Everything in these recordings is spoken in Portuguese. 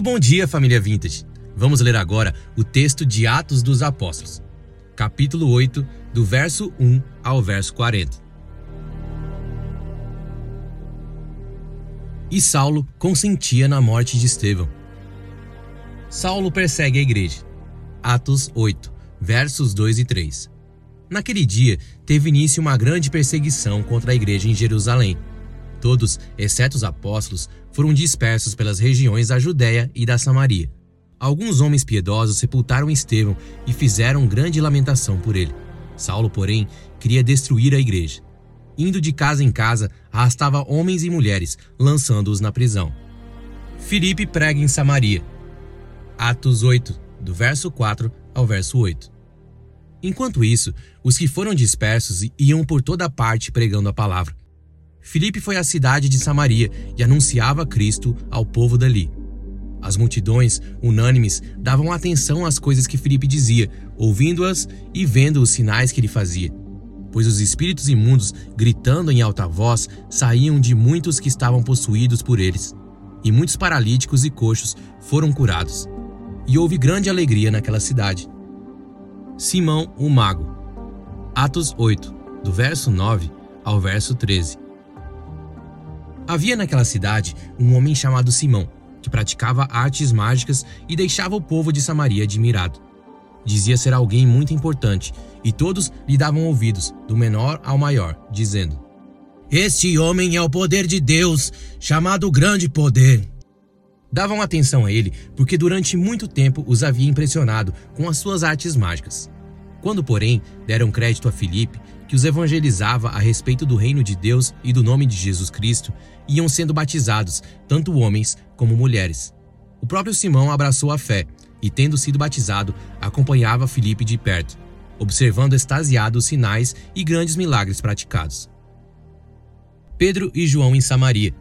Muito bom dia, família Vintage. Vamos ler agora o texto de Atos dos Apóstolos, capítulo 8, do verso 1 ao verso 40. E Saulo consentia na morte de Estevão. Saulo persegue a igreja. Atos 8, versos 2 e 3. Naquele dia, teve início uma grande perseguição contra a igreja em Jerusalém. Todos, exceto os apóstolos, foram dispersos pelas regiões da Judéia e da Samaria. Alguns homens piedosos sepultaram Estevão e fizeram grande lamentação por ele. Saulo, porém, queria destruir a igreja. Indo de casa em casa, arrastava homens e mulheres, lançando-os na prisão. Filipe prega em Samaria. Atos 8, do verso 4 ao verso 8. Enquanto isso, os que foram dispersos iam por toda parte pregando a palavra. Filipe foi à cidade de Samaria e anunciava Cristo ao povo dali. As multidões, unânimes, davam atenção às coisas que Filipe dizia, ouvindo-as e vendo os sinais que ele fazia. Pois os espíritos imundos, gritando em alta voz, saíam de muitos que estavam possuídos por eles. E muitos paralíticos e coxos foram curados. E houve grande alegria naquela cidade. Simão o Mago. Atos 8, do verso 9 ao verso 13. Havia naquela cidade um homem chamado Simão, que praticava artes mágicas e deixava o povo de Samaria admirado. Dizia ser alguém muito importante, e todos lhe davam ouvidos, do menor ao maior, dizendo: Este homem é o poder de Deus, chamado Grande Poder. Davam atenção a ele porque durante muito tempo os havia impressionado com as suas artes mágicas. Quando, porém, deram crédito a Filipe, que os evangelizava a respeito do reino de Deus e do nome de Jesus Cristo, iam sendo batizados, tanto homens como mulheres. O próprio Simão abraçou a fé e, tendo sido batizado, acompanhava Filipe de perto, observando extasiado os sinais e grandes milagres praticados. Pedro e João em Samaria.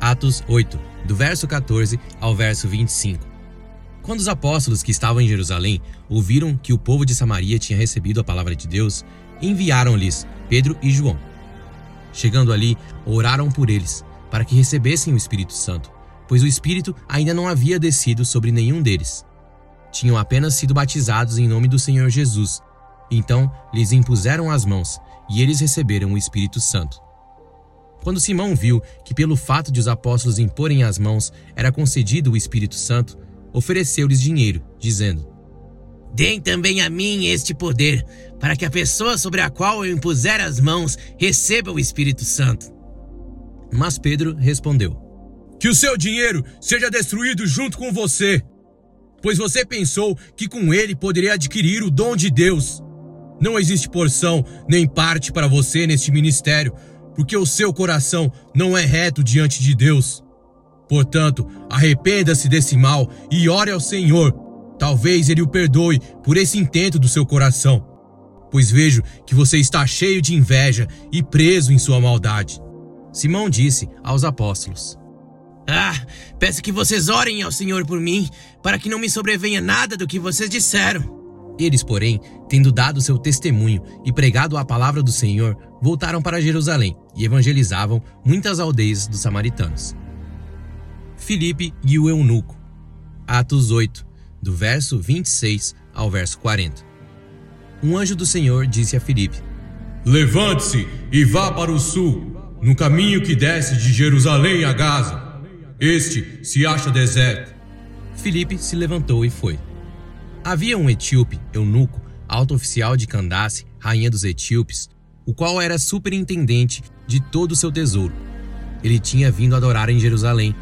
Atos 8, do verso 14 ao verso 25. Quando os apóstolos que estavam em Jerusalém ouviram que o povo de Samaria tinha recebido a palavra de Deus, enviaram-lhes Pedro e João. Chegando ali, oraram por eles, para que recebessem o Espírito Santo, pois o Espírito ainda não havia descido sobre nenhum deles. Tinham apenas sido batizados em nome do Senhor Jesus. Então lhes impuseram as mãos, e eles receberam o Espírito Santo. Quando Simão viu que, pelo fato de os apóstolos imporem as mãos, era concedido o Espírito Santo, ofereceu-lhes dinheiro, dizendo: Deem também a mim este poder, para que a pessoa sobre a qual eu impuser as mãos receba o Espírito Santo. Mas Pedro respondeu: Que o seu dinheiro seja destruído junto com você, pois você pensou que com ele poderia adquirir o dom de Deus. Não existe porção nem parte para você neste ministério, porque o seu coração não é reto diante de Deus. Portanto, arrependa-se desse mal e ore ao Senhor. Talvez ele o perdoe por esse intento do seu coração, pois vejo que você está cheio de inveja e preso em sua maldade. Simão disse aos apóstolos: Ah, peço que vocês orem ao Senhor por mim, para que não me sobrevenha nada do que vocês disseram. Eles, porém, tendo dado seu testemunho e pregado a palavra do Senhor, voltaram para Jerusalém e evangelizavam muitas aldeias dos samaritanos. Filipe e o eunuco. Atos 8, do verso 26 ao verso 40. Um anjo do Senhor disse a Filipe: Levante-se e vá para o sul, no caminho que desce de Jerusalém a Gaza. Este se acha deserto. Filipe se levantou e foi. Havia um etíope, eunuco, alto oficial de Candace, rainha dos etíopes, o qual era superintendente de todo o seu tesouro. Ele tinha vindo adorar em Jerusalém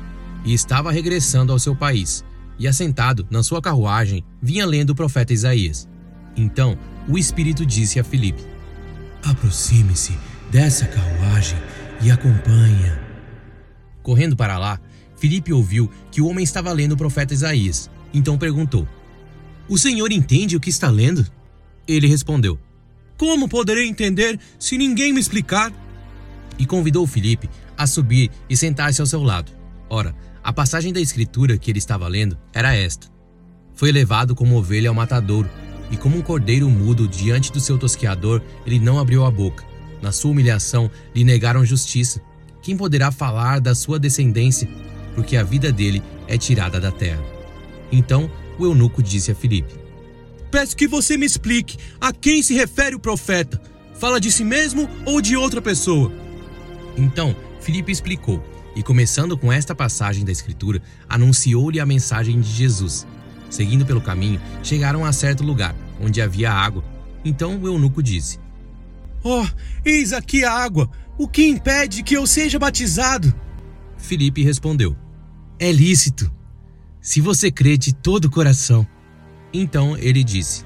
e estava regressando ao seu país, e assentado na sua carruagem, vinha lendo o profeta Isaías. Então o Espírito disse a Filipe: Aproxime-se dessa carruagem e acompanha. Correndo para lá, Filipe ouviu que o homem estava lendo o profeta Isaías. Então perguntou: O senhor entende o que está lendo? Ele respondeu: Como poderei entender se ninguém me explicar? E convidou Filipe a subir e sentar-se ao seu lado. Ora, a passagem da escritura que ele estava lendo era esta: Foi levado como ovelha ao matadouro, e como um cordeiro mudo diante do seu tosqueador, ele não abriu a boca. Na sua humilhação, lhe negaram justiça. Quem poderá falar da sua descendência? Porque a vida dele é tirada da terra. Então o eunuco disse a Filipe: Peço que você me explique a quem se refere o profeta. Fala de si mesmo ou de outra pessoa? Então Filipe explicou, e começando com esta passagem da Escritura, anunciou-lhe a mensagem de Jesus. Seguindo pelo caminho, chegaram a certo lugar, onde havia água. Então o eunuco disse: Oh, eis aqui a água. O que impede que eu seja batizado? Filipe respondeu: É lícito, se você crê de todo o coração. Então ele disse: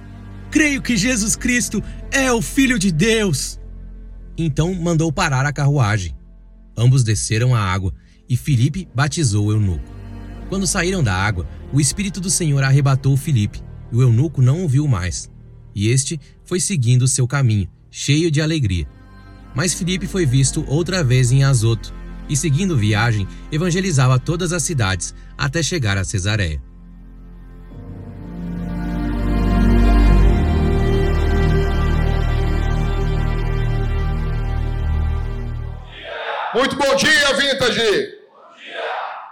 Creio que Jesus Cristo é o Filho de Deus. Então mandou parar a carruagem. Ambos desceram à água e Filipe batizou o eunuco. Quando saíram da água, o Espírito do Senhor arrebatou Filipe e o eunuco não o viu mais. E este foi seguindo seu caminho, cheio de alegria. Mas Filipe foi visto outra vez em Azoto, e seguindo viagem, evangelizava todas as cidades até chegar a Cesareia. Muito bom dia, Vintage! Bom dia.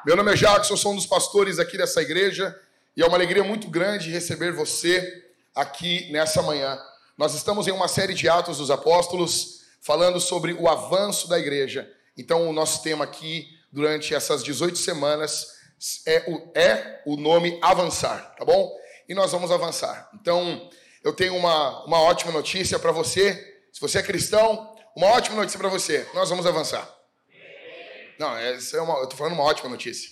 Meu nome é Jackson, sou um dos pastores aqui dessa igreja e é uma alegria muito grande receber você aqui nessa manhã. Nós estamos em uma série de Atos dos Apóstolos falando sobre o avanço da igreja. Então, o nosso tema aqui durante essas 18 semanas é o, é o nome avançar, tá bom? E nós vamos avançar. Então, eu tenho uma, uma ótima notícia para você. Se você é cristão, uma ótima notícia para você. Nós vamos avançar. Não, essa é uma, eu estou falando uma ótima notícia.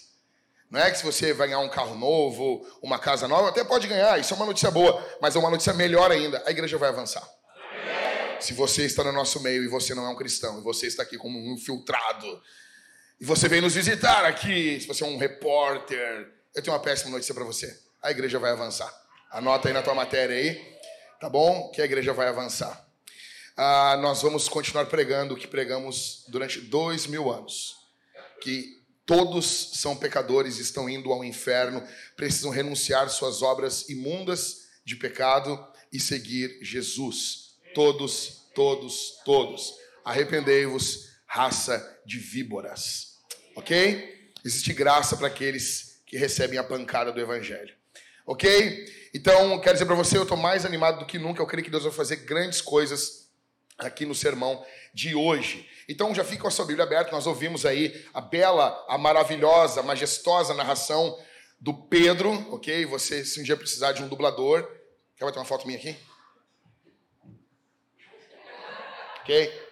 Não é que se você vai ganhar um carro novo, uma casa nova, até pode ganhar, isso é uma notícia boa, mas é uma notícia melhor ainda. A igreja vai avançar. Se você está no nosso meio e você não é um cristão, e você está aqui como um infiltrado, e você vem nos visitar aqui, se você é um repórter, eu tenho uma péssima notícia para você. A igreja vai avançar. Anota aí na tua matéria aí, tá bom? Que a igreja vai avançar. Ah, nós vamos continuar pregando o que pregamos durante dois mil anos que todos são pecadores, estão indo ao inferno, precisam renunciar suas obras imundas de pecado e seguir Jesus. Todos, todos, todos. Arrependei-vos, raça de víboras. Ok? Existe graça para aqueles que recebem a pancada do Evangelho. Ok? Então, quero dizer para você, eu estou mais animado do que nunca. Eu creio que Deus vai fazer grandes coisas aqui no sermão de hoje. Então já fica com a sua Bíblia aberta, nós ouvimos aí a bela, a maravilhosa, majestosa narração do Pedro, ok? Você, se um dia precisar de um dublador, quer bater uma foto minha aqui? Ok?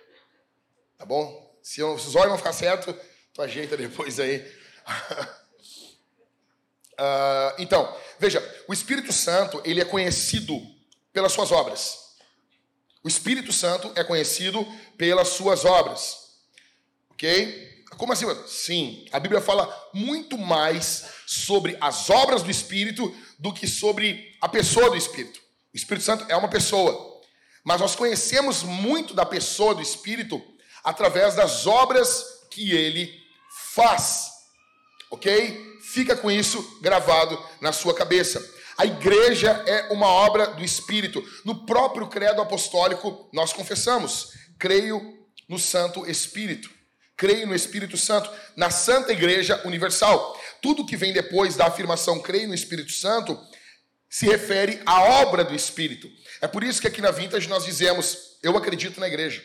Tá bom? Se, eu, se os olhos não ficar certo, tu ajeita depois aí. uh, então, veja, o Espírito Santo, ele é conhecido pelas suas obras. O Espírito Santo é conhecido pelas suas obras. Ok? Como assim? Sim, a Bíblia fala muito mais sobre as obras do Espírito do que sobre a pessoa do Espírito. O Espírito Santo é uma pessoa, mas nós conhecemos muito da pessoa do Espírito através das obras que ele faz. Ok? Fica com isso gravado na sua cabeça. A igreja é uma obra do Espírito. No próprio credo apostólico, nós confessamos: creio no Santo Espírito. Creio no Espírito Santo, na Santa Igreja Universal. Tudo que vem depois da afirmação creio no Espírito Santo se refere à obra do Espírito. É por isso que aqui na Vintage nós dizemos: Eu acredito na igreja.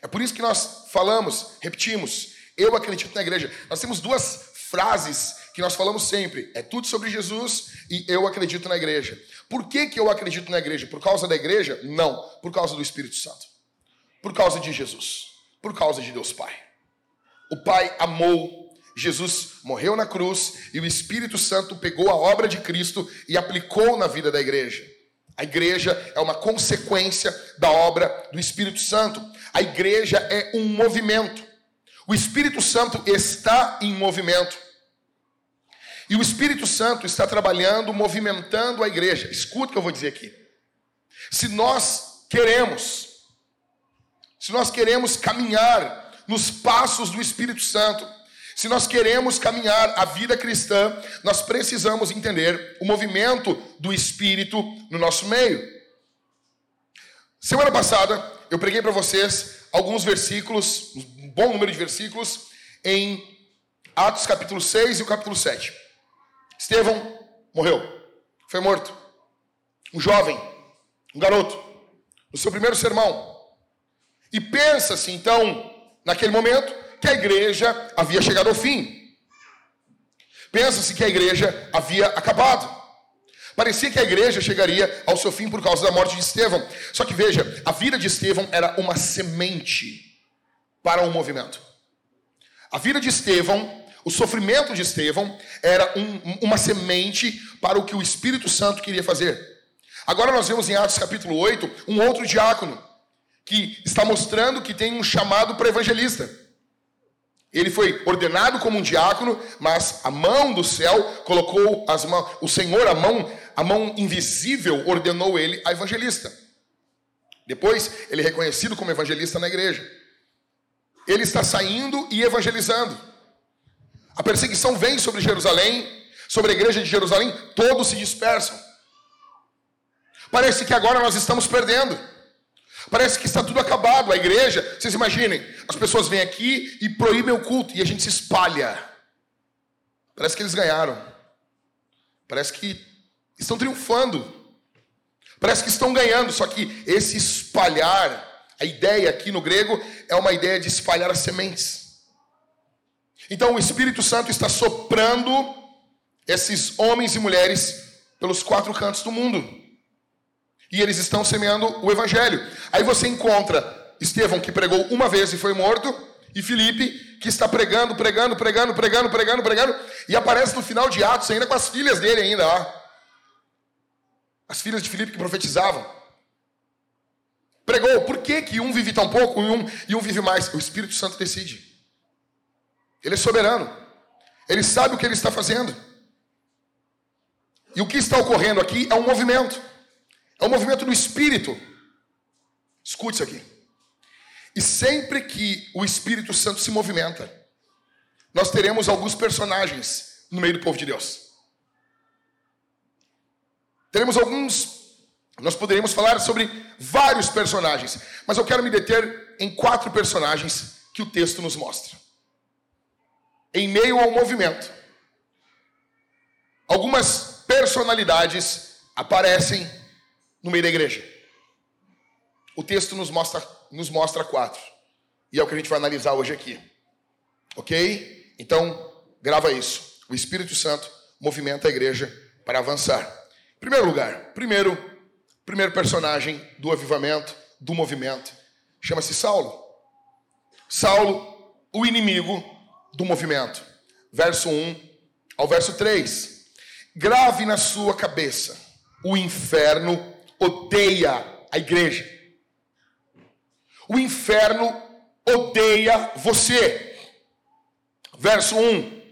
É por isso que nós falamos, repetimos, eu acredito na igreja. Nós temos duas frases que nós falamos sempre. É tudo sobre Jesus e eu acredito na igreja. Por que, que eu acredito na igreja? Por causa da igreja? Não. Por causa do Espírito Santo. Por causa de Jesus. Por causa de Deus Pai. O Pai amou. Jesus morreu na cruz e o Espírito Santo pegou a obra de Cristo e aplicou na vida da igreja. A igreja é uma consequência da obra do Espírito Santo. A igreja é um movimento. O Espírito Santo está em movimento. E o Espírito Santo está trabalhando, movimentando a igreja. Escuta o que eu vou dizer aqui. Se nós queremos, se nós queremos caminhar nos passos do Espírito Santo, se nós queremos caminhar a vida cristã, nós precisamos entender o movimento do Espírito no nosso meio. Semana passada, eu preguei para vocês alguns versículos, um bom número de versículos, em Atos capítulo 6 e o capítulo 7. Estevão morreu, foi morto. Um jovem, um garoto, no seu primeiro sermão. E pensa-se então, naquele momento, que a igreja havia chegado ao fim. Pensa-se que a igreja havia acabado. Parecia que a igreja chegaria ao seu fim por causa da morte de Estevão. Só que veja, a vida de Estevão era uma semente para um movimento. A vida de Estevão, o sofrimento de Estevão, era um, uma semente para o que o Espírito Santo queria fazer. Agora nós vemos em Atos capítulo 8 um outro diácono que está mostrando que tem um chamado para evangelista. Ele foi ordenado como um diácono, mas a mão do céu colocou as mãos, o Senhor, a mão, a mão invisível, ordenou ele a evangelista. Depois, ele é reconhecido como evangelista na igreja. Ele está saindo e evangelizando. A perseguição vem sobre Jerusalém, sobre a igreja de Jerusalém, todos se dispersam. Parece que agora nós estamos perdendo. Parece que está tudo acabado. A igreja, vocês imaginem, as pessoas vêm aqui e proíbem o culto e a gente se espalha. Parece que eles ganharam. Parece que estão triunfando. Parece que estão ganhando. Só que esse espalhar, a ideia aqui no grego é uma ideia de espalhar as sementes. Então o Espírito Santo está soprando esses homens e mulheres pelos quatro cantos do mundo. E eles estão semeando o evangelho. Aí você encontra Estevão, que pregou uma vez e foi morto, e Felipe, que está pregando, pregando, pregando, pregando, pregando, pregando, e aparece no final de Atos ainda com as filhas dele ainda lá. As filhas de Filipe que profetizavam. Pregou, por que, que um vive tão pouco e um, e um vive mais? O Espírito Santo decide. Ele é soberano. Ele sabe o que ele está fazendo. E o que está ocorrendo aqui é um movimento. É um movimento do espírito. Escute isso aqui. E sempre que o Espírito Santo se movimenta, nós teremos alguns personagens no meio do povo de Deus. Teremos alguns, nós poderíamos falar sobre vários personagens, mas eu quero me deter em quatro personagens que o texto nos mostra. Em meio ao movimento, algumas personalidades aparecem no meio da igreja. O texto nos mostra, nos mostra quatro. E é o que a gente vai analisar hoje aqui. Ok? Então, grava isso. O Espírito Santo movimenta a igreja para avançar. Em primeiro lugar, primeiro, primeiro personagem do avivamento, do movimento, chama-se Saulo. Saulo, o inimigo do movimento. Verso 1 ao verso 3. Grave na sua cabeça: o inferno odeia a igreja. O inferno odeia você. Verso 1.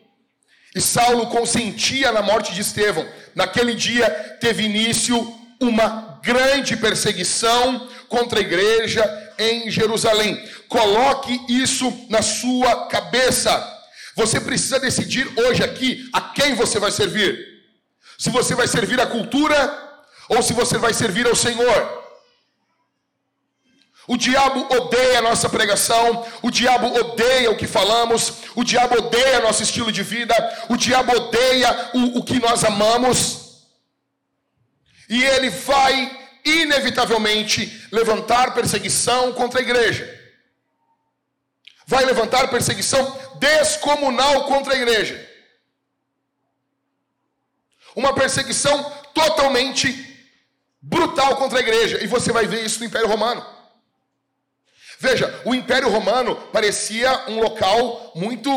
E Saulo consentia na morte de Estevão. Naquele dia teve início uma grande perseguição contra a igreja em Jerusalém. Coloque isso na sua cabeça. Você precisa decidir hoje aqui a quem você vai servir. Se você vai servir a cultura ou se você vai servir ao Senhor. O diabo odeia a nossa pregação, o diabo odeia o que falamos, o diabo odeia nosso estilo de vida, o diabo odeia o, o que nós amamos, e ele vai inevitavelmente levantar perseguição contra a igreja, vai levantar perseguição descomunal contra a igreja, uma perseguição totalmente brutal contra a igreja. E você vai ver isso no Império Romano. Veja, o Império Romano parecia um local muito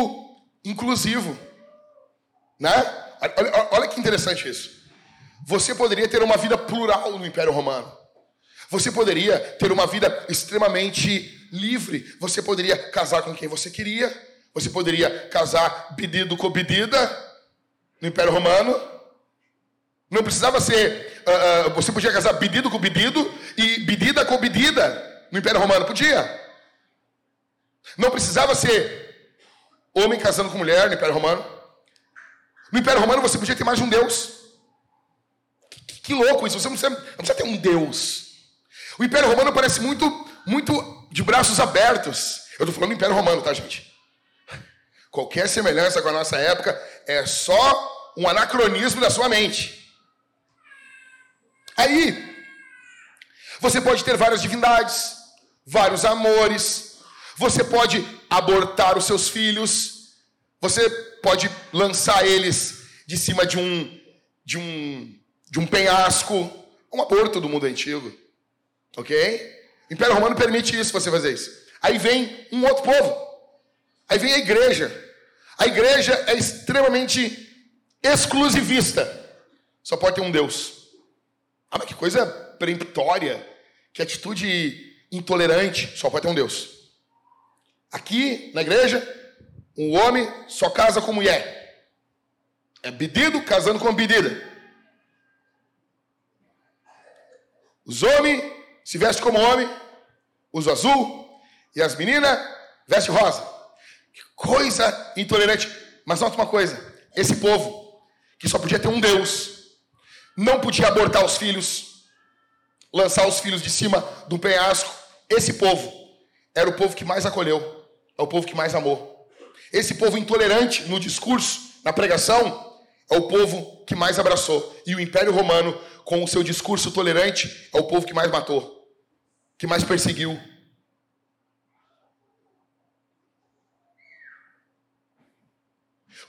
inclusivo. Né? Olha, olha que interessante isso. Você poderia ter uma vida plural no Império Romano. Você poderia ter uma vida extremamente livre. Você poderia casar com quem você queria. Você poderia casar pedido com pedida no Império Romano. Não precisava ser. Uh, uh, você podia casar pedido com pedido e pedida com pedida no Império Romano. Podia. Não precisava ser homem casando com mulher no Império Romano. No Império Romano você podia ter mais de um Deus. Que, que louco isso. Você não precisa, não precisa ter um Deus. O Império Romano parece muito, muito de braços abertos. Eu estou falando do Império Romano, tá, gente? Qualquer semelhança com a nossa época é só um anacronismo da sua mente. Aí, você pode ter várias divindades, vários amores, você pode abortar os seus filhos, você pode lançar eles de cima de um de um de um penhasco, um aborto do mundo antigo. OK? Império Romano permite isso, você fazer isso. Aí vem um outro povo. Aí vem a igreja. A igreja é extremamente exclusivista. Só pode ter um Deus. Ah, mas que coisa peremptória, que atitude intolerante. Só pode ter um Deus. Aqui, na igreja, um homem só casa com mulher. É pedido casando com pedida. Os homens se vestem como homem, usa azul, e as meninas vestem rosa. Que coisa intolerante. Mas nota uma coisa: esse povo, que só podia ter um Deus, não podia abortar os filhos, lançar os filhos de cima do penhasco. Esse povo era o povo que mais acolheu, é o povo que mais amou. Esse povo intolerante no discurso, na pregação, é o povo que mais abraçou. E o Império Romano com o seu discurso tolerante, é o povo que mais matou, que mais perseguiu.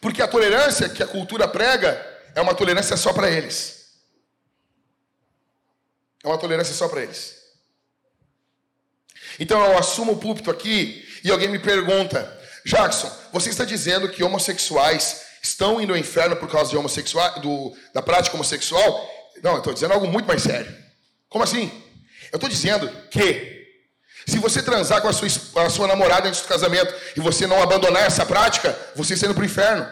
Porque a tolerância que a cultura prega é uma tolerância só para eles. É uma tolerância só para eles. Então eu assumo o púlpito aqui e alguém me pergunta: Jackson, você está dizendo que homossexuais estão indo ao inferno por causa de homossexual, do, da prática homossexual? Não, eu estou dizendo algo muito mais sério. Como assim? Eu estou dizendo que se você transar com a sua, a sua namorada antes do casamento e você não abandonar essa prática, você está indo para o inferno.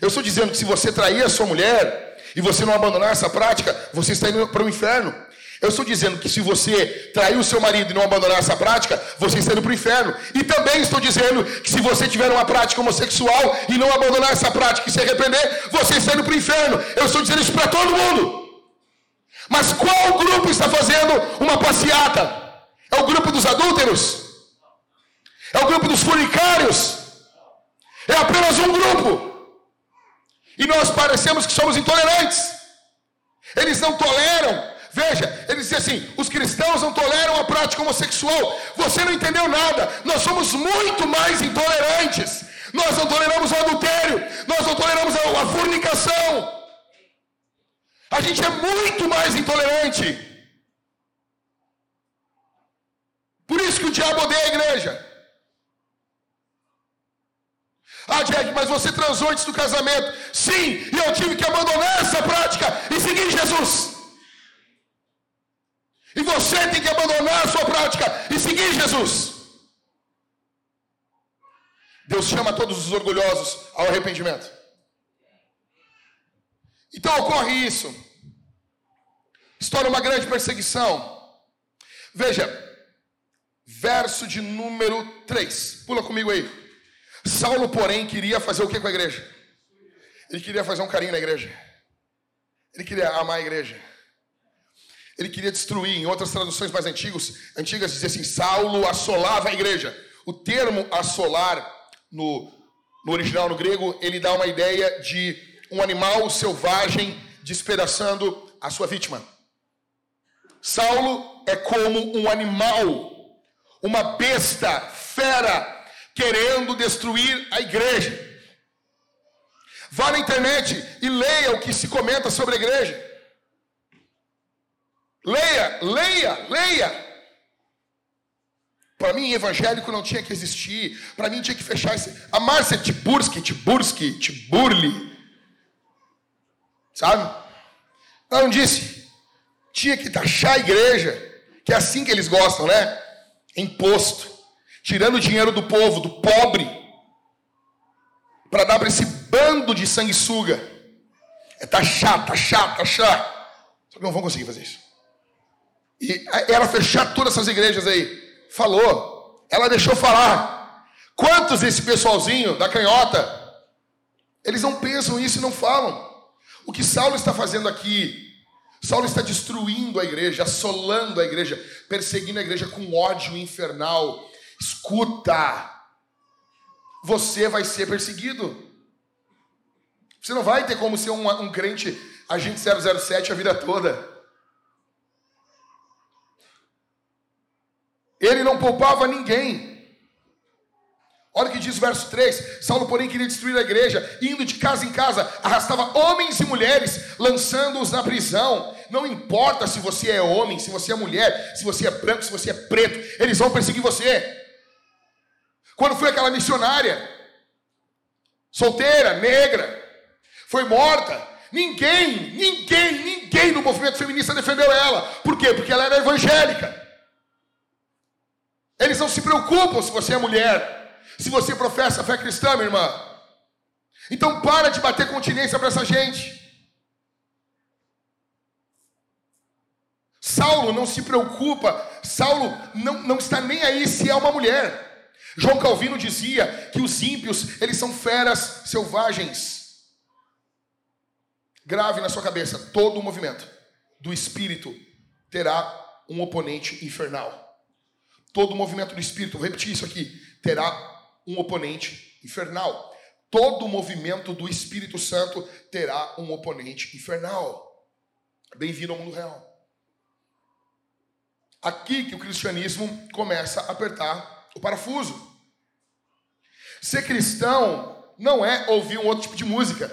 Eu estou dizendo que se você trair a sua mulher e você não abandonar essa prática, você está indo para o inferno. Eu estou dizendo que se você trair o seu marido e não abandonar essa prática, você está indo para o inferno. E também estou dizendo que se você tiver uma prática homossexual e não abandonar essa prática e se arrepender, você está indo para o inferno. Eu estou dizendo isso para todo mundo. Mas qual grupo está fazendo uma passeata? É o grupo dos adúlteros? É o grupo dos furicários? É apenas um grupo. E nós parecemos que somos intolerantes. Eles não toleram. Veja, eles dizem assim: os cristãos não toleram a prática homossexual. Você não entendeu nada. Nós somos muito mais intolerantes. Nós não toleramos o adultério. Nós não toleramos a fornicação. A gente é muito mais intolerante. Por isso que o diabo odeia a igreja. Ah, Jack, mas você transou antes do casamento. Sim, e eu tive que abandonar essa prática e seguir Jesus. E você tem que abandonar a sua prática e seguir Jesus. Deus chama todos os orgulhosos ao arrependimento. Então ocorre isso. Estoura uma grande perseguição. Veja, verso de número 3. Pula comigo aí. Saulo, porém, queria fazer o que com a igreja? Ele queria fazer um carinho na igreja. Ele queria amar a igreja. Ele queria destruir. Em outras traduções mais antigas, antigas dizia assim: Saulo assolava a igreja. O termo assolar no, no original no grego, ele dá uma ideia de um animal selvagem despedaçando a sua vítima. Saulo é como um animal, uma besta fera, querendo destruir a igreja. Vá na internet e leia o que se comenta sobre a igreja. Leia, leia, leia. Para mim, evangélico não tinha que existir. Para mim, tinha que fechar esse. A Márcia Tiburski, Tiburski, Tiburli, Sabe? Ela não disse. Tinha que taxar a igreja, que é assim que eles gostam, né? Imposto. Tirando o dinheiro do povo, do pobre, para dar para esse bando de sanguessuga. É taxar, taxar, taxar. Só que não vão conseguir fazer isso. E ela fechar todas essas igrejas aí. Falou. Ela deixou falar. Quantos desse pessoalzinho da canhota, eles não pensam isso e não falam. O que Saulo está fazendo aqui? Saulo está destruindo a igreja, assolando a igreja, perseguindo a igreja com ódio infernal. Escuta! você vai ser perseguido. Você não vai ter como ser um, um crente agente 007 a vida toda. Ele não poupava ninguém. Olha o que diz o verso 3: Saulo, porém, queria destruir a igreja, indo de casa em casa, arrastava homens e mulheres, lançando-os na prisão. Não importa se você é homem, se você é mulher, se você é branco, se você é preto, eles vão perseguir você. Quando foi aquela missionária, solteira, negra, foi morta, ninguém, ninguém, ninguém no movimento feminista defendeu ela. Por quê? Porque ela era evangélica. Eles não se preocupam se você é mulher, se você professa a fé cristã, minha irmã. Então para de bater continência para essa gente. Saulo não se preocupa, Saulo não, não está nem aí se é uma mulher. João Calvino dizia que os ímpios, eles são feras selvagens. Grave na sua cabeça, todo o movimento do espírito terá um oponente infernal. Todo movimento do espírito, vou repetir isso aqui, terá um oponente infernal. Todo movimento do Espírito Santo terá um oponente infernal. Bem-vindo ao mundo real. Aqui que o cristianismo começa a apertar o parafuso. Ser cristão não é ouvir um outro tipo de música.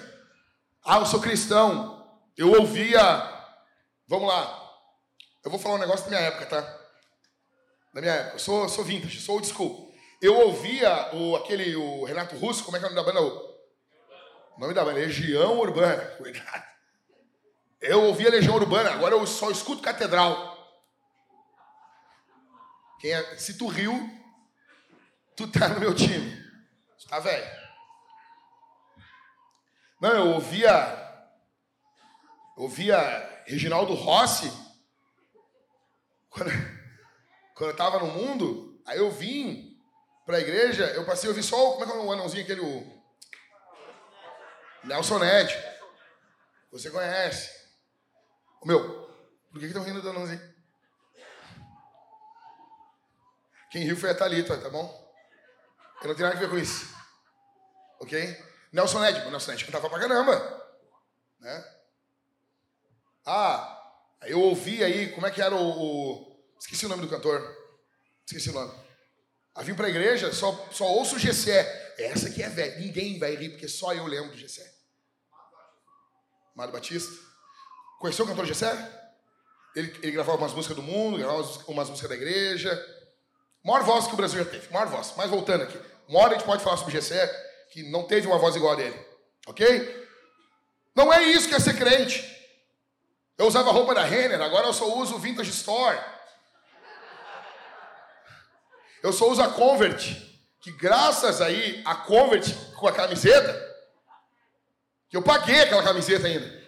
Ah, eu sou cristão. Eu ouvia. Vamos lá. Eu vou falar um negócio da minha época, tá? Da minha época. Eu sou, sou vintage, sou old school. Eu ouvia o, aquele, o Renato Russo, como é que é o nome da banda? O nome da banda, Legião Urbana. Cuidado. Eu ouvia Legião Urbana, agora eu só escuto Catedral. Quem é, se tu riu, tu tá no meu time. Tu tá velho. Não, eu ouvia. Ouvia Reginaldo Rossi. Quando, quando eu estava no mundo, aí eu vim para a igreja, eu passei a ouvir só o, como é que é o anãozinho aquele, o Nelson Ned. Você conhece. O meu, por que estão rindo do anãozinho? Quem riu foi a Thalita, tá bom? Eu não tenho nada a ver com isso. Ok? Nelson Ned, Nelson Ned cantava pra caramba. Né? Ah, eu ouvi aí, como é que era o, o Esqueci o nome do cantor. Esqueci o nome. A vim para a igreja, só, só ouço o Gessé. Essa aqui é velha. Ninguém vai rir, porque só eu lembro do Gessé. Mário Batista. Conheceu o cantor Gessé? Ele, ele gravava umas músicas do mundo, gravava umas músicas da igreja. Maior voz que o Brasil já teve. Maior voz. Mas voltando aqui. Uma hora a gente pode falar sobre Gessé, que não teve uma voz igual a dele. Ok? Não é isso que é ser crente. Eu usava roupa da Renner, agora eu só uso Vintage Store. Eu só uso a Convert, que graças aí a Convert com a camiseta, que eu paguei aquela camiseta ainda.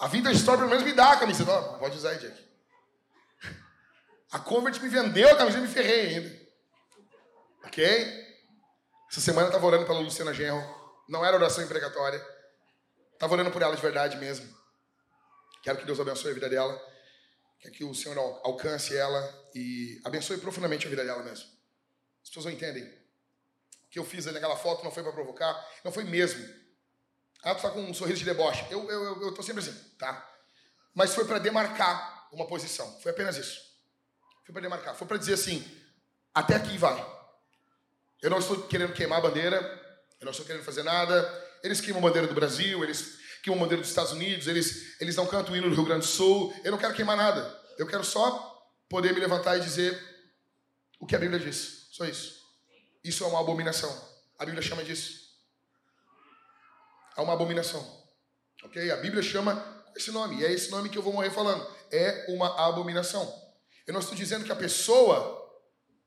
A Vintage Store pelo menos me dá a camiseta. Não, pode usar aí, Jack. A Convert me vendeu a camiseta e me ferrei ainda. Ok? Essa semana eu estava orando pela Luciana Genro. Não era oração imprecatória. Estava orando por ela de verdade mesmo. Quero que Deus abençoe a vida dela. Que o Senhor alcance ela e abençoe profundamente a vida dela mesmo. As pessoas não entendem. O que eu fiz ali naquela foto não foi para provocar, não foi mesmo. Ela está com um sorriso de deboche. Eu, eu, eu, eu sempre assim, tá? Mas foi para demarcar uma posição. Foi apenas isso. Foi para demarcar. Foi para dizer assim: até aqui vai. Eu não estou querendo queimar a bandeira. Eu não estou querendo fazer nada. Eles queimam a bandeira do Brasil. Eles queimam a bandeira dos Estados Unidos. Eles, eles não cantam o hino do Rio Grande do Sul. Eu não quero queimar nada. Eu quero só poder me levantar e dizer o que a Bíblia diz. Só isso. Isso é uma abominação. A Bíblia chama disso. É uma abominação. Ok? A Bíblia chama esse nome. E é esse nome que eu vou morrer falando. É uma abominação. Eu não estou dizendo que a pessoa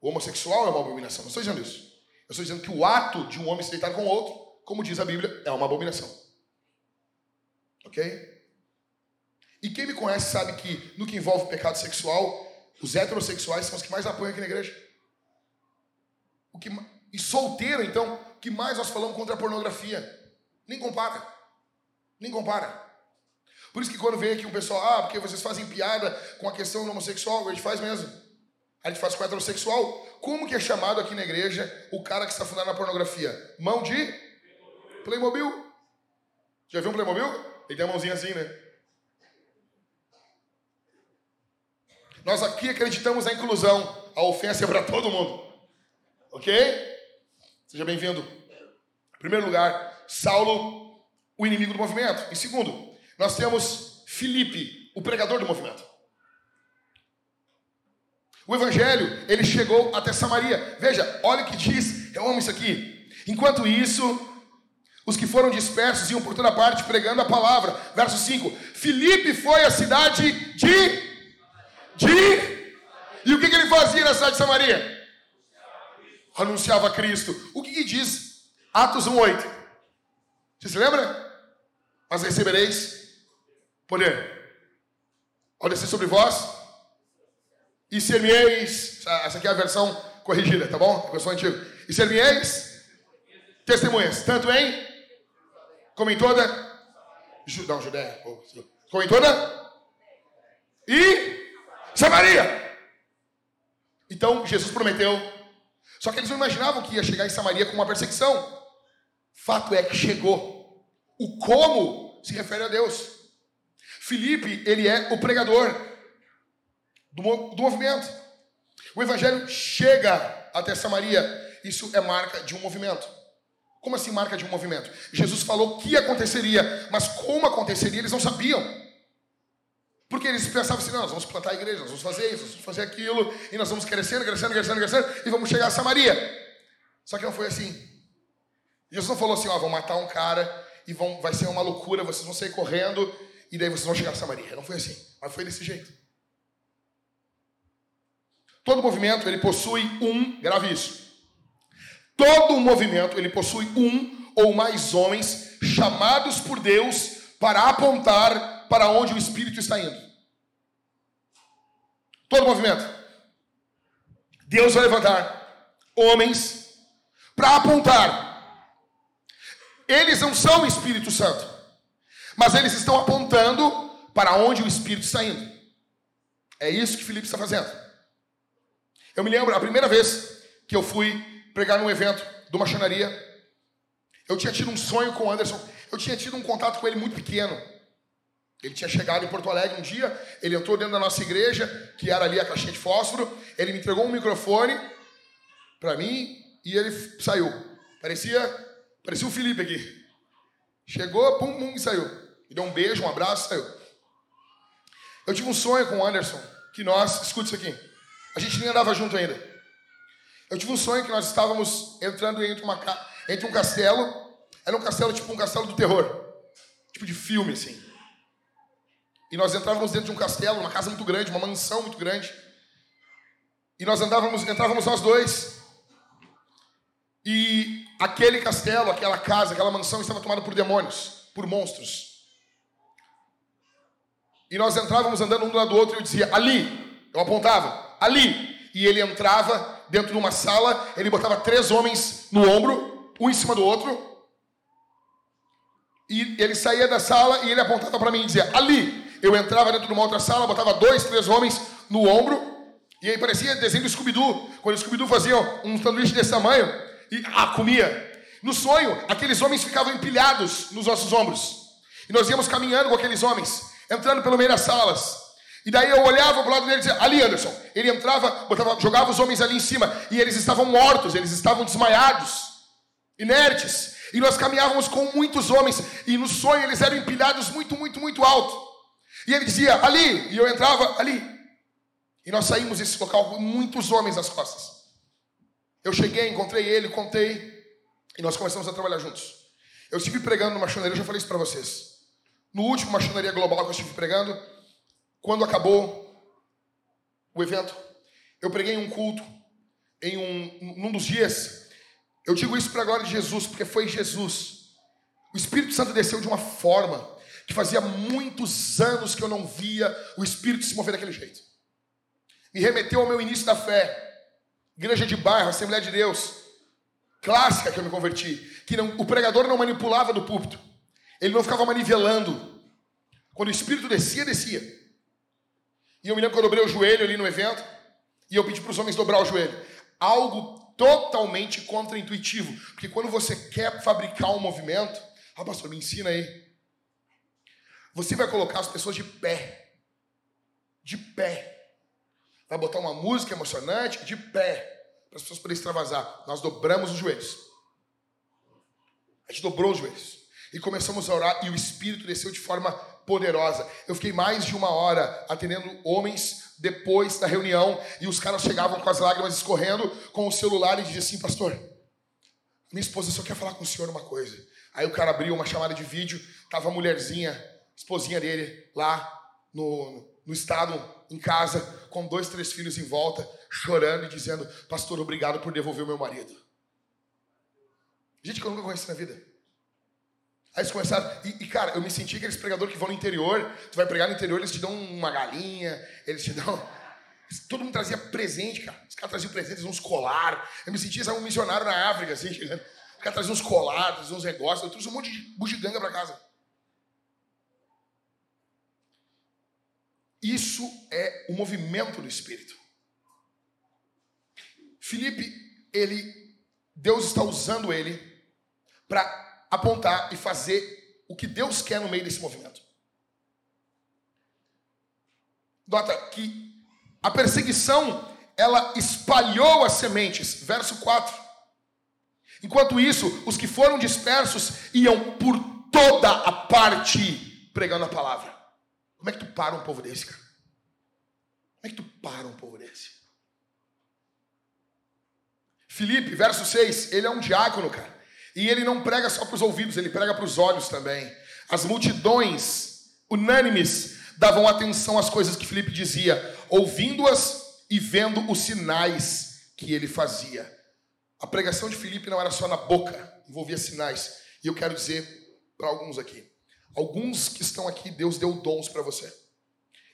homossexual é uma abominação. Não estou dizendo isso. Eu estou dizendo que o ato de um homem se deitar com outro, como diz a Bíblia, é uma abominação. Ok? E quem me conhece sabe que no que envolve pecado sexual, os heterossexuais são os que mais apoiam aqui na igreja. O que, e solteiro, então, o que mais nós falamos contra a pornografia? Nem compara. Nem compara. Por isso que quando vem aqui um pessoal, ah, porque vocês fazem piada com a questão homossexual, a gente faz mesmo. A gente faz com heterossexual. Como que é chamado aqui na igreja o cara que está fundado na pornografia? Mão de Playmobil. Já viu um Playmobil? Ele tem a mãozinha assim, né? Nós aqui acreditamos na inclusão. A ofensa é para todo mundo. Ok? Seja bem-vindo. Em primeiro lugar, Saulo, o inimigo do movimento. Em segundo, nós temos Filipe, o pregador do movimento. O evangelho, ele chegou até Samaria. Veja, olha o que diz, eu amo isso aqui. Enquanto isso, os que foram dispersos iam por toda parte pregando a palavra. Verso 5: Filipe foi à cidade de. De. E o que, que ele fazia na cidade de Samaria? Anunciava Cristo. O que, que diz Atos 1,8? Você se lembra? Mas recebereis poder. Ao descer sobre vós, e ser-me-eis, essa aqui é a versão corrigida, tá bom? A versão antiga. E ser-me-eis testemunhas, tanto em, como em toda, não, Judéia, como em toda, e Samaria. Então, Jesus prometeu, só que eles não imaginavam que ia chegar em Samaria com uma perseguição. Fato é que chegou. O como se refere a Deus. Filipe, ele é o pregador do, do movimento. O evangelho chega até Samaria. Isso é marca de um movimento. Como assim marca de um movimento? Jesus falou que aconteceria, mas como aconteceria eles não sabiam. Porque eles pensavam assim, não, nós vamos plantar a igreja, nós vamos fazer isso, nós vamos fazer aquilo, e nós vamos crescendo, crescendo, crescendo, crescendo, e vamos chegar a Samaria. Só que não foi assim. Jesus não falou assim, ó, vão matar um cara e vão, vai ser uma loucura, vocês vão sair correndo e daí vocês vão chegar a Samaria. Não foi assim, mas foi desse jeito. Todo movimento ele possui um, grave isso. Todo movimento ele possui um ou mais homens chamados por Deus para apontar para onde o espírito está indo. Todo movimento. Deus vai levantar homens para apontar. Eles não são o Espírito Santo, mas eles estão apontando para onde o Espírito está indo. É isso que Filipe está fazendo. Eu me lembro, a primeira vez que eu fui pregar num evento de uma chanaria, eu tinha tido um sonho com o Anderson, eu tinha tido um contato com ele muito pequeno. Ele tinha chegado em Porto Alegre um dia, ele entrou dentro da nossa igreja, que era ali a caixinha de fósforo, ele me entregou um microfone para mim e ele saiu. Parecia, parecia o Felipe aqui. Chegou, pum, pum, e saiu. Me deu um beijo, um abraço, saiu. Eu tive um sonho com o Anderson, que nós, escute isso aqui. A gente nem andava junto ainda. Eu tive um sonho que nós estávamos entrando entre, uma, entre um castelo. Era um castelo tipo um castelo do terror. Tipo de filme, assim. E nós entrávamos dentro de um castelo, uma casa muito grande, uma mansão muito grande. E nós andávamos, entrávamos nós dois. E aquele castelo, aquela casa, aquela mansão estava tomada por demônios, por monstros. E nós entrávamos andando um do lado do outro e eu dizia, ali, eu apontava, ali. E ele entrava dentro de uma sala, ele botava três homens no ombro, um em cima do outro. E ele saía da sala e ele apontava para mim e dizia: Ali. Eu entrava dentro de uma outra sala, botava dois, três homens no ombro. E aí parecia desenho do Scooby-Doo. Quando o Scooby-Doo fazia um sanduíche desse tamanho e ah, comia. No sonho, aqueles homens ficavam empilhados nos nossos ombros. E nós íamos caminhando com aqueles homens, entrando pelo meio das salas. E daí eu olhava pro lado dele e dizia, ali Anderson. Ele entrava, botava, jogava os homens ali em cima. E eles estavam mortos, eles estavam desmaiados, inertes. E nós caminhávamos com muitos homens. E no sonho eles eram empilhados muito, muito, muito alto. E ele dizia, ali. E eu entrava, ali. E nós saímos desse local com muitos homens nas costas. Eu cheguei, encontrei ele, contei. E nós começamos a trabalhar juntos. Eu estive pregando numa machoneria, eu já falei isso para vocês. No último machoneria global que eu estive pregando, quando acabou o evento, eu preguei um culto em um num dos dias. Eu digo isso para a glória de Jesus, porque foi Jesus. O Espírito Santo desceu de uma forma que fazia muitos anos que eu não via o Espírito se mover daquele jeito. Me remeteu ao meu início da fé. Igreja de bairro, Assembleia de Deus, clássica que eu me converti, que não, o pregador não manipulava do púlpito. Ele não ficava manivelando. Quando o Espírito descia, descia. E eu me lembro que eu dobrei o joelho ali no evento. E eu pedi para os homens dobrar o joelho. Algo totalmente contraintuitivo. Porque quando você quer fabricar um movimento, ah, pastor, me ensina aí. Você vai colocar as pessoas de pé. De pé. Vai botar uma música emocionante de pé. Para as pessoas poderem extravasar. Nós dobramos os joelhos. A gente dobrou os joelhos. E começamos a orar e o Espírito desceu de forma poderosa. Eu fiquei mais de uma hora atendendo homens depois da reunião e os caras chegavam com as lágrimas escorrendo com o celular e diziam assim, pastor, minha esposa só quer falar com o senhor uma coisa. Aí o cara abriu uma chamada de vídeo, tava a mulherzinha, esposinha dele, lá no, no estado, em casa, com dois, três filhos em volta, chorando e dizendo, pastor, obrigado por devolver o meu marido. Gente que eu nunca conheci na vida. Aí eles começaram. E, e, cara, eu me senti aqueles pregadores que vão no interior. Tu vai pregar no interior, eles te dão uma galinha, eles te dão. Todo mundo trazia presente, cara. Os caras traziam presentes, uns colar. Eu me sentia um missionário na África, assim, chegando. Os caras traziam uns colares, uns negócios. Eu trouxe um monte de bugiganga para casa. Isso é o movimento do Espírito. Felipe, ele, Deus está usando ele para apontar e fazer o que Deus quer no meio desse movimento. Nota que a perseguição ela espalhou as sementes. Verso 4. Enquanto isso, os que foram dispersos iam por toda a parte pregando a palavra. Como é que tu para um povo desse, cara? Como é que tu para um povo desse? Filipe, verso 6, ele é um diácono, cara. E ele não prega só para os ouvidos, ele prega para os olhos também. As multidões, unânimes, davam atenção às coisas que Filipe dizia, ouvindo-as e vendo os sinais que ele fazia. A pregação de Filipe não era só na boca, envolvia sinais. E eu quero dizer para alguns aqui: alguns que estão aqui, Deus deu dons para você.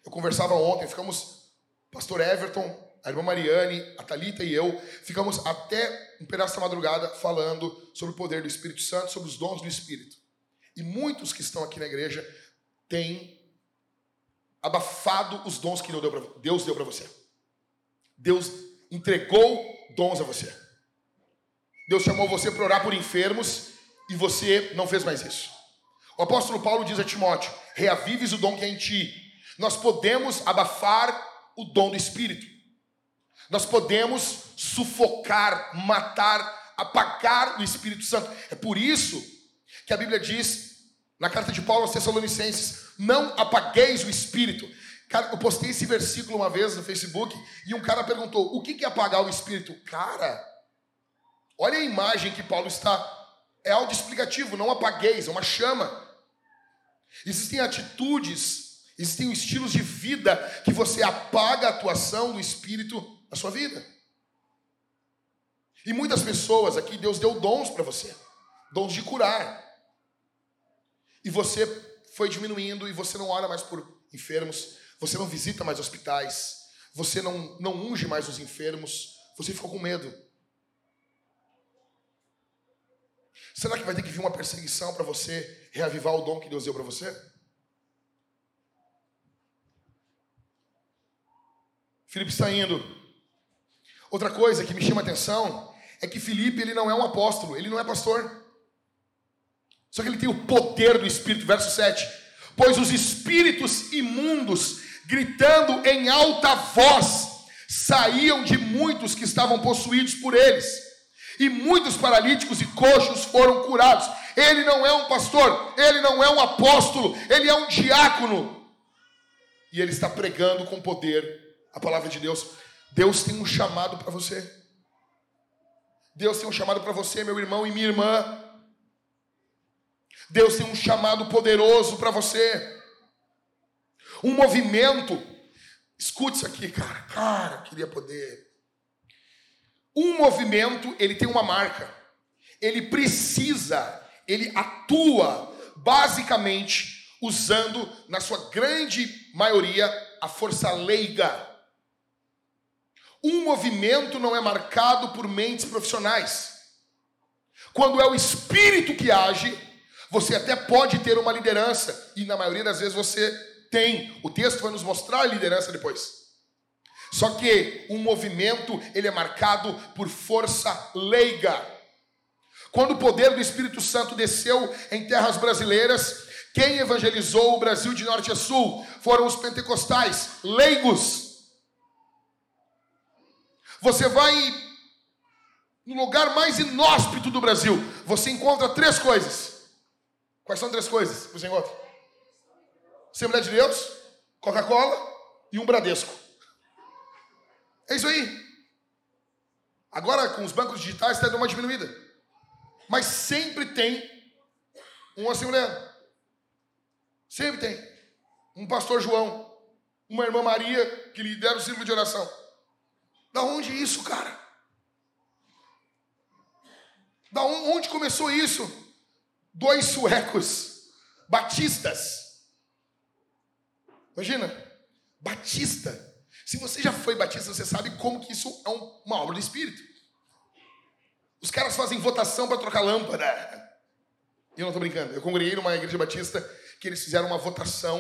Eu conversava ontem, ficamos, pastor Everton, a irmã Mariane, a Talita e eu ficamos até um pedaço da madrugada falando sobre o poder do Espírito Santo, sobre os dons do Espírito. E muitos que estão aqui na igreja têm abafado os dons que Deus deu para você. Deus entregou dons a você. Deus chamou você para orar por enfermos e você não fez mais isso. O apóstolo Paulo diz a Timóteo: reavives o dom que é em ti. Nós podemos abafar o dom do Espírito. Nós podemos sufocar, matar, apagar o Espírito Santo. É por isso que a Bíblia diz, na carta de Paulo aos Tessalonicenses: não apagueis o Espírito. Cara, eu postei esse versículo uma vez no Facebook e um cara perguntou: o que é apagar o Espírito? Cara, olha a imagem que Paulo está. É autoexplicativo, não apagueis, é uma chama. Existem atitudes, existem estilos de vida que você apaga a atuação do Espírito na sua vida. E muitas pessoas aqui, Deus deu dons para você dons de curar. E você foi diminuindo e você não ora mais por enfermos, você não visita mais hospitais, você não, não unge mais os enfermos, você ficou com medo. Será que vai ter que vir uma perseguição para você reavivar o dom que Deus deu para você? Filipe está indo Outra coisa que me chama a atenção é que Felipe ele não é um apóstolo, ele não é pastor. Só que ele tem o poder do Espírito, verso 7. Pois os espíritos imundos, gritando em alta voz, saíam de muitos que estavam possuídos por eles. E muitos paralíticos e coxos foram curados. Ele não é um pastor, ele não é um apóstolo, ele é um diácono. E ele está pregando com poder a palavra de Deus. Deus tem um chamado para você. Deus tem um chamado para você, meu irmão e minha irmã. Deus tem um chamado poderoso para você. Um movimento. Escute isso aqui, cara. Cara, queria poder. Um movimento, ele tem uma marca. Ele precisa, ele atua basicamente usando, na sua grande maioria, a força leiga um movimento não é marcado por mentes profissionais. Quando é o espírito que age, você até pode ter uma liderança, e na maioria das vezes você tem. O texto vai nos mostrar a liderança depois. Só que um movimento, ele é marcado por força leiga. Quando o poder do Espírito Santo desceu em terras brasileiras, quem evangelizou o Brasil de norte a sul foram os pentecostais, leigos. Você vai no lugar mais inóspito do Brasil, você encontra três coisas. Quais são três coisas que você encontra? Assembleia de Deus, Coca-Cola e um Bradesco. É isso aí. Agora, com os bancos digitais, está dando uma diminuída. Mas sempre tem um assembleano. Sempre tem. Um pastor João. Uma irmã Maria que lidera o círculo de oração. Da onde isso, cara? Da onde começou isso? Dois suecos, batistas. Imagina, batista. Se você já foi batista, você sabe como que isso é uma obra do Espírito. Os caras fazem votação para trocar lâmpada. Eu não estou brincando. Eu congreguei numa igreja batista que eles fizeram uma votação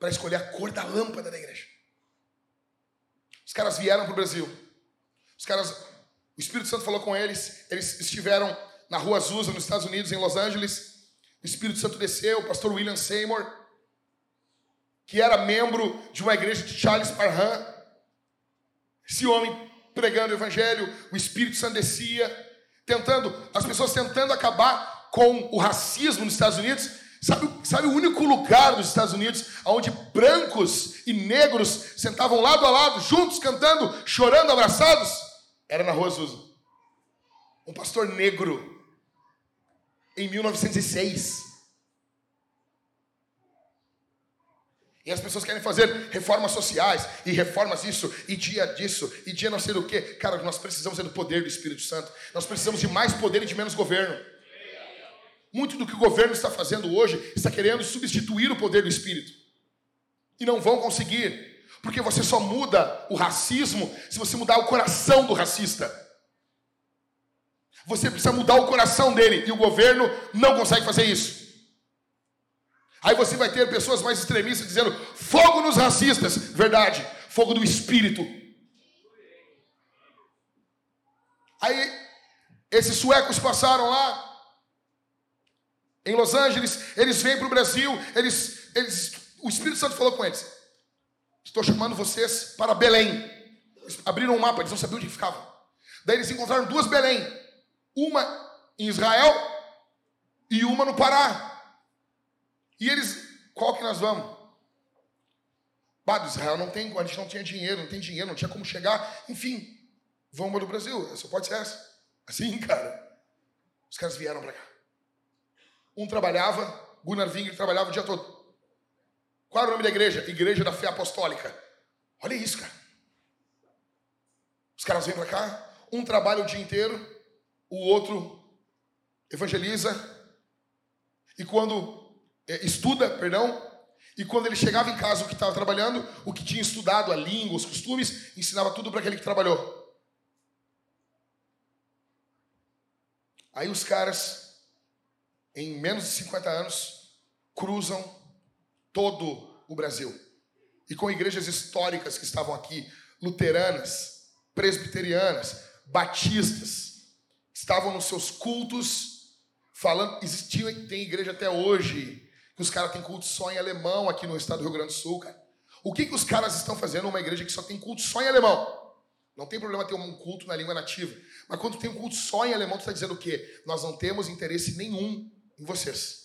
para escolher a cor da lâmpada da igreja. Os caras vieram para o Brasil. Os caras, o Espírito Santo falou com eles. Eles estiveram na Rua Azusa, nos Estados Unidos, em Los Angeles. O Espírito Santo desceu. O pastor William Seymour, que era membro de uma igreja de Charles Parham. Esse homem pregando o evangelho, o Espírito Santo descia tentando, as pessoas tentando acabar com o racismo nos Estados Unidos. Sabe, sabe o único lugar dos Estados Unidos onde brancos e negros sentavam lado a lado, juntos, cantando, chorando, abraçados? Era na Rua Azusa. Um pastor negro, em 1906. E as pessoas querem fazer reformas sociais, e reformas isso, e dia disso, e dia não sei do que. Cara, nós precisamos é do poder do Espírito Santo. Nós precisamos de mais poder e de menos governo. Muito do que o governo está fazendo hoje está querendo substituir o poder do Espírito. E não vão conseguir, porque você só muda o racismo se você mudar o coração do racista. Você precisa mudar o coração dele, e o governo não consegue fazer isso. Aí você vai ter pessoas mais extremistas dizendo: fogo nos racistas. Verdade, fogo do espírito. Aí, esses suecos passaram lá, em Los Angeles, eles vêm para o Brasil, eles, eles, o Espírito Santo falou com eles: Estou chamando vocês para Belém. Eles abriram um mapa, eles não sabiam onde ficava. Daí eles encontraram duas Belém: uma em Israel e uma no Pará. E eles, qual que nós vamos? Bah, do Israel não tem, a gente não tinha dinheiro, não tem dinheiro, não tinha como chegar. Enfim, vamos para o Brasil, só pode ser essa. Assim, cara. Os caras vieram para cá. Um trabalhava, Gunnar Wingre trabalhava o dia todo. Qual era o nome da igreja? Igreja da Fé Apostólica. Olha isso, cara. Os caras vêm para cá, um trabalha o dia inteiro, o outro evangeliza. E quando é, estuda, perdão, e quando ele chegava em casa, o que estava trabalhando, o que tinha estudado, a língua, os costumes, ensinava tudo para aquele que trabalhou. Aí os caras, em menos de 50 anos, cruzam todo o Brasil. E com igrejas históricas que estavam aqui, luteranas, presbiterianas, batistas, estavam nos seus cultos, falando, existia, tem igreja até hoje, que os caras têm culto só em alemão aqui no estado do Rio Grande do Sul, cara. O que, que os caras estão fazendo numa igreja que só tem culto só em alemão? Não tem problema ter um culto na língua nativa. Mas quando tem um culto só em alemão, tu está dizendo o quê? Nós não temos interesse nenhum em vocês.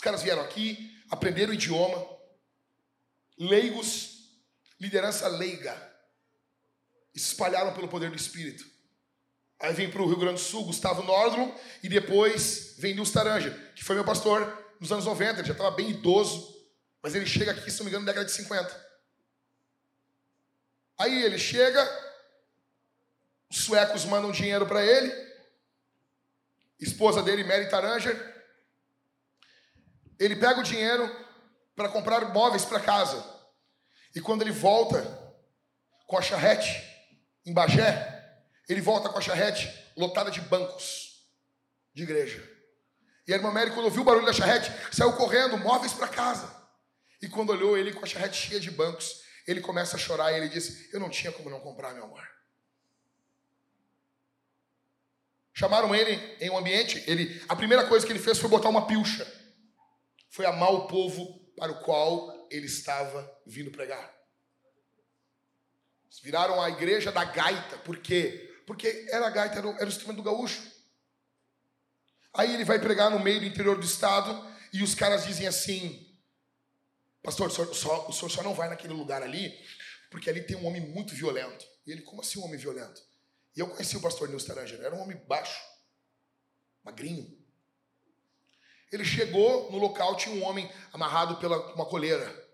Os caras vieram aqui, aprenderam o idioma, leigos, liderança leiga, espalharam pelo poder do Espírito. Aí vem para o Rio Grande do Sul, Gustavo Nordlund, e depois vem Nils Taranja, que foi meu pastor nos anos 90, ele já estava bem idoso, mas ele chega aqui, se não me engano, na década de 50. Aí ele chega, os suecos mandam dinheiro para ele, esposa dele, Mary Taranger, ele pega o dinheiro para comprar móveis para casa. E quando ele volta com a charrete em Bagé, ele volta com a charrete lotada de bancos de igreja. E a irmã Mary, quando ouviu o barulho da charrete, saiu correndo, móveis para casa. E quando olhou ele com a charrete cheia de bancos, Ele começa a chorar e ele diz: Eu não tinha como não comprar, meu amor. Chamaram ele em um ambiente, ele, a primeira coisa que ele fez foi botar uma pilcha. Foi amar o povo para o qual ele estava vindo pregar. Viraram a igreja da gaita, por quê? Porque era a gaita, era o, era instrumento do gaúcho. Aí ele vai pregar no meio do interior do estado e os caras dizem assim: Pastor, o senhor, só, o senhor só não vai naquele lugar ali, porque ali tem um homem muito violento. E ele, como assim um homem violento? E eu conheci o pastor Nilson Tarangelo, era um homem baixo, magrinho. Ele chegou no local, tinha um homem amarrado pela uma coleira.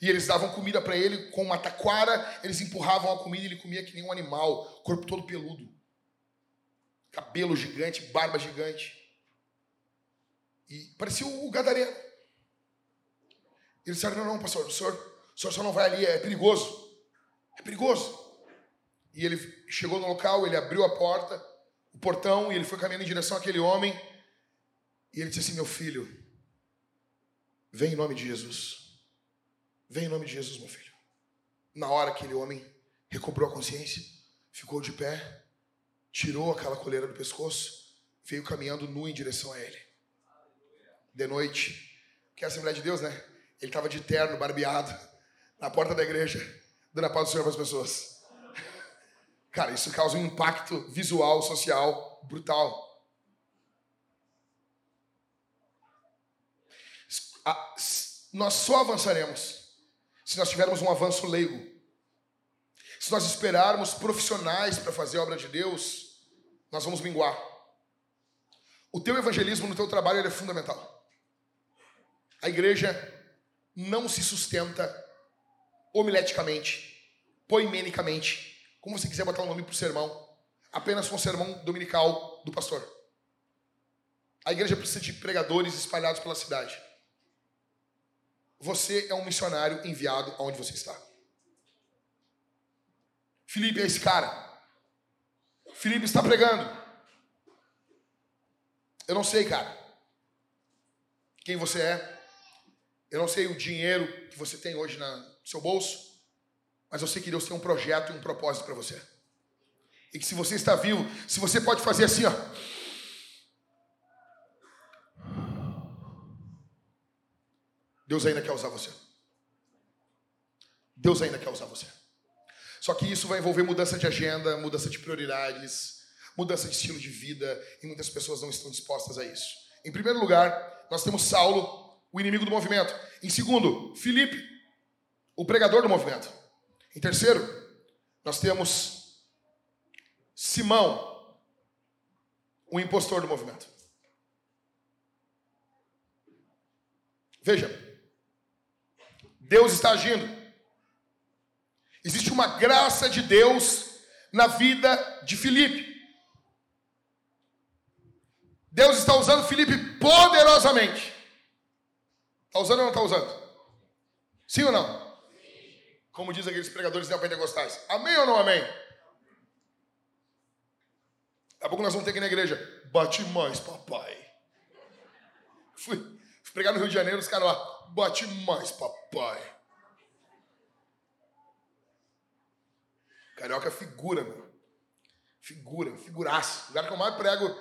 E eles davam comida para ele com uma taquara, eles empurravam a comida e ele comia que nem um animal, corpo todo peludo. Cabelo gigante, barba gigante. E parecia o Gadareno. Eles disseram: Não, não, pastor, o senhor, o senhor só não vai ali, é perigoso. É perigoso. E ele chegou no local, ele abriu a porta, o portão, e ele foi caminhando em direção àquele homem. E ele disse assim: Meu filho, vem em nome de Jesus. Vem em nome de Jesus, meu filho. Na hora aquele homem recobrou a consciência, ficou de pé, tirou aquela coleira do pescoço, veio caminhando nu em direção a ele. De noite, que é a Assembleia de Deus, né? Ele estava de terno, barbeado, na porta da igreja, dando a paz do Senhor para as pessoas. Cara, isso causa um impacto visual, social brutal. Nós só avançaremos se nós tivermos um avanço leigo. Se nós esperarmos profissionais para fazer a obra de Deus, nós vamos minguar. O teu evangelismo no teu trabalho é fundamental. A igreja não se sustenta homileticamente, poimenicamente, como você quiser botar um nome para o sermão, apenas com o sermão dominical do pastor. A igreja precisa de pregadores espalhados pela cidade. Você é um missionário enviado aonde você está. Felipe é esse cara. Felipe está pregando. Eu não sei, cara, quem você é. Eu não sei o dinheiro que você tem hoje no seu bolso. Mas eu sei que Deus tem um projeto e um propósito para você. E que se você está vivo, se você pode fazer assim, ó. Deus ainda quer usar você. Deus ainda quer usar você. Só que isso vai envolver mudança de agenda, mudança de prioridades, mudança de estilo de vida, e muitas pessoas não estão dispostas a isso. Em primeiro lugar, nós temos Saulo, o inimigo do movimento. Em segundo, Filipe, o pregador do movimento. Em terceiro, nós temos Simão, o impostor do movimento. Veja, Deus está agindo. Existe uma graça de Deus na vida de Filipe. Deus está usando Filipe poderosamente. Está usando ou não está usando? Sim ou não? Como diz aqueles pregadores neopentecostais. Amém ou não amém? Daqui a pouco nós vamos ter que ir na igreja. Bate mais, papai. Fui, fui pregar no Rio de Janeiro, os caras lá. Bate mais, papai. Carioca é figura, meu. Figura, figuraço. O lugar que eu mais prego,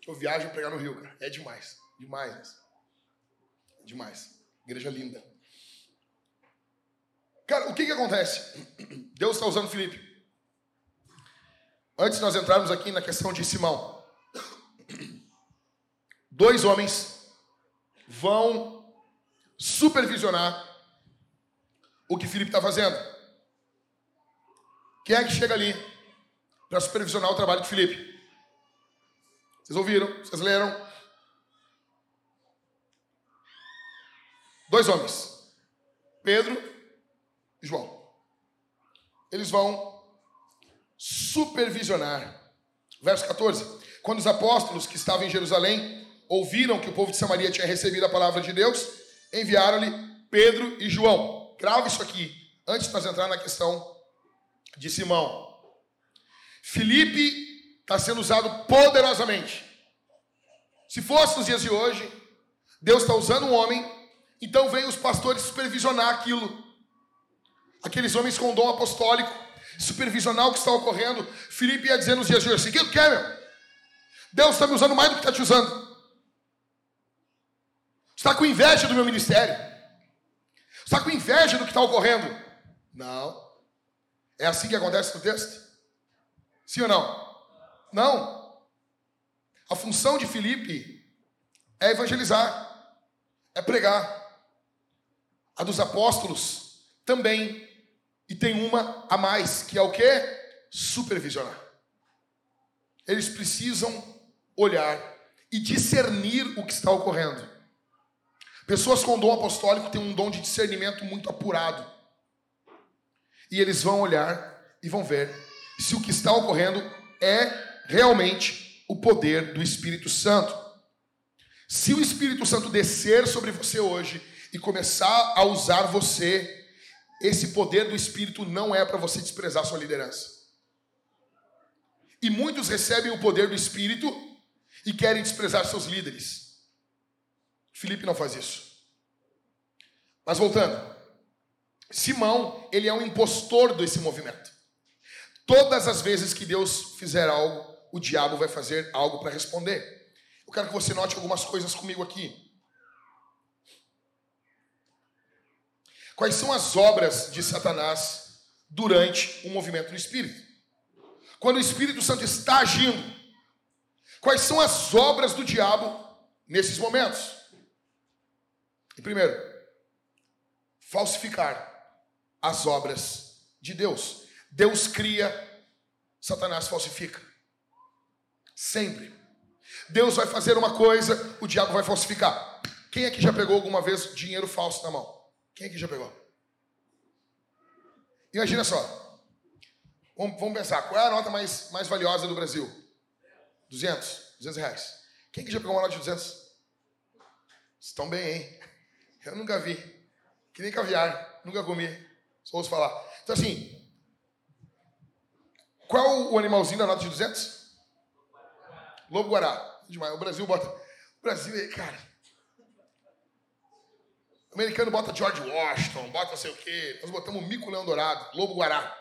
que eu viajo pregar no Rio, cara. É demais. Demais, né? É demais. Igreja linda. Cara, o que que acontece? Deus está usando Felipe. Antes de nós entrarmos aqui na questão de Simão, dois homens vão supervisionar o que Felipe está fazendo. Quem é que chega ali para supervisionar o trabalho de Felipe? Vocês ouviram? Vocês leram? Dois homens, Pedro e João. Eles vão supervisionar. Verso 14. Quando os apóstolos que estavam em Jerusalém ouviram que o povo de Samaria tinha recebido a palavra de Deus, enviaram-lhe Pedro e João. Grava isso aqui, antes de nós entrar na questão de Simão. Felipe está sendo usado poderosamente. Se fosse nos dias de hoje, Deus está usando um homem, então vem os pastores supervisionar aquilo. aqueles homens com dom apostólico, supervisional que está ocorrendo, Filipe ia dizer nos dias de hoje o que quer, meu? Deus está me usando mais do que está te usando. Está com inveja do meu ministério. Está com inveja do que está ocorrendo. Não. É assim que acontece no texto? Sim ou não? Não. A função de Filipe é evangelizar, é pregar. A dos apóstolos também. E tem uma a mais, que é o que? Supervisionar. Eles precisam olhar e discernir o que está ocorrendo. Pessoas com dom apostólico têm um dom de discernimento muito apurado. E eles vão olhar e vão ver se o que está ocorrendo é realmente o poder do Espírito Santo. Se o Espírito Santo descer sobre você hoje e começar a usar você, esse poder do Espírito não é para você desprezar sua liderança. E muitos recebem o poder do Espírito e querem desprezar seus líderes. Felipe não faz isso. Mas voltando, Simão, ele é um impostor desse movimento. Todas as vezes que Deus fizer algo, o diabo vai fazer algo para responder. Eu quero que você note algumas coisas comigo aqui. Quais são as obras de Satanás durante o movimento do Espírito? Quando o Espírito Santo está agindo, Quais são as obras do diabo nesses momentos? Primeiro, falsificar as obras de Deus. Deus cria, Satanás falsifica. Sempre. Deus vai fazer uma coisa, o diabo vai falsificar. Quem aqui já pegou alguma vez dinheiro falso na mão? Quem aqui já pegou? Imagina só. Vamos, pensar, qual é a nota mais, mais valiosa do Brasil? 200, 200 reais. Quem que já pegou uma nota de 200? Estão bem, hein? Eu nunca vi. Que nem caviar, nunca comi. Só ouço falar. Então, assim, qual o animalzinho da nota de 200? Lobo Guará. Demais. O Brasil bota. O Brasil, cara. O americano bota George Washington, bota não sei o quê. Nós botamos mico leão dourado, lobo guará.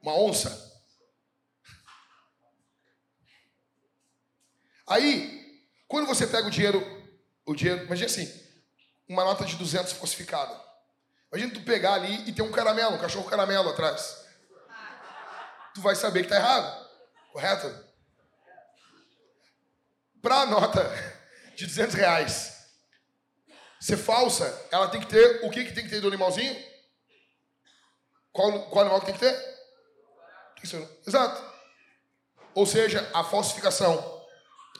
Uma onça. Aí, quando você pega o dinheiro, o dinheiro, imagina assim, uma nota de 200 falsificada. Imagina tu pegar ali e ter um caramelo, um cachorro caramelo atrás. Tu vai saber que tá errado, correto? Para a nota de 200 reais ser falsa, ela tem que ter, o que, que tem que ter do animalzinho? Qual, qual animal que tem que ter? Exato. Ou seja, a falsificação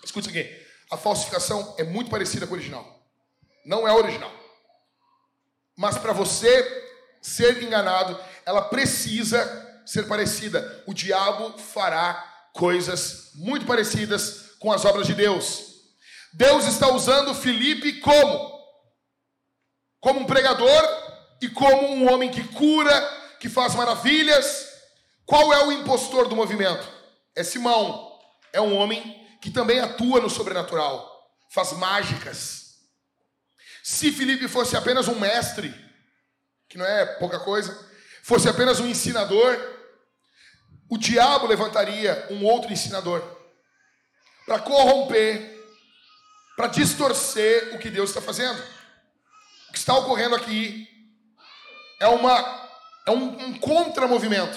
Escute isso aqui. A falsificação é muito parecida com o original. Não é original. Mas para você ser enganado, ela precisa ser parecida. O diabo fará coisas muito parecidas com as obras de Deus. Deus está usando Felipe como? Como um pregador e como um homem que cura, que faz maravilhas. Qual é o impostor do movimento? É Simão. É um homem que também atua no sobrenatural, faz mágicas. Se Felipe fosse apenas um mestre, que não é pouca coisa, fosse apenas um ensinador, o diabo levantaria um outro ensinador para corromper, para distorcer o que Deus está fazendo. O que está ocorrendo aqui é uma é um, um contramovimento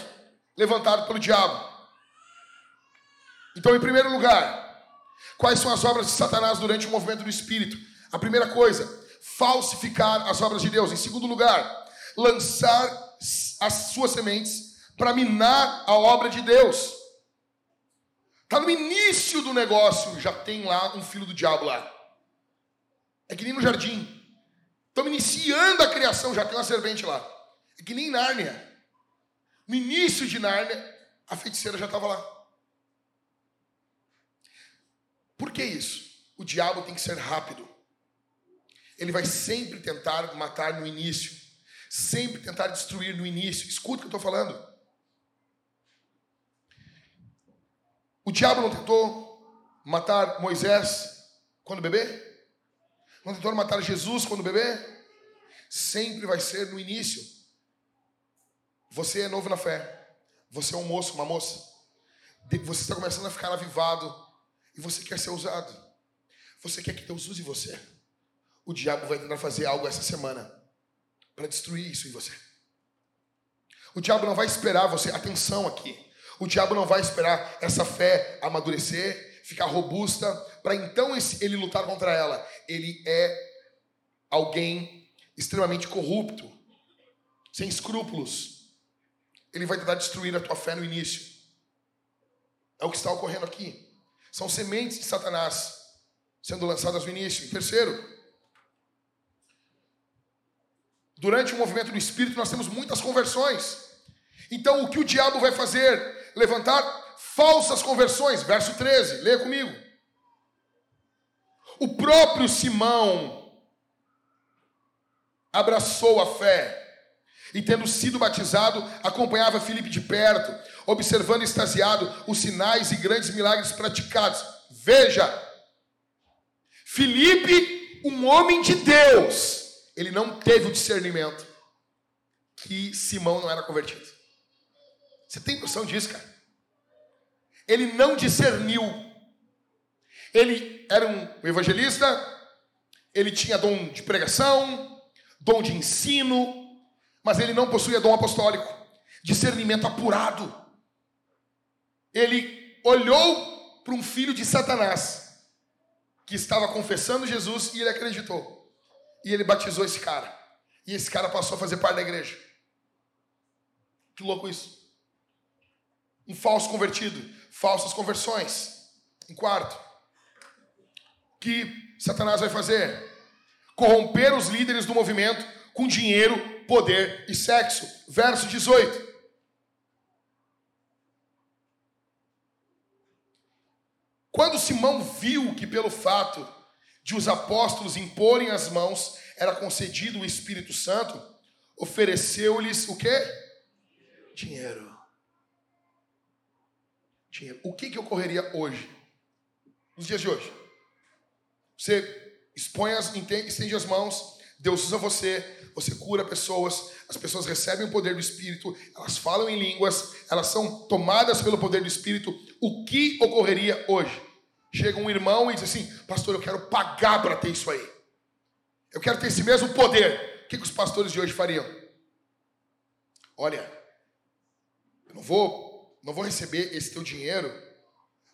levantado pelo diabo. Então, em primeiro lugar, Quais são as obras de Satanás durante o movimento do Espírito? A primeira coisa, falsificar as obras de Deus. Em segundo lugar, lançar as suas sementes para minar a obra de Deus. Está no início do negócio, já tem lá um filho do diabo lá. É que nem no jardim. Estamos iniciando a criação, já tem uma servente lá. É que nem Nárnia. No início de Nárnia, a feiticeira já estava lá. Por que isso? O diabo tem que ser rápido. Ele vai sempre tentar matar no início, sempre tentar destruir no início. Escuta o que eu estou falando. O diabo não tentou matar Moisés quando bebê? Não tentou matar Jesus quando bebê? Sempre vai ser no início. Você é novo na fé. Você é um moço, uma moça. Você está começando a ficar avivado e você quer ser usado. Você quer que Deus use você. O diabo vai tentar fazer algo essa semana para destruir isso em você. O diabo não vai esperar você, atenção aqui. O diabo não vai esperar essa fé amadurecer, ficar robusta, para então ele lutar contra ela. Ele é alguém extremamente corrupto, sem escrúpulos. Ele vai tentar destruir a tua fé no início. É o que está ocorrendo aqui. São sementes de Satanás sendo lançadas no início. Terceiro, durante o movimento do Espírito nós temos muitas conversões. Então o que o diabo vai fazer? Levantar falsas conversões. Verso 13, leia comigo. O próprio Simão abraçou a fé e, tendo sido batizado, acompanhava Filipe de perto, observando extasiado os sinais e grandes milagres praticados. Veja, Filipe, um homem de Deus, ele não teve o discernimento que Simão não era convertido. Você tem noção disso, cara? Ele não discerniu. Ele era um evangelista, ele tinha dom de pregação, dom de ensino, mas ele não possuía dom apostólico, discernimento apurado. Ele olhou para um filho de Satanás que estava confessando Jesus e ele acreditou. E ele batizou esse cara. E esse cara passou a fazer parte da igreja. Que louco isso. Um falso convertido, falsas conversões. Em quarto, que Satanás vai fazer? corromper os líderes do movimento com dinheiro, poder e sexo. Verso 18. Quando Simão viu que, pelo fato de os apóstolos imporem as mãos, era concedido o Espírito Santo, ofereceu-lhes o quê? Dinheiro. Dinheiro. O que, que ocorreria hoje? Nos dias de hoje? Você expõe as, estende as mãos, Deus usa você, você cura pessoas, as pessoas recebem o poder do Espírito, elas falam em línguas, elas são tomadas pelo poder do Espírito. O que ocorreria hoje? Chega um irmão e diz assim: Pastor, eu quero pagar para ter isso aí. Eu quero ter esse mesmo poder. O que, que os pastores de hoje fariam? Olha, eu não vou, não vou receber esse teu dinheiro,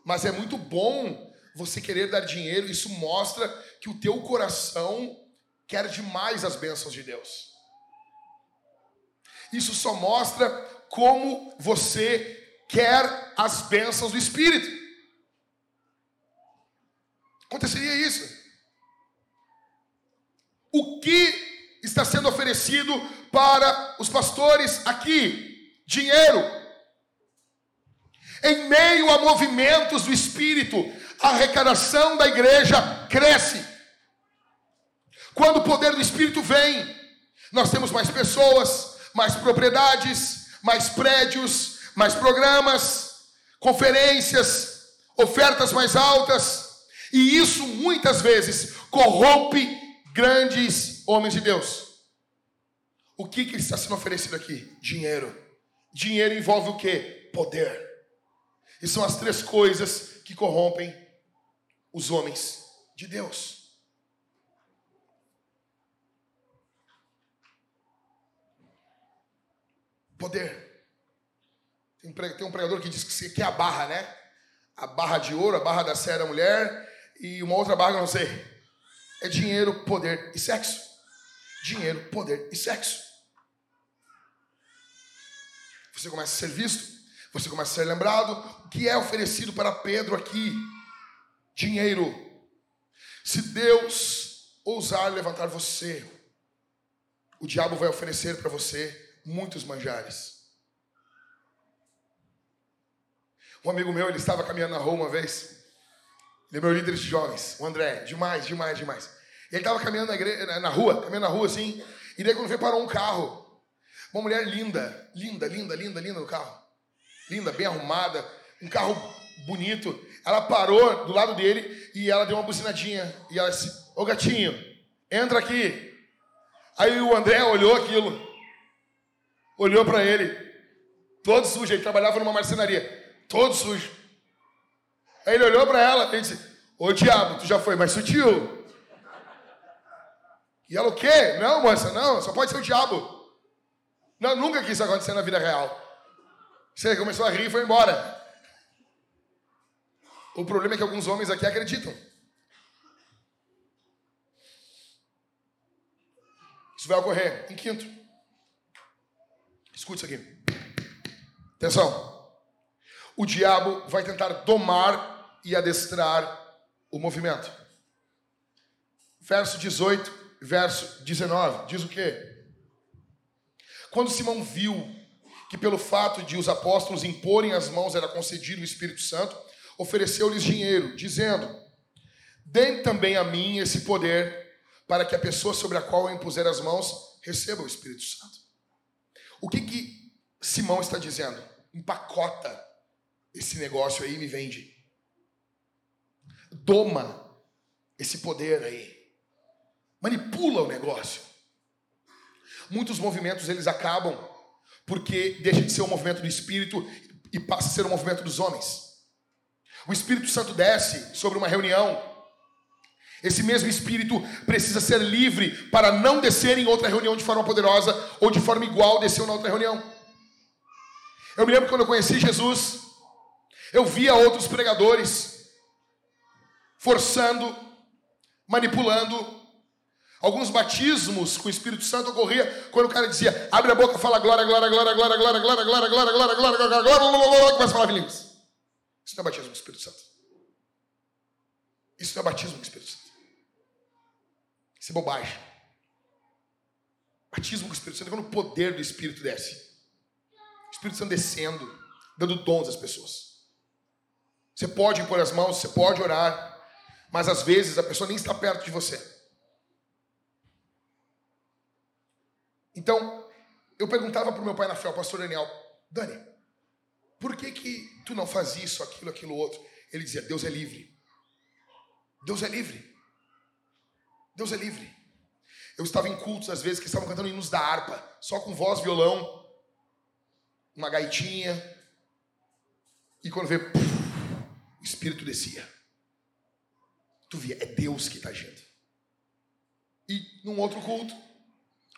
mas é muito bom você querer dar dinheiro, isso mostra que o teu coração quer demais as bênçãos de Deus. Isso só mostra como você quer as bênçãos do Espírito. Aconteceria isso. O que está sendo oferecido para os pastores aqui? Dinheiro. Em meio a movimentos do Espírito, a arrecadação da igreja cresce. Quando o poder do Espírito vem, nós temos mais pessoas, mais propriedades, mais prédios, mais programas, conferências, ofertas mais altas, e isso muitas vezes corrompe grandes homens de Deus. O que, que está sendo oferecido aqui? Dinheiro. Dinheiro envolve o que? Poder. E são as três coisas que corrompem os homens de Deus. Poder. Tem um pregador que diz que é a barra, né? A barra de ouro, a barra da serra mulher e uma outra barra, não sei. É dinheiro, poder e sexo. Dinheiro, poder e sexo. Você começa a ser visto, você começa a ser lembrado. O que é oferecido para Pedro aqui? dinheiro. Se Deus ousar levantar você, o diabo vai oferecer para você muitos manjares. Um amigo meu, ele estava caminhando na rua uma vez. Ele é meu líder de jovens, o André. Demais, demais, demais. Ele estava caminhando na, igreja, na rua, caminhando na rua assim. E daí quando veio parou um carro. Uma mulher linda, linda, linda, linda, linda no carro. Linda, bem arrumada. Um carro bonito. Ela parou do lado dele e ela deu uma buzinadinha. E ela disse: Ô gatinho, entra aqui. Aí o André olhou aquilo. olhou para ele, todo sujo, ele trabalhava numa marcenaria, todo sujo. Aí ele olhou para ela e disse: Ô diabo, tu já foi mais sutil. E ela, o quê? Não, moça, não, só pode ser o diabo. Não, nunca quis isso acontecer na vida real. Você começou a rir e foi embora. O problema é que alguns homens aqui acreditam. Isso vai ocorrer em quinto. Escute isso aqui. Atenção. O diabo vai tentar domar e adestrar o movimento. Verso 18, verso 19, diz o quê? Quando Simão viu que pelo fato de os apóstolos imporem as mãos era concedido o Espírito Santo, ofereceu-lhes dinheiro, dizendo: Dê também a mim esse poder, para que a pessoa sobre a qual eu impuser as mãos receba o Espírito Santo. O que que Simão está dizendo? Empacota esse negócio aí me vende. Doma esse poder aí. Manipula o negócio. Muitos movimentos eles acabam porque deixa de ser um movimento do espírito e passa a ser um movimento dos homens. O Espírito Santo desce sobre uma reunião. Esse mesmo Espírito precisa ser livre para não descer em outra reunião de forma poderosa ou de forma igual desceu na outra reunião. Eu me lembro quando eu conheci Jesus, eu via outros pregadores forçando, manipulando. Alguns batismos com o Espírito Santo ocorria quando o cara dizia: abre a boca, fala glória, glória, glória, glória, glória, glória, glória, glória, glória, glória, glória, glória, glória, começa a falar em línguas. Isso não é batismo com o Espírito Santo. Isso não é batismo com o Espírito Santo. Isso é bobagem. Batismo com o Espírito Santo é quando o poder do Espírito desce. O Espírito Santo descendo, dando dons às pessoas. Você pode impor as mãos, você pode orar, mas às vezes a pessoa nem está perto de você. Então, eu perguntava para o meu pai na fé, o pastor Daniel, Dani, por que que tu não faz isso, aquilo, aquilo outro? Ele dizia, Deus é livre. Deus é livre. Deus é livre. Eu estava em cultos, às vezes, que estavam cantando hinos da harpa, só com voz, violão, uma gaitinha, e quando vê, puf, o Espírito descia. Tu via, é Deus que está agindo. E num outro culto,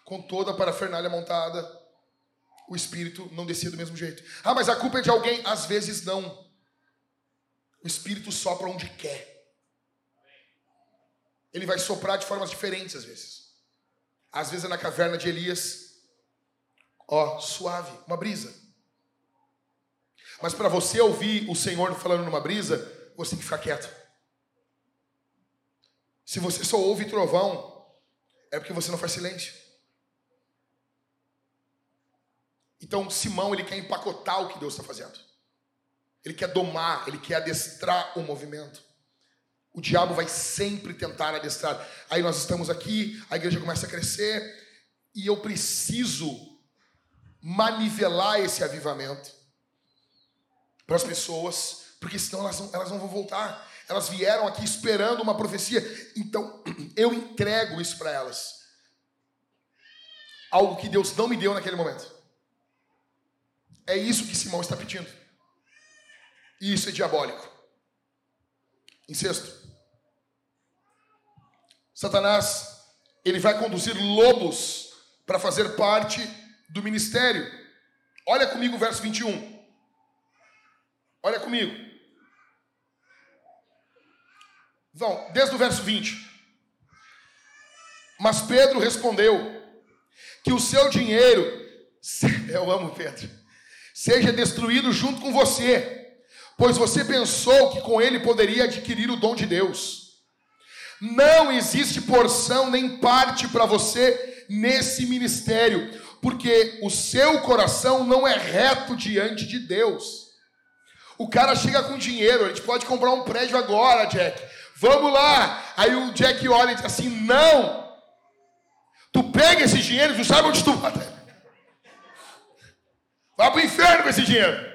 com toda a parafernália montada, o Espírito não descia do mesmo jeito. Ah, mas a culpa é de alguém? Às vezes não. O Espírito sopra onde quer. Ele vai soprar de formas diferentes às vezes. Às vezes é na caverna de Elias, ó, suave, uma brisa. Mas para você ouvir o Senhor falando numa brisa, você tem que ficar quieto. Se você só ouve trovão, é porque você não faz silêncio. Então Simão ele quer empacotar o que Deus está fazendo. Ele quer domar, ele quer adestrar o movimento. O diabo vai sempre tentar adestrar. Aí nós estamos aqui, a igreja começa a crescer e eu preciso manivelar esse avivamento para as pessoas, porque senão elas não, elas não vão voltar. Elas vieram aqui esperando uma profecia, então eu entrego isso para elas. Algo que Deus não me deu naquele momento. É isso que Simão está pedindo. E isso é diabólico. Em sexto, Satanás, ele vai conduzir lobos para fazer parte do ministério. Olha comigo o verso 21. Olha comigo. Vão, desde o verso 20. Mas Pedro respondeu que o seu dinheiro, eu amo Pedro, seja destruído junto com você, pois você pensou que com ele poderia adquirir o dom de Deus. Não existe porção nem parte para você nesse ministério, porque o seu coração não é reto diante de Deus. O cara chega com dinheiro, a gente pode comprar um prédio agora, Jack. Vamos lá. Aí o Jack olha e diz assim: Não. Tu pega esse dinheiro, tu sabe onde tu vai. Vai para o inferno com esse dinheiro.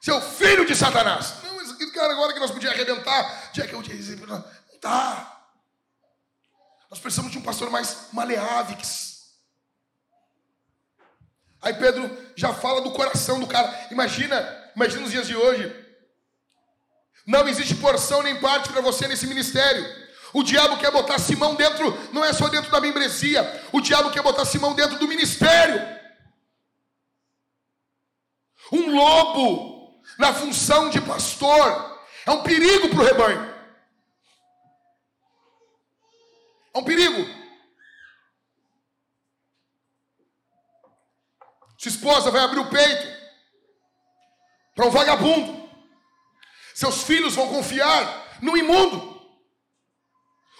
Seu filho de Satanás. Não, mas aquele cara agora que nós podíamos arrebentar. Jack, eu disse, não tá. Nós precisamos de um pastor mais maleável. Aí Pedro já fala do coração do cara. Imagina, imagina nos dias de hoje. Não existe porção nem parte para você nesse ministério. O diabo quer botar Simão dentro, não é só dentro da membresia. O diabo quer botar Simão dentro do ministério. Um lobo na função de pastor é um perigo para o rebanho. É um perigo. Sua esposa vai abrir o peito para um vagabundo. Seus filhos vão confiar no imundo.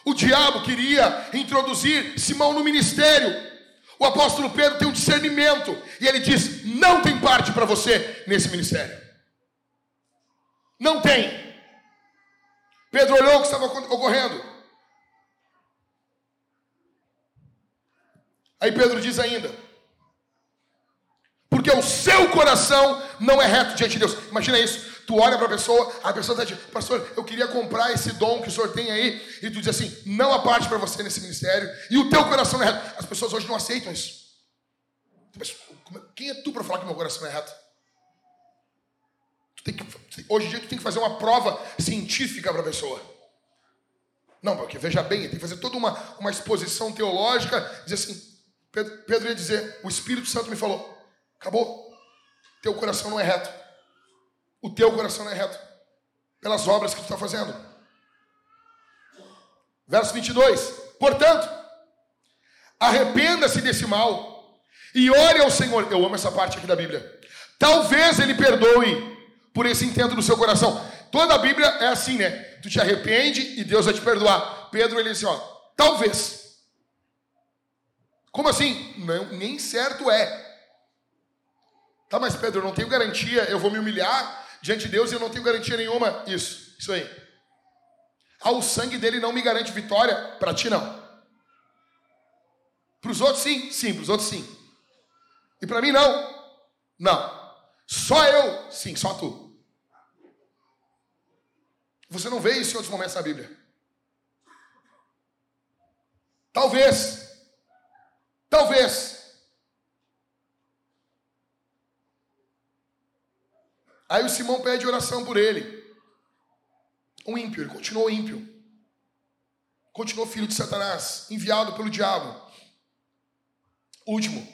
O diabo queria introduzir Simão no ministério. O apóstolo Pedro tem um discernimento e ele diz: não tem parte para você nesse ministério. Não tem. Pedro olhou o que estava ocorrendo. Aí Pedro diz ainda: coração não é reto diante de Deus. Imagina isso. Tu olha para a pessoa, a pessoa está dizendo, pastor, eu queria comprar esse dom que o senhor tem aí, e tu diz assim, não há parte para você nesse ministério, e o teu coração não é reto. As pessoas hoje não aceitam isso. Mas, quem é tu para falar que meu coração é reto? Tu tem que, hoje em dia tu tem que fazer uma prova científica para a pessoa. Não, porque veja bem, tem que fazer toda uma, uma exposição teológica, dizer assim, Pedro, Pedro ia dizer, o Espírito Santo me falou, Acabou. Teu coração não é reto. O teu coração não é reto. Pelas obras que tu está fazendo. Verso 22. Portanto, arrependa-se desse mal e ore ao Senhor. Eu amo essa parte aqui da Bíblia. Talvez Ele perdoe por esse intento do seu coração. Toda a Bíblia é assim, né? Tu te arrepende e Deus vai te perdoar. Pedro, ele disse, ó, talvez. Como assim? Não, nem certo é. Tá, mas Pedro, eu não tenho garantia, eu vou me humilhar diante de Deus e eu não tenho garantia nenhuma. Isso, isso aí. Ah, o sangue dele não me garante vitória, para ti não. Para os outros sim, sim, para os outros sim. E para mim não, não. Só eu, sim, só tu. Você não vê isso em outros momentos na Bíblia. Talvez, talvez Aí o Simão pede oração por ele. Um ímpio, ele continuou ímpio. Continuou filho de Satanás, enviado pelo diabo. Último.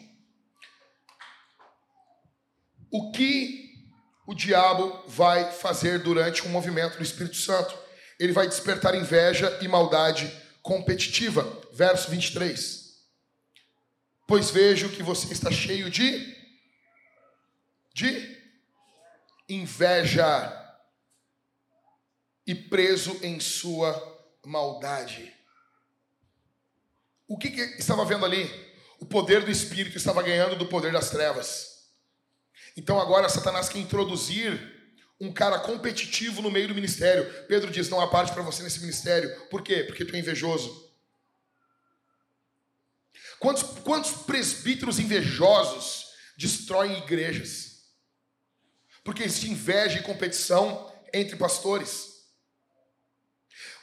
O que o diabo vai fazer durante um movimento do Espírito Santo? Ele vai despertar inveja e maldade competitiva. Verso 23. Pois vejo que você está cheio de de inveja e preso em sua maldade. O que, que estava vendo ali? O poder do Espírito estava ganhando do poder das trevas. Então agora Satanás quer introduzir um cara competitivo no meio do ministério. Pedro diz: não há parte para você nesse ministério. Por quê? Porque tu é invejoso. Quantos, quantos presbíteros invejosos destroem igrejas? Porque existe inveja e competição entre pastores.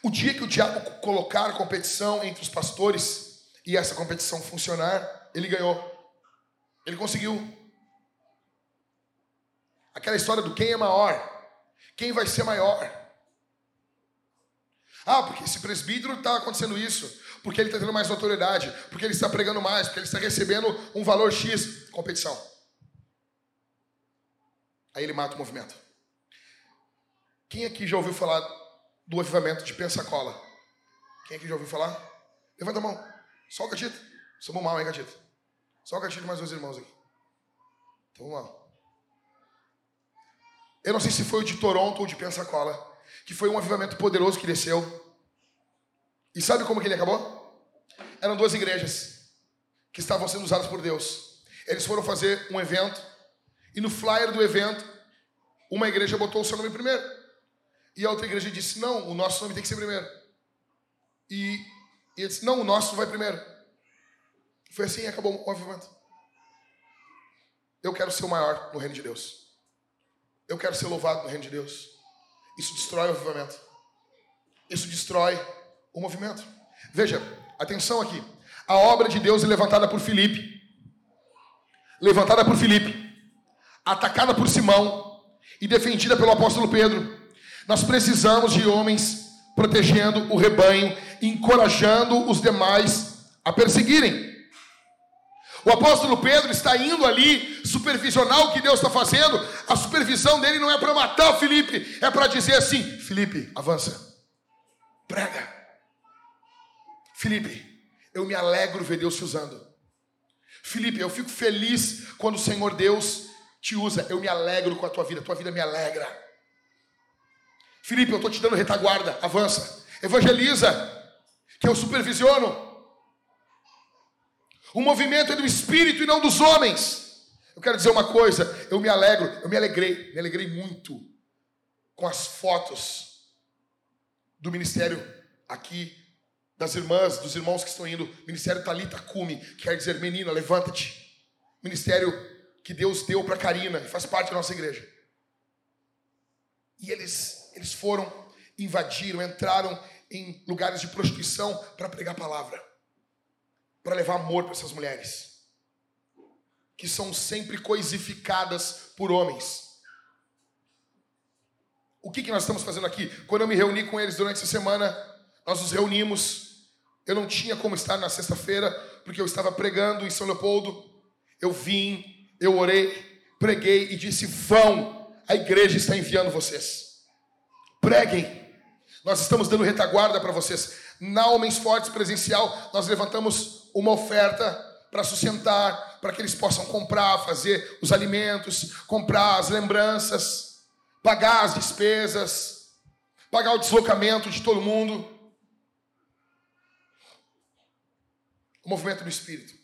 O dia que o diabo colocar competição entre os pastores e essa competição funcionar, ele ganhou. Ele conseguiu. Aquela história do quem é maior, quem vai ser maior. Ah, porque esse presbítero está acontecendo isso, porque ele está tendo mais autoridade, porque ele está pregando mais, porque ele está recebendo um valor X. Competição. Aí ele mata o movimento. Quem aqui já ouviu falar do avivamento de Pensacola? Quem aqui já ouviu falar? Levanta a mão. Só o Gatito. Somos mal, hein, Gatito? Só o Gatito mais dois irmãos aqui. Então vamos lá. Eu não sei se foi o de Toronto ou de Pensacola, que foi um avivamento poderoso que desceu. E sabe como que ele acabou? Eram duas igrejas que estavam sendo usadas por Deus. Eles foram fazer um evento e no flyer do evento, uma igreja botou o seu nome primeiro. E a outra igreja disse: Não, o nosso nome tem que ser primeiro. E, e ele disse: Não, o nosso vai primeiro. Foi assim e acabou o movimento. Eu quero ser o maior no reino de Deus. Eu quero ser louvado no reino de Deus. Isso destrói o avivamento. Isso destrói o movimento. Veja, atenção aqui. A obra de Deus é levantada por Filipe. levantada por Filipe, atacada por Simão e defendida pelo apóstolo Pedro. Nós precisamos de homens protegendo o rebanho, encorajando os demais a perseguirem. O apóstolo Pedro está indo ali supervisionar o que Deus está fazendo. A supervisão dele não é para matar o Felipe, é para dizer assim: Felipe, avança, prega. Felipe, eu me alegro ver Deus te usando. Felipe, eu fico feliz quando o Senhor Deus te usa. Eu me alegro com a tua vida, tua vida me alegra. Felipe, eu estou te dando retaguarda, avança. Evangeliza, que eu supervisiono. O movimento é do espírito e não dos homens. Eu quero dizer uma coisa, eu me alegro, eu me alegrei, me alegrei muito com as fotos do ministério aqui das irmãs, dos irmãos que estão indo, ministério Talita Cume, quer dizer menina, levanta-te. Ministério que Deus deu para Karina e faz parte da nossa igreja. E eles eles foram, invadiram, entraram em lugares de prostituição para pregar a palavra para levar amor para essas mulheres, que são sempre coisificadas por homens. O que, que nós estamos fazendo aqui? Quando eu me reuni com eles durante essa semana, nós nos reunimos. Eu não tinha como estar na sexta-feira, porque eu estava pregando em São Leopoldo. Eu vim, eu orei, preguei e disse: Vão, a igreja está enviando vocês. Preguem. Nós estamos dando retaguarda para vocês. Na Homens Fortes Presencial, nós levantamos uma oferta para sustentar, para que eles possam comprar, fazer os alimentos, comprar as lembranças, pagar as despesas, pagar o deslocamento de todo mundo. O movimento do Espírito.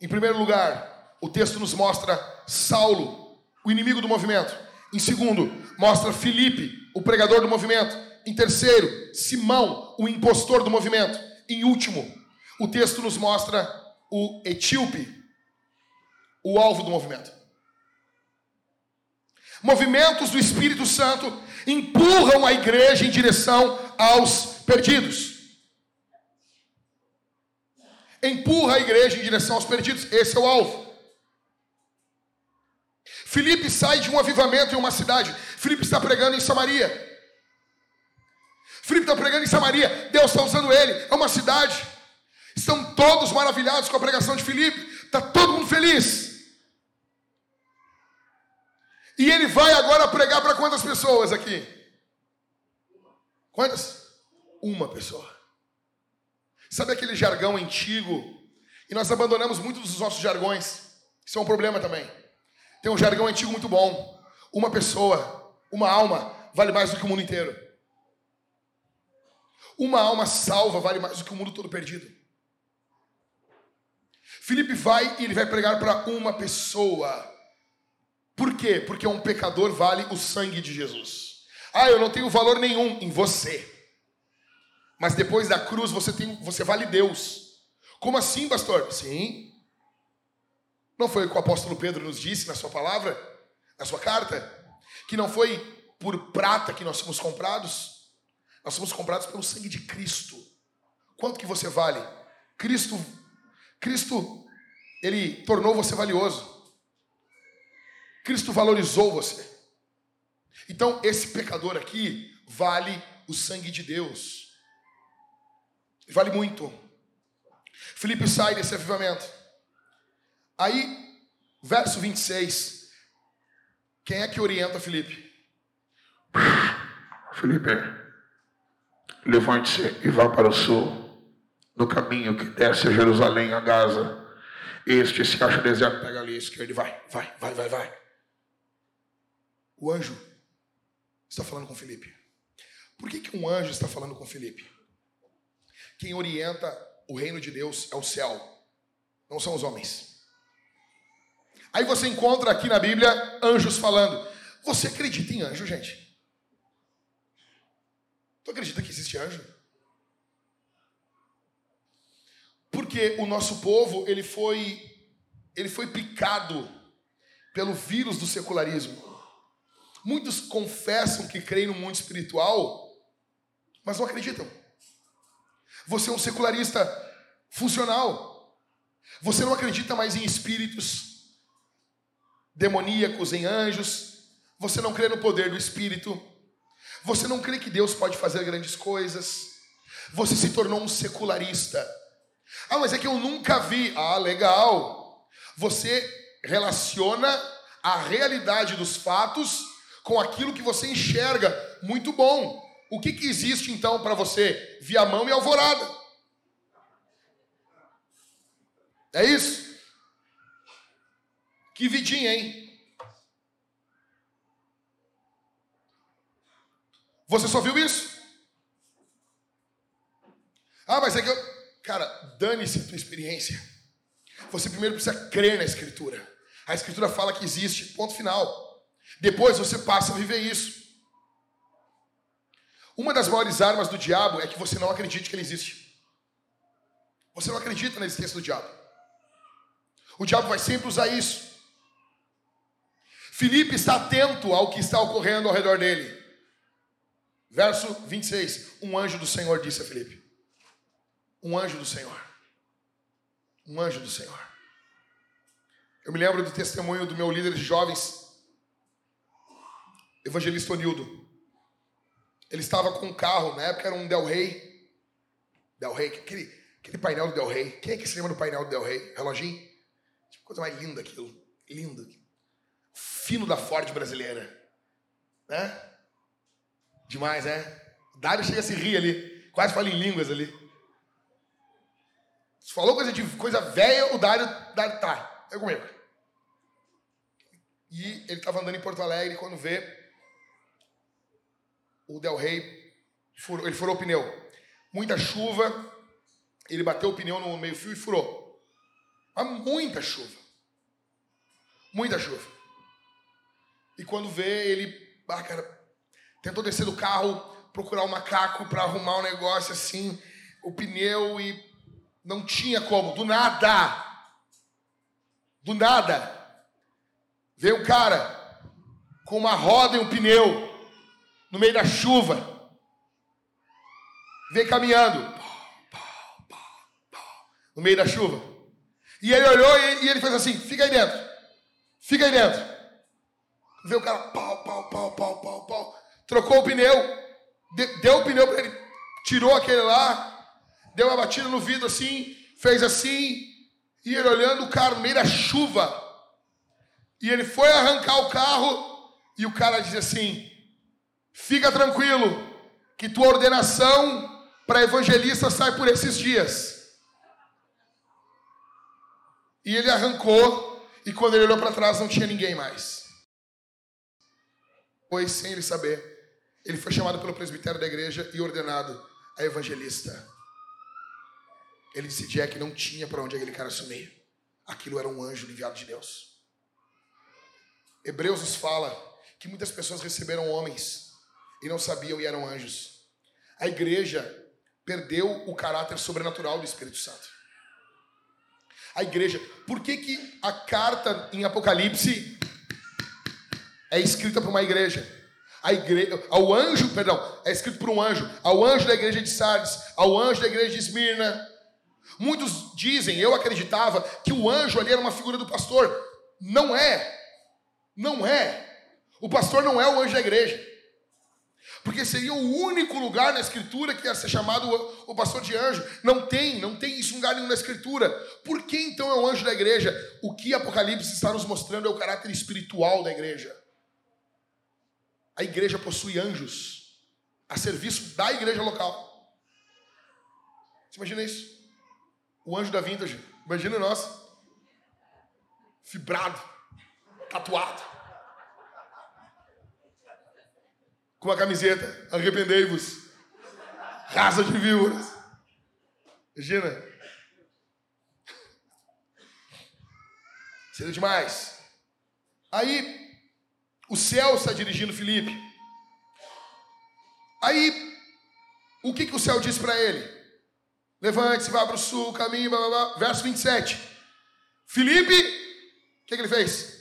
Em primeiro lugar, o texto nos mostra Saulo, o inimigo do movimento. Em segundo, mostra Filipe, o pregador do movimento. Em terceiro, Simão, o impostor do movimento. Em último, o texto nos mostra o etíope, o alvo do movimento. Movimentos do Espírito Santo empurram a igreja em direção aos perdidos. Empurra a igreja em direção aos perdidos, esse é o alvo. Filipe sai de um avivamento em uma cidade. Filipe está pregando em Samaria. Filipe está pregando em Samaria. Deus está usando ele. É uma cidade. Estão todos maravilhados com a pregação de Filipe. Está todo mundo feliz. E ele vai agora pregar para quantas pessoas aqui? Quantas? Uma pessoa. Sabe aquele jargão antigo? E nós abandonamos muitos dos nossos jargões. Isso é um problema também. Tem um jargão antigo muito bom. Uma pessoa, uma alma, vale mais do que o mundo inteiro. Uma alma salva vale mais do que o mundo todo perdido. Felipe vai e ele vai pregar para uma pessoa. Por quê? Porque um pecador vale o sangue de Jesus. Ah, eu não tenho valor nenhum em você. Mas depois da cruz você tem, você vale Deus. Como assim, pastor? Sim. Não foi o que o apóstolo Pedro nos disse na sua palavra, na sua carta, que não foi por prata que nós somos comprados. Nós somos comprados pelo sangue de Cristo. Quanto que você vale? Cristo Cristo, ele tornou você valioso. Cristo valorizou você. Então, esse pecador aqui vale o sangue de Deus. Vale muito. Felipe sai desse avivamento. Aí, verso 26. Quem é que orienta Felipe? Felipe, levante-se e vá para o sul no caminho que desce a Jerusalém, a Gaza. Este se acha deserto, pega ali a esquerda e vai, vai, vai, vai, vai. O anjo está falando com Felipe. Por que, que um anjo está falando com Felipe? Quem orienta o reino de Deus é o céu, não são os homens. Aí você encontra aqui na Bíblia anjos falando. Você acredita em anjo, gente? Tu acredita que existe anjo? Porque o nosso povo, ele foi ele foi picado pelo vírus do secularismo. Muitos confessam que creem no mundo espiritual, mas não acreditam. Você é um secularista funcional. Você não acredita mais em espíritos demoníacos, em anjos. Você não crê no poder do espírito. Você não crê que Deus pode fazer grandes coisas. Você se tornou um secularista. Ah, mas é que eu nunca vi. Ah, legal. Você relaciona a realidade dos fatos com aquilo que você enxerga. Muito bom. O que, que existe então para você? Viamão e alvorada. É isso? Que vidinha, hein? Você só viu isso? Ah, mas é que eu. Cara, dane-se a tua experiência. Você primeiro precisa crer na Escritura. A Escritura fala que existe, ponto final. Depois você passa a viver isso. Uma das maiores armas do diabo é que você não acredite que ele existe. Você não acredita na existência do diabo. O diabo vai sempre usar isso. Filipe está atento ao que está ocorrendo ao redor dele. Verso 26. Um anjo do Senhor disse a Filipe: Um anjo do Senhor. Um anjo do Senhor. Eu me lembro do testemunho do meu líder de jovens, evangelista Onildo. Ele estava com um carro, na época era um Del Rey. Del Rey, aquele, aquele painel do Del Rey. Quem é que se lembra do painel do Del Rey? Reloginho? Tipo, coisa mais linda aquilo. Lindo. Fino da Ford brasileira. Né? Demais, né? Dário chega a se rir ali. Quase fala em línguas ali. Se falou coisa de coisa velha, o Dário, Dário tá. É comigo. E ele estava andando em Porto Alegre quando vê o Del Rey, furou, ele furou o pneu. Muita chuva, ele bateu o pneu no meio fio e furou. Mas muita chuva. Muita chuva. E quando vê, ele, ah, cara, tentou descer do carro, procurar o um macaco para arrumar um negócio assim, o pneu e não tinha como, do nada. Do nada. Veio um cara com uma roda e um pneu no meio da chuva. Vem caminhando. No meio da chuva. E ele olhou e ele fez assim: fica aí dentro. Fica aí dentro. Vê o cara, pau, pau, pau, pau, pau, pau. Trocou o pneu. Deu o pneu para ele. Tirou aquele lá. Deu uma batida no vidro assim. Fez assim. E ele olhando o carro no meio da chuva. E ele foi arrancar o carro. E o cara diz assim: Fica tranquilo, que tua ordenação para evangelista sai por esses dias. E ele arrancou, e quando ele olhou para trás não tinha ninguém mais. Pois, sem ele saber, ele foi chamado pelo presbitério da igreja e ordenado a evangelista. Ele disse: Jack, não tinha para onde aquele cara sumir. Aquilo era um anjo enviado de Deus. Hebreus nos fala que muitas pessoas receberam homens e não sabiam e eram anjos. A igreja perdeu o caráter sobrenatural do Espírito Santo. A igreja, por que, que a carta em Apocalipse é escrita para uma igreja? A igreja, ao anjo, perdão, é escrito por um anjo, ao anjo da igreja de Sardes, ao anjo da igreja de Esmirna. Muitos dizem, eu acreditava, que o anjo ali era uma figura do pastor. Não é. Não é. O pastor não é o anjo da igreja. Porque seria o único lugar na Escritura que ia ser chamado o, pastor de anjo. Não tem, não tem isso em lugar nenhum na Escritura. Por que então é o anjo da igreja? O que Apocalipse está nos mostrando é o caráter espiritual da igreja. A igreja possui anjos a serviço da igreja local. Você imagina isso? O anjo da vintage. Imagina nós. Fibrado, tatuado. Com a camiseta, arrependei-vos, raça de víboras. Imagina. Seria demais. Aí, o céu está dirigindo Felipe. Aí, o que, que o céu disse para ele? Levante-se, vá para o sul, caminho, blá, blá, blá. verso 27. Felipe, o que, que ele fez?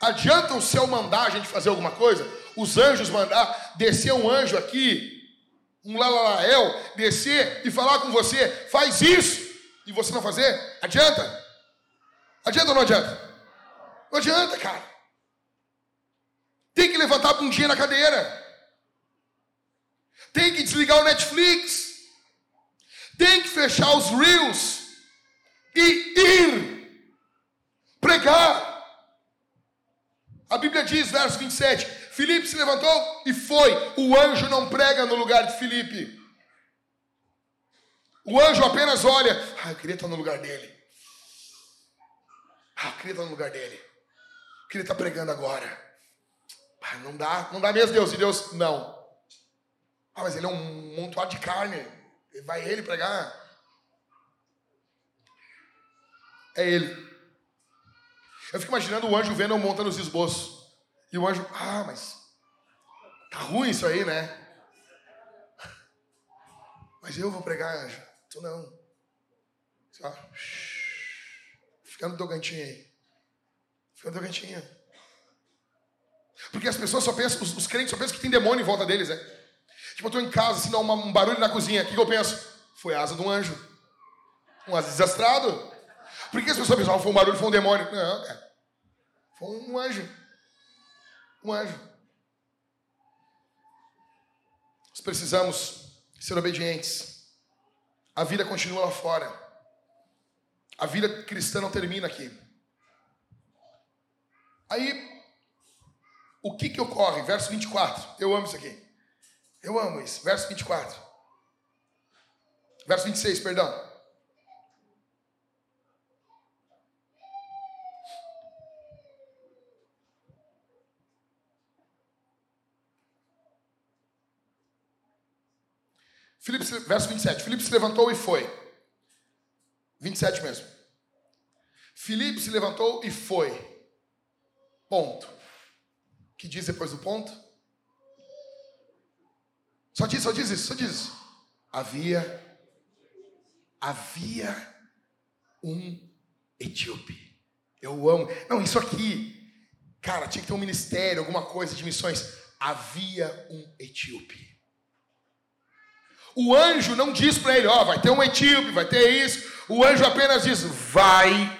Adianta o céu mandar a gente fazer alguma coisa? Os anjos mandar, descer um anjo aqui, um Lalalael, descer e falar com você, faz isso. e você não fazer, adianta? Adianta ou não adianta? Não adianta, cara. Tem que levantar a bundinha na cadeira. Tem que desligar o Netflix. Tem que fechar os reels e ir pregar. A Bíblia diz, verso 27, Filipe se levantou e foi. O anjo não prega no lugar de Filipe. O anjo apenas olha. Ah, eu queria estar no lugar dele. Ah, eu queria estar no lugar dele. Eu queria estar pregando agora. Ah, não dá, não dá mesmo, Deus. E Deus, não. Ah, mas ele é um montuado de carne. Vai ele pregar? É ele. Eu fico imaginando o anjo vendo eu montando os esboços. E o anjo, ah, mas tá ruim isso aí, né? Mas eu vou pregar, anjo. Tu não. Só. Fica no teu cantinho aí. Fica no teu cantinho. Porque as pessoas só pensam, os, os crentes só pensam que tem demônio em volta deles, né? Tipo, eu estou em casa, assim, dá um barulho na cozinha. O que, que eu penso? Foi a asa de um anjo. Um asa desastrado. Por que as pessoas pensam, ah, foi um barulho, foi um demônio? Não, cara. Foi um anjo. Um anjo. Nós precisamos ser obedientes. A vida continua lá fora. A vida cristã não termina aqui. Aí, o que que ocorre? Verso 24. Eu amo isso aqui. Eu amo isso. Verso 24. Verso 26, perdão. Filipe, verso 27. Filipe se levantou e foi. 27 mesmo. Filipe se levantou e foi. Ponto. que diz depois do ponto? Só diz, só diz isso, só diz isso. Havia, havia um etíope. Eu amo. Não, isso aqui, cara, tinha que ter um ministério, alguma coisa de missões. Havia um etíope. O anjo não diz para ele, ó, oh, vai ter um etíope, vai ter isso. O anjo apenas diz: vai,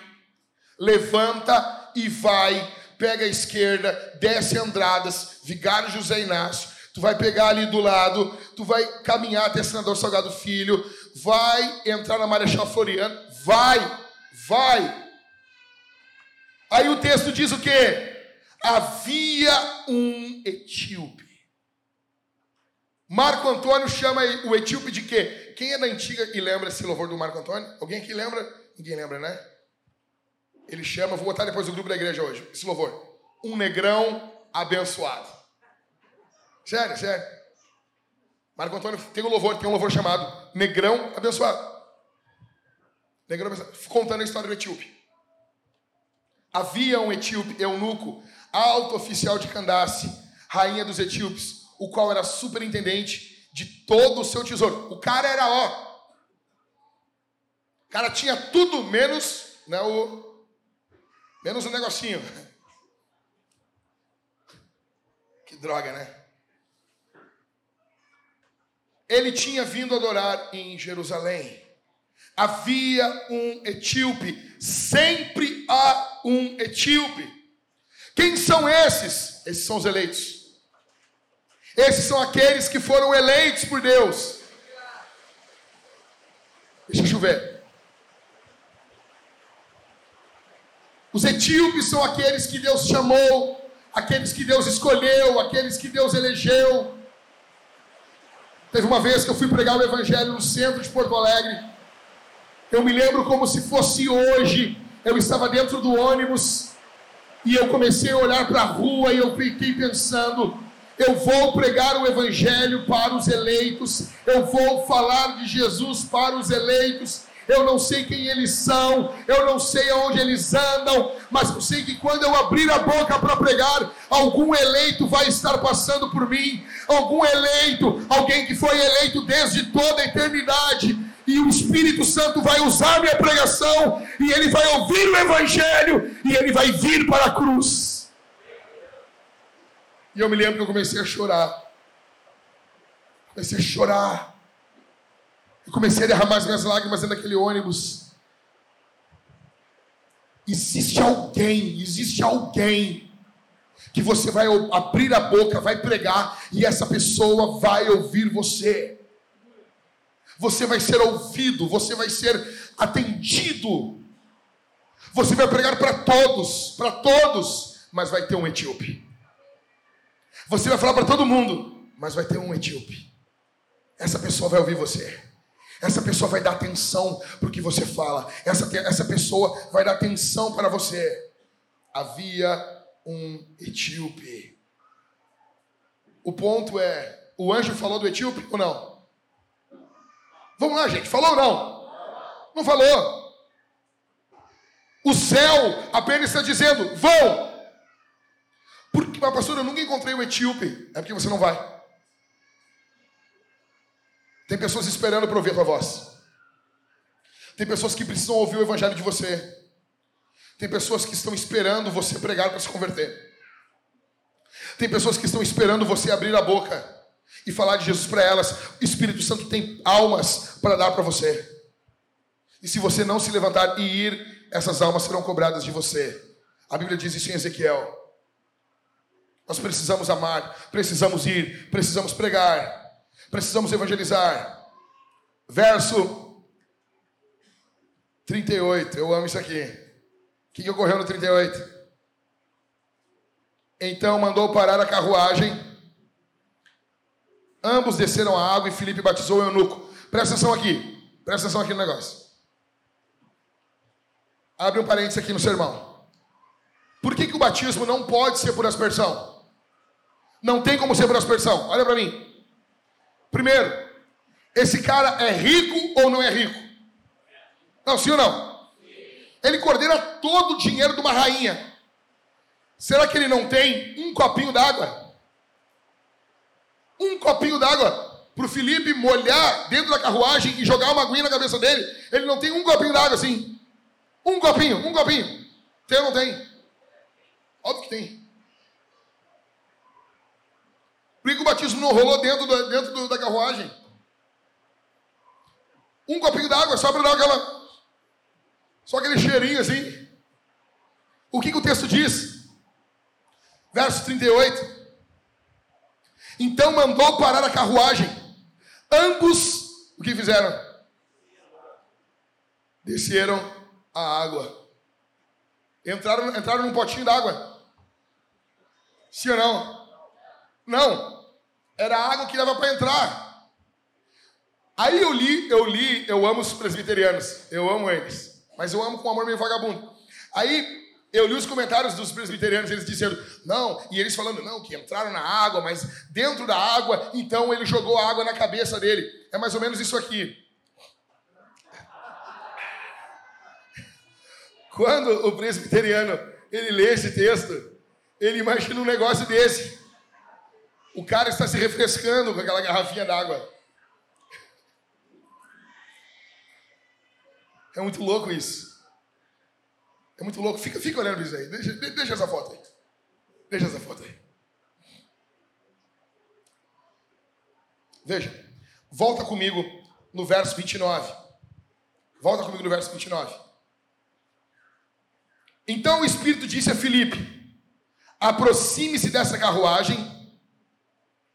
levanta e vai, pega a esquerda, desce Andradas, Vigário José Inácio Tu vai pegar ali do lado, tu vai caminhar até Senador Salgado Filho, vai entrar na Marechal Floriano, vai, vai. Aí o texto diz o quê? Havia um etíope. Marco Antônio chama o etíope de quê? Quem é da antiga e lembra esse louvor do Marco Antônio? Alguém aqui lembra? Ninguém lembra, né? Ele chama, vou botar depois no grupo da igreja hoje, esse louvor. Um negrão abençoado. Sério, sério. Marco Antônio tem um louvor, tem um louvor chamado Negrão Abençoado. Negrão Abençoado. Contando a história do etíope. Havia um etíope, eunuco, alto oficial de Candace, rainha dos etíopes, o qual era superintendente de todo o seu tesouro. O cara era ó. O cara tinha tudo menos, né, o menos um negocinho. Que droga, né? ele tinha vindo adorar em Jerusalém. Havia um etíope, sempre há um etíope. Quem são esses? Esses são os eleitos. Esses são aqueles que foram eleitos por Deus. Deixa eu chover. Os etíopes são aqueles que Deus chamou, aqueles que Deus escolheu, aqueles que Deus elegeu. Teve uma vez que eu fui pregar o Evangelho no centro de Porto Alegre. Eu me lembro como se fosse hoje. Eu estava dentro do ônibus e eu comecei a olhar para a rua e eu fiquei pensando: eu vou pregar o Evangelho para os eleitos, eu vou falar de Jesus para os eleitos. Eu não sei quem eles são, eu não sei aonde eles andam, mas eu sei que quando eu abrir a boca para pregar, algum eleito vai estar passando por mim, algum eleito, alguém que foi eleito desde toda a eternidade, e o Espírito Santo vai usar minha pregação, e ele vai ouvir o Evangelho, e ele vai vir para a cruz. E eu me lembro que eu comecei a chorar. Comecei a chorar. Eu comecei a derramar as minhas lágrimas dentro daquele ônibus. existe alguém, existe alguém que você vai abrir a boca, vai pregar e essa pessoa vai ouvir você. Você vai ser ouvido, você vai ser atendido. Você vai pregar para todos, para todos, mas vai ter um etíope. Você vai falar para todo mundo, mas vai ter um etíope. Essa pessoa vai ouvir você. Essa pessoa vai dar atenção para o que você fala. Essa, essa pessoa vai dar atenção para você. Havia um etíope. O ponto é: o anjo falou do etíope ou não? Vamos lá, gente. Falou ou não? Não falou. O céu apenas está dizendo: vão. Porque, mas pastor, eu nunca encontrei o etíope. É porque você não vai. Tem pessoas esperando para ouvir a tua voz. Tem pessoas que precisam ouvir o evangelho de você. Tem pessoas que estão esperando você pregar para se converter. Tem pessoas que estão esperando você abrir a boca e falar de Jesus para elas. O Espírito Santo tem almas para dar para você. E se você não se levantar e ir, essas almas serão cobradas de você. A Bíblia diz isso em Ezequiel. Nós precisamos amar, precisamos ir, precisamos pregar. Precisamos evangelizar. Verso 38. Eu amo isso aqui. O que, ocorreu no 38? Então mandou parar a carruagem. Ambos desceram a água e Felipe batizou o eunuco. Presta atenção aqui. Presta atenção aqui no negócio. Abre um parênteses aqui no sermão. Por que, que o batismo não pode ser por aspersão? Não tem como ser por aspersão. Olha para mim. Primeiro, esse cara é rico ou não é rico? Não, sim ou não? Ele coordena todo o dinheiro de uma rainha. Será que ele não tem um copinho d'água? Um copinho d'água para o Felipe molhar dentro da carruagem e jogar uma aguinha na cabeça dele. Ele não tem um copinho d'água assim. Um copinho, um copinho. Tem ou não tem? Óbvio que tem. Por que o batismo não rolou dentro, do, dentro do, da carruagem? Um copinho d'água só para dar aquela. Só aquele cheirinho assim. O que, que o texto diz? Verso 38. Então mandou parar a carruagem. Ambos, o que fizeram? Desceram a água. Entraram, entraram num potinho d'água. Sim ou não? Não era a água que dava para entrar. Aí eu li, eu li, eu amo os presbiterianos, eu amo eles, mas eu amo com amor meio vagabundo. Aí eu li os comentários dos presbiterianos, eles dizendo, não, e eles falando, não, que entraram na água, mas dentro da água, então ele jogou a água na cabeça dele. É mais ou menos isso aqui. Quando o presbiteriano ele lê esse texto, ele imagina um negócio desse. O cara está se refrescando com aquela garrafinha d'água. É muito louco isso. É muito louco. Fica, fica olhando isso aí. Deixa, deixa essa foto aí. Deixa essa foto aí. Veja. Volta comigo no verso 29. Volta comigo no verso 29. Então o Espírito disse a Filipe: aproxime-se dessa carruagem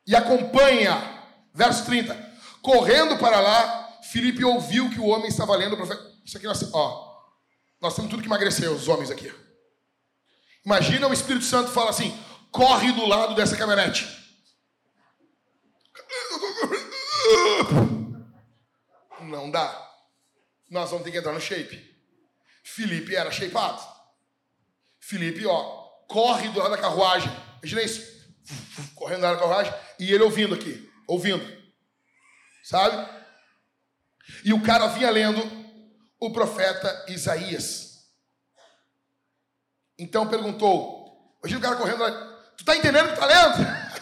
e acompanha. Verso 30. Correndo para lá, Filipe ouviu que o homem estava lendo o profeta. Isso aqui nós, ó, nós temos tudo que emagrecer, os homens aqui. Imagina o Espírito Santo fala assim: corre do lado dessa caminhonete. Não dá. Nós vamos ter que entrar no shape. Felipe era shapeado. Felipe, ó, corre do lado da carruagem. Imagina isso correndo na carruagem, e ele ouvindo aqui, ouvindo, sabe? E o cara vinha lendo o profeta Isaías. Então perguntou, imagina o cara correndo, tu tá entendendo o que tá lendo?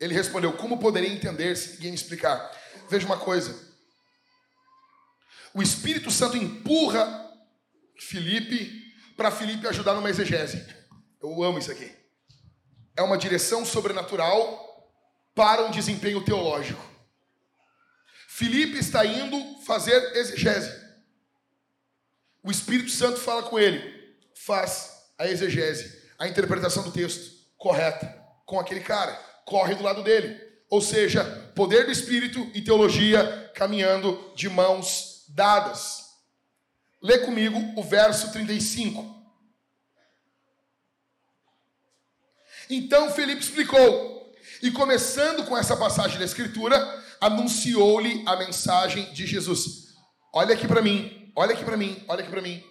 Ele respondeu, como poderia entender se ninguém explicar? Veja uma coisa, o Espírito Santo empurra Felipe para Felipe ajudar numa exegese. Eu amo isso aqui. É uma direção sobrenatural para um desempenho teológico. Filipe está indo fazer exegese. O Espírito Santo fala com ele, faz a exegese, a interpretação do texto correta com aquele cara, corre do lado dele. Ou seja, poder do Espírito e teologia caminhando de mãos dadas. Lê comigo o verso 35. Então Felipe explicou, e começando com essa passagem da Escritura, anunciou-lhe a mensagem de Jesus. Olha aqui para mim, olha aqui para mim, olha aqui para mim.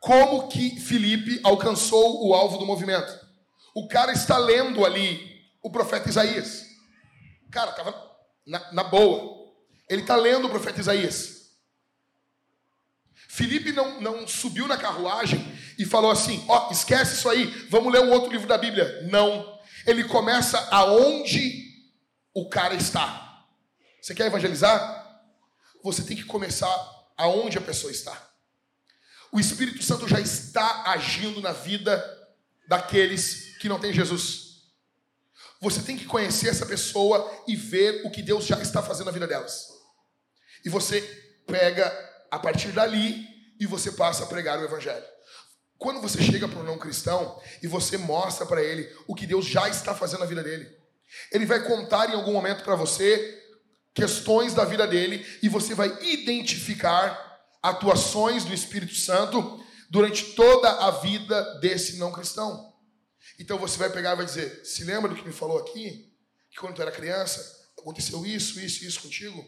Como que Felipe alcançou o alvo do movimento? O cara está lendo ali o profeta Isaías. Cara, estava na, na boa. Ele está lendo o profeta Isaías. Felipe não, não subiu na carruagem e falou assim: Ó, oh, esquece isso aí, vamos ler um outro livro da Bíblia. Não. Ele começa aonde o cara está. Você quer evangelizar? Você tem que começar aonde a pessoa está. O Espírito Santo já está agindo na vida daqueles que não têm Jesus. Você tem que conhecer essa pessoa e ver o que Deus já está fazendo na vida delas. E você pega a partir dali e você passa a pregar o evangelho. Quando você chega para um não cristão e você mostra para ele o que Deus já está fazendo na vida dele, ele vai contar em algum momento para você questões da vida dele e você vai identificar atuações do Espírito Santo durante toda a vida desse não cristão. Então você vai pegar e vai dizer: Se lembra do que me falou aqui? Que quando tu era criança, aconteceu isso, isso, isso contigo?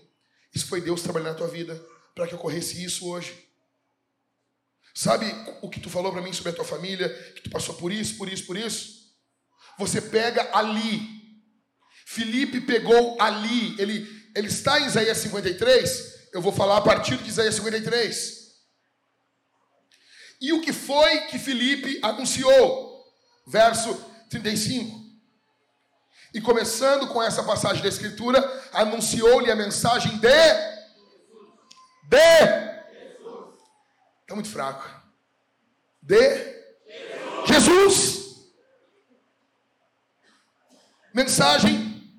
Isso foi Deus trabalhando na tua vida para que ocorresse isso hoje. Sabe o que tu falou para mim sobre a tua família? Que tu passou por isso, por isso, por isso? Você pega ali. Felipe pegou ali. Ele, ele está em Isaías 53. Eu vou falar a partir de Isaías 53. E o que foi que Felipe anunciou? verso 35. E começando com essa passagem da Escritura, anunciou-lhe a mensagem de. De. Está muito fraco. De. Jesus. Mensagem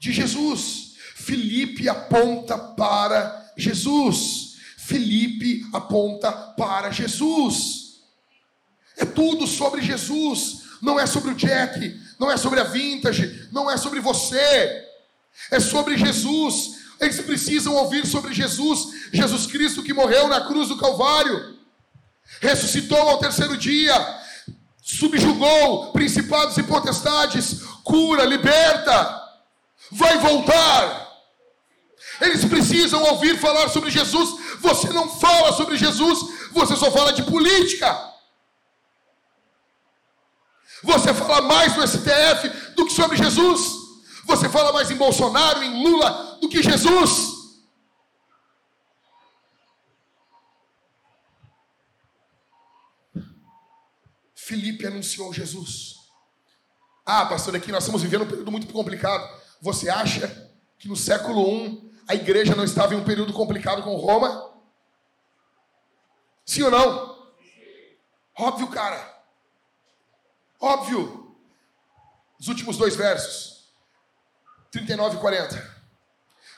de Jesus. Filipe aponta para Jesus. Filipe aponta para Jesus. É tudo sobre Jesus. Não é sobre o Jack, não é sobre a vintage, não é sobre você. É sobre Jesus. Eles precisam ouvir sobre Jesus, Jesus Cristo que morreu na cruz do Calvário, ressuscitou ao terceiro dia, subjugou principados e potestades, cura, liberta, vai voltar. Eles precisam ouvir falar sobre Jesus. Você não fala sobre Jesus, você só fala de política. Você fala mais no STF do que sobre Jesus. Você fala mais em Bolsonaro, em Lula, do que Jesus. Felipe anunciou Jesus. Ah, pastor, aqui nós estamos vivendo um período muito complicado. Você acha que no século I a igreja não estava em um período complicado com Roma? Sim ou não? Óbvio, cara. Óbvio. Os últimos dois versos. 39 e 40.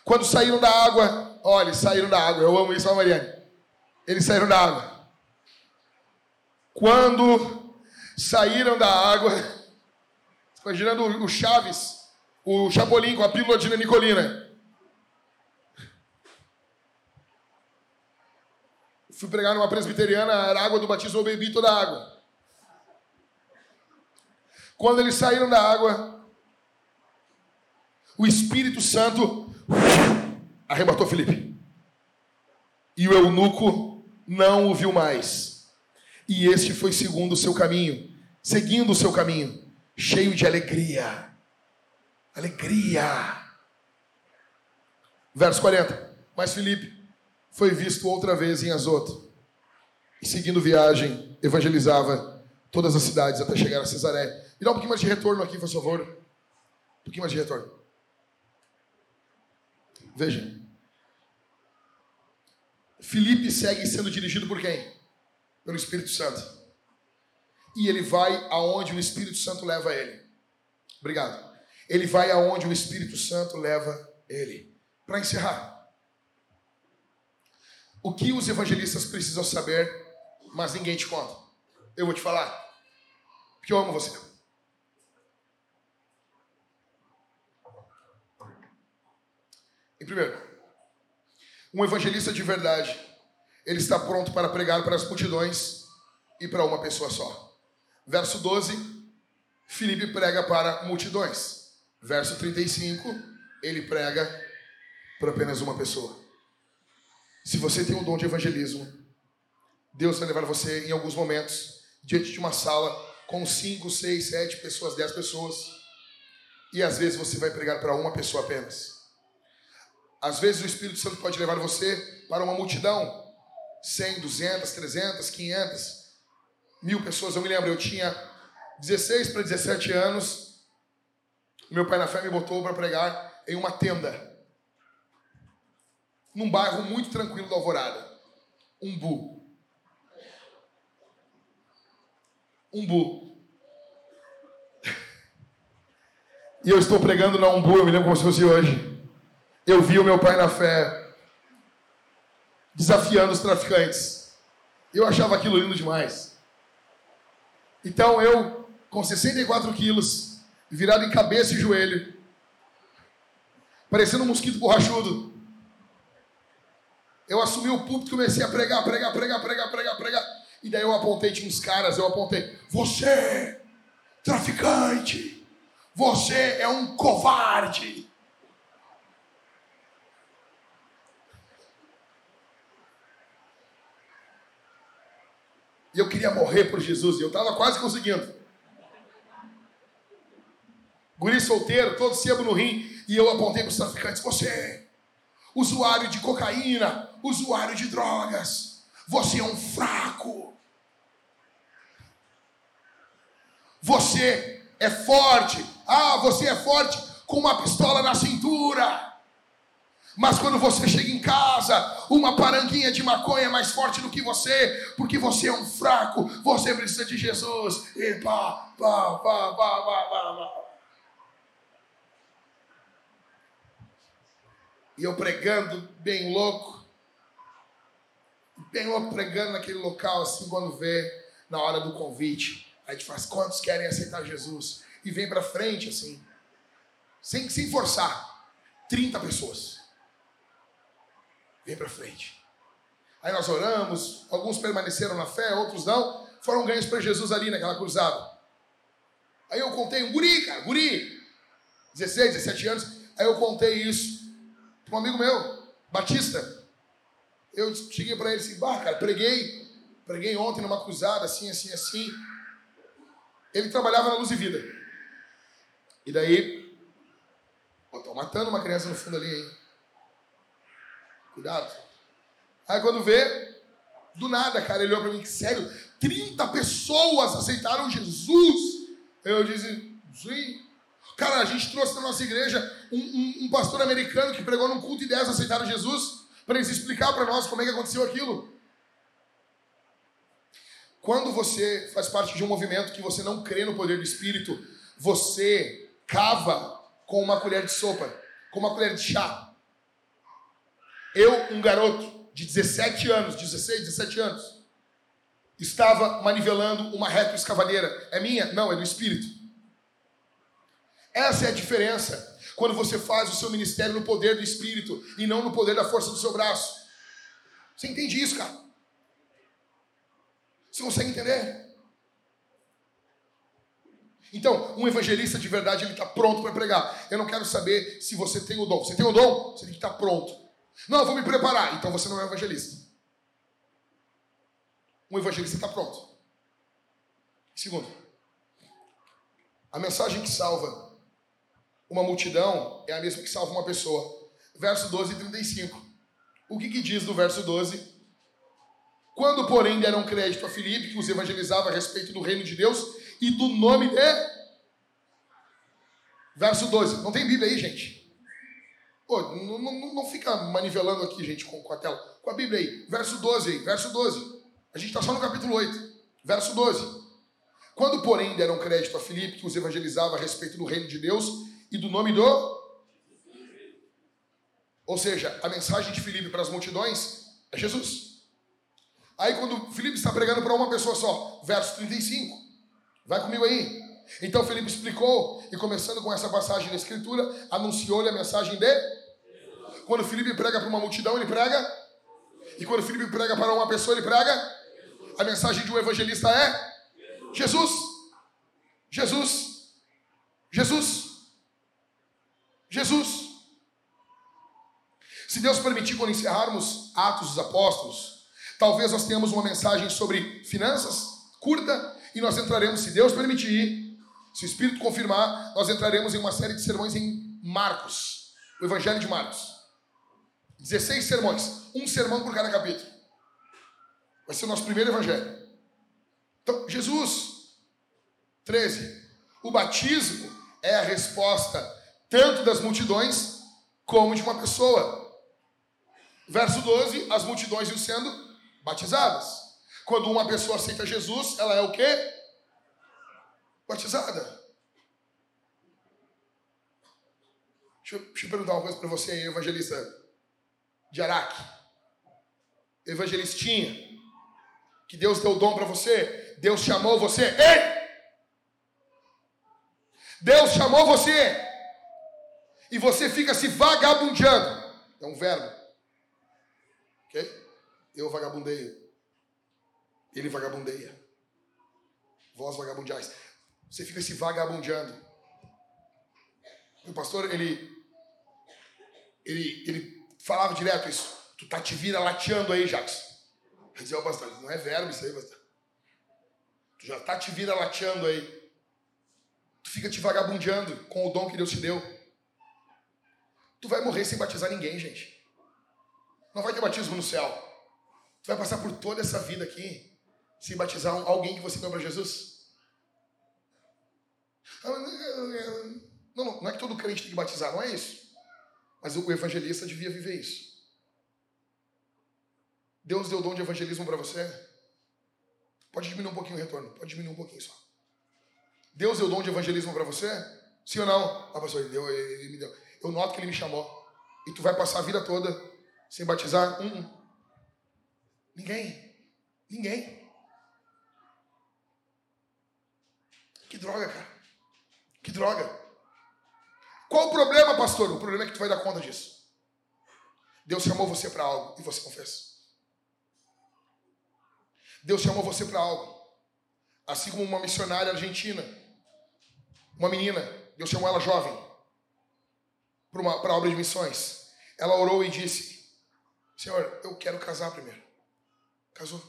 Quando saíram da água, olha, saíram da água. Eu amo isso, ó Mariane. Eles saíram da água. Quando saíram da água, imaginando o Chaves, o Chapolin com a pílula de Nicolina. Fui pregar numa presbiteriana, era água do batismo, eu bebi toda a água. Quando eles saíram da água, o Espírito Santo arrebatou Felipe. E o eunuco não o viu mais. E este foi segundo o seu caminho, seguindo o seu caminho, cheio de alegria. Alegria. Verso 40. Mas Felipe foi visto outra vez em Azoto. E seguindo viagem, evangelizava todas as cidades até chegar a Cesaré. Me dá um pouquinho mais de retorno aqui, por favor. Um pouquinho mais de retorno. Veja. Felipe segue sendo dirigido por quem? Pelo Espírito Santo. E ele vai aonde o Espírito Santo leva ele. Obrigado. Ele vai aonde o Espírito Santo leva ele. Para encerrar. o que os evangelistas precisam saber, mas ninguém te conta. Eu vou te falar. Porque eu amo você. Em primeiro, um evangelista de verdade, ele está pronto para pregar para as multidões e para uma pessoa só. Verso 12, Filipe prega para multidões. Verso 35, ele prega para apenas uma pessoa. Se você tem um dom de evangelismo, Deus vai levar você em alguns momentos diante de uma sala com 5, 6, 7 pessoas, 10 pessoas. E às vezes você vai pregar para uma pessoa apenas. Às vezes o Espírito Santo pode levar você para uma multidão, 100, 200, 300, 500, mil pessoas. Eu me lembro, eu tinha 16 para 17 anos. Meu pai na fé me botou para pregar em uma tenda, num bairro muito tranquilo da Alvorada, Umbu. Umbu. E eu estou pregando na Umbu, eu me lembro como se fosse hoje eu vi o meu pai na fé desafiando os traficantes. Eu achava aquilo lindo demais. Então eu, com 64 quilos, virado em cabeça e joelho, parecendo um mosquito borrachudo, eu assumi o púlpito e comecei a pregar, pregar, pregar, pregar, pregar, pregar. E daí eu apontei, tinha uns caras, eu apontei, você, traficante, você é um covarde. E eu queria morrer por Jesus. E eu estava quase conseguindo. Guri solteiro, todo sebo no rim. E eu apontei para os traficantes: Você, usuário de cocaína, usuário de drogas, você é um fraco. Você é forte. Ah, você é forte com uma pistola na cintura. Mas quando você chega em casa, uma paranguinha de maconha é mais forte do que você, porque você é um fraco, você precisa de Jesus. E pá, pá, pá, pá, pá, pá, pá. E eu pregando bem louco, bem louco pregando naquele local, assim, quando vê na hora do convite. A gente faz, quantos querem aceitar Jesus? E vem para frente, assim, sem, sem forçar. 30 pessoas. Vem para frente. Aí nós oramos, alguns permaneceram na fé, outros não, foram ganhos para Jesus ali naquela cruzada. Aí eu contei um guri, cara, guri, 16, 17 anos. Aí eu contei isso para um amigo meu, Batista. Eu cheguei para ele assim, bah, cara, preguei, preguei ontem numa cruzada, assim, assim, assim. Ele trabalhava na Luz e Vida. E daí, tô matando uma criança no fundo ali, hein? Cuidado. Aí quando vê, do nada, cara, ele olhou para mim, sério, 30 pessoas aceitaram Jesus. Eu disse, sim. Cara, a gente trouxe na nossa igreja um, um, um pastor americano que pregou num culto e 10 aceitaram Jesus, para eles explicar para nós como é que aconteceu aquilo. Quando você faz parte de um movimento que você não crê no poder do Espírito, você cava com uma colher de sopa, com uma colher de chá. Eu, um garoto de 17 anos, 16, 17 anos, estava manivelando uma retroescavadeira. É minha? Não, é do Espírito. Essa é a diferença quando você faz o seu ministério no poder do Espírito e não no poder da força do seu braço. Você entende isso, cara? Você consegue entender? Então, um evangelista de verdade, ele está pronto para pregar. Eu não quero saber se você tem o dom. Você tem o dom? Você tem que estar pronto. Não, eu vou me preparar. Então você não é evangelista. Um evangelista está pronto. Segundo, a mensagem que salva uma multidão é a mesma que salva uma pessoa. Verso 12 e 35. O que, que diz no verso 12? Quando, porém, deram crédito a Filipe, que os evangelizava a respeito do reino de Deus e do nome de. Verso 12. Não tem Bíblia aí, gente? Pô, não, não, não fica manivelando aqui, gente, com, com a tela. Com a Bíblia aí. Verso 12 aí. Verso 12. A gente está só no capítulo 8. Verso 12. Quando, porém, deram crédito a Filipe, que os evangelizava a respeito do reino de Deus e do nome do. Ou seja, a mensagem de Filipe para as multidões É Jesus. Aí quando Felipe está pregando para uma pessoa só, verso 35. Vai comigo aí. Então Felipe explicou, e começando com essa passagem da Escritura, anunciou-lhe a mensagem de. Quando Felipe prega para uma multidão, ele prega. E quando Felipe prega para uma pessoa, ele prega. A mensagem de um evangelista é: Jesus. Jesus. Jesus. Jesus. Se Deus permitir, quando encerrarmos Atos dos Apóstolos, talvez nós tenhamos uma mensagem sobre finanças curta e nós entraremos, se Deus permitir, se o Espírito confirmar, nós entraremos em uma série de sermões em Marcos, o Evangelho de Marcos. 16 sermões, um sermão por cada capítulo. Vai ser o nosso primeiro evangelho. Então, Jesus, 13. O batismo é a resposta tanto das multidões como de uma pessoa. Verso 12: as multidões iam sendo batizadas. Quando uma pessoa aceita Jesus, ela é o quê? Batizada. Deixa eu, deixa eu perguntar uma coisa para você evangelista de Araque. Evangelistinha. Que Deus deu o dom para você. Deus chamou você. Ei! Deus chamou você. E você fica se vagabundeando. É um verbo. Ok? Eu vagabundeio. Ele vagabundeia. Vós vagabundeais. Você fica se vagabundeando. O pastor, ele, ele, ele falava direto isso. Tu tá te vira lateando aí, Jackson. Eu dizia, oh, pastor, não é verbo isso aí, pastor. Tu já tá te vira lateando aí. Tu fica te vagabundeando com o dom que Deus te deu. Tu vai morrer sem batizar ninguém, gente. Não vai ter batismo no céu. Tu vai passar por toda essa vida aqui sem batizar alguém que você deu para Jesus? Não, não, não é que todo crente tem que batizar, não é isso. Mas o evangelista devia viver isso. Deus deu dom de evangelismo para você? Pode diminuir um pouquinho o retorno, pode diminuir um pouquinho só. Deus deu dom de evangelismo para você? Sim ou não? Ah, pastor, ele deu, ele me deu. Eu noto que ele me chamou. E tu vai passar a vida toda sem batizar? Um. Ninguém. Ninguém. Que droga, cara. Que droga. Qual o problema, pastor? O problema é que tu vai dar conta disso. Deus chamou você para algo e você fez. Deus chamou você para algo. Assim como uma missionária argentina, uma menina, Deus chamou ela jovem para a obra de missões. Ela orou e disse: Senhor, eu quero casar primeiro. Casou.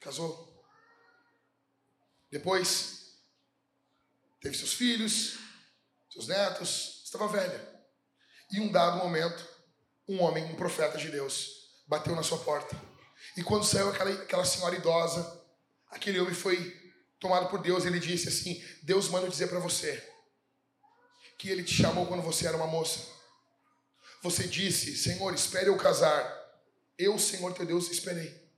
Casou. Depois, teve seus filhos, seus netos, estava velha. E um dado momento, um homem, um profeta de Deus, bateu na sua porta. E quando saiu aquela, aquela senhora idosa, aquele homem foi tomado por Deus. Ele disse assim: Deus manda dizer para você que ele te chamou quando você era uma moça. Você disse: Senhor, espere eu casar. Eu, Senhor teu Deus, esperei.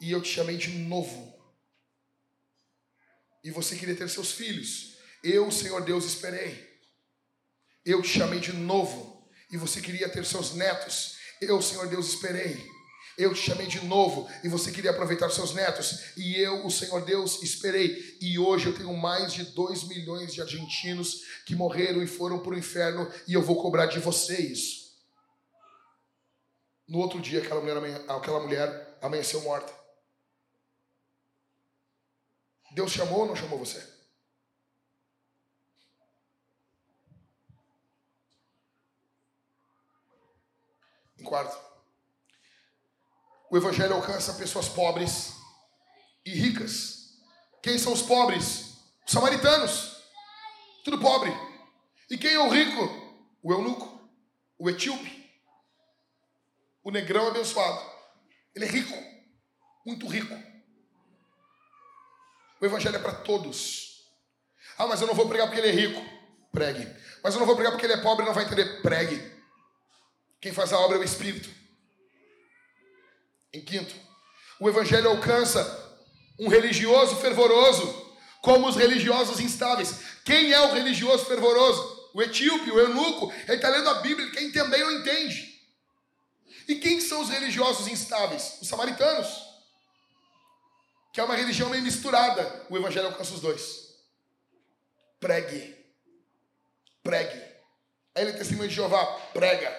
E eu te chamei de novo e você queria ter seus filhos. Eu, Senhor Deus, esperei. Eu te chamei de novo e você queria ter seus netos. Eu, Senhor Deus, esperei. Eu te chamei de novo e você queria aproveitar seus netos. E eu, o Senhor Deus, esperei. E hoje eu tenho mais de 2 milhões de argentinos que morreram e foram para o inferno e eu vou cobrar de você isso. No outro dia, aquela mulher, aquela mulher amanheceu morta. Deus chamou ou não chamou você? Em quarto, o Evangelho alcança pessoas pobres e ricas. Quem são os pobres? Os samaritanos. Tudo pobre. E quem é o rico? O eunuco, o etíope, o negrão abençoado. Ele é rico, muito rico. O evangelho é para todos. Ah, mas eu não vou pregar porque ele é rico. Pregue. Mas eu não vou pregar porque ele é pobre, não vai entender. Pregue. Quem faz a obra é o Espírito. Em quinto, o evangelho alcança um religioso fervoroso, como os religiosos instáveis. Quem é o religioso fervoroso? O etíope, o eunuco, ele está lendo a Bíblia, ele quer entender e não entende. são os religiosos instáveis? Os samaritanos. Que é uma religião meio misturada. O evangelho alcança os dois. Pregue. Pregue. Aí ele é testemunho de Jeová. Prega.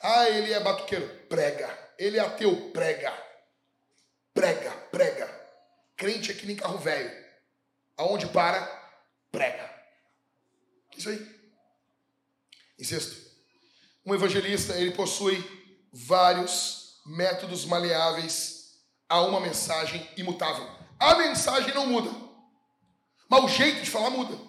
Ah, ele é batuqueiro. Prega. Ele é ateu. Prega. Prega, prega. Crente é que nem carro velho. Aonde para, prega. Isso aí. Em sexto, um evangelista, ele possui vários métodos maleáveis a uma mensagem imutável. A mensagem não muda, mas o jeito de falar muda.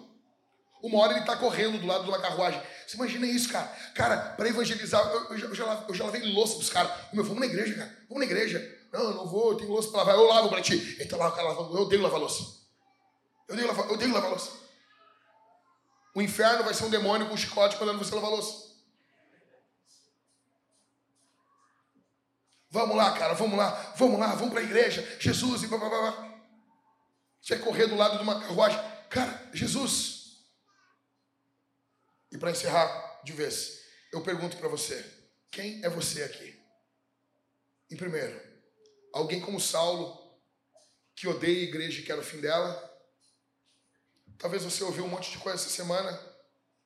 Uma hora ele está correndo do lado de uma carruagem. Você imagina isso, cara? Cara, para evangelizar, eu, eu, já, eu já lavei louça para os caras. Meu, vamos na igreja, cara. Vamos na igreja. Não, eu não vou, eu tenho louça para lavar. Eu lavo para ti. Então lá o cara lavando. Eu odeio lavar louça. Eu odeio lavar, eu odeio lavar louça. O inferno vai ser um demônio com um chicote mandando você lavar louça. Vamos lá, cara, vamos lá, vamos lá, vamos para a igreja. Jesus e blá, blá, blá. Você correr do lado de uma carruagem. Cara, Jesus. E para encerrar de vez, eu pergunto para você: quem é você aqui? Em primeiro, alguém como Saulo, que odeia a igreja e quer o fim dela. Talvez você ouviu um monte de coisa essa semana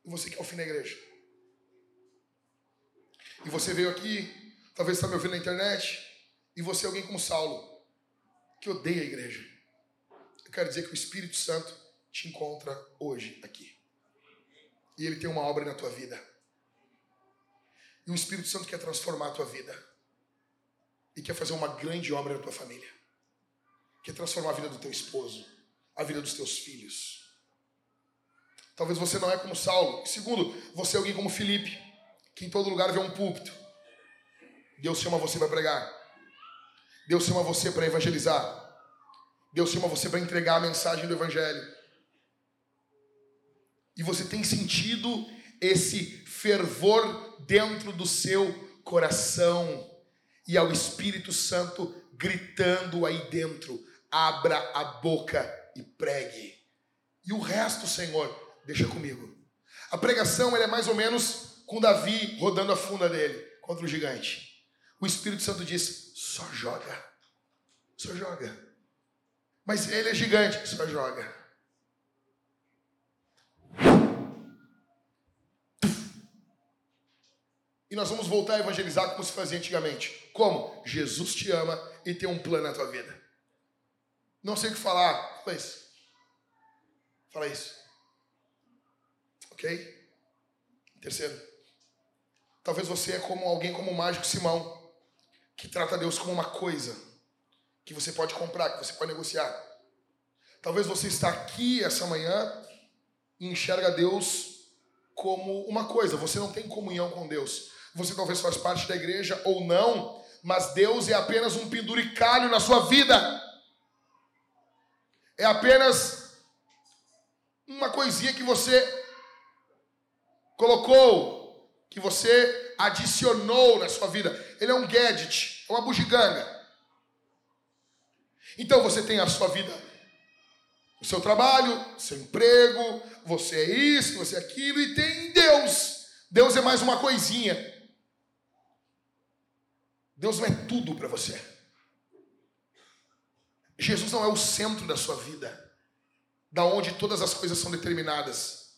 e você quer o fim da igreja. E você veio aqui talvez está me ouvindo na internet, e você é alguém como Saulo, que odeia a igreja. Eu quero dizer que o Espírito Santo te encontra hoje aqui. E ele tem uma obra na tua vida. E o Espírito Santo quer transformar a tua vida. E quer fazer uma grande obra na tua família. Quer transformar a vida do teu esposo, a vida dos teus filhos. Talvez você não é como Saulo. Segundo, você é alguém como Felipe, que em todo lugar vê um púlpito Deus chama você para pregar. Deus chama você para evangelizar. Deus chama você para entregar a mensagem do Evangelho. E você tem sentido esse fervor dentro do seu coração. E ao Espírito Santo gritando aí dentro: abra a boca e pregue. E o resto, Senhor, deixa comigo. A pregação é mais ou menos com Davi rodando a funda dele contra o gigante. O Espírito Santo diz: só joga. Só joga. Mas ele é gigante, só joga. E nós vamos voltar a evangelizar como se fazia antigamente. Como? Jesus te ama e tem um plano na tua vida. Não sei o que falar. Fala isso. Fala isso. Ok? Terceiro. Talvez você é como alguém como o mágico Simão que trata Deus como uma coisa que você pode comprar, que você pode negociar. Talvez você está aqui essa manhã e enxerga Deus como uma coisa, você não tem comunhão com Deus. Você talvez faz parte da igreja ou não, mas Deus é apenas um penduricalho na sua vida. É apenas uma coisinha que você colocou, que você adicionou na sua vida. Ele é um gadget, é uma bugiganga. Então você tem a sua vida, o seu trabalho, seu emprego, você é isso, você é aquilo, e tem Deus. Deus é mais uma coisinha. Deus não é tudo para você. Jesus não é o centro da sua vida, da onde todas as coisas são determinadas.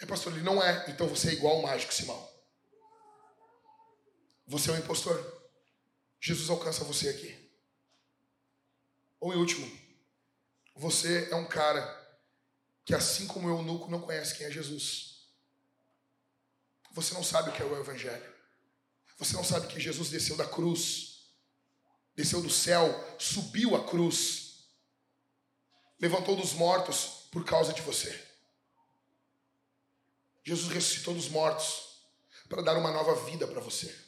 É, pastor, ele não é. Então você é igual ao mágico, Simão. Você é um impostor. Jesus alcança você aqui. Ou em último, você é um cara que, assim como o eunuco, não conhece quem é Jesus. Você não sabe o que é o Evangelho. Você não sabe que Jesus desceu da cruz, desceu do céu, subiu a cruz, levantou dos mortos por causa de você. Jesus ressuscitou dos mortos para dar uma nova vida para você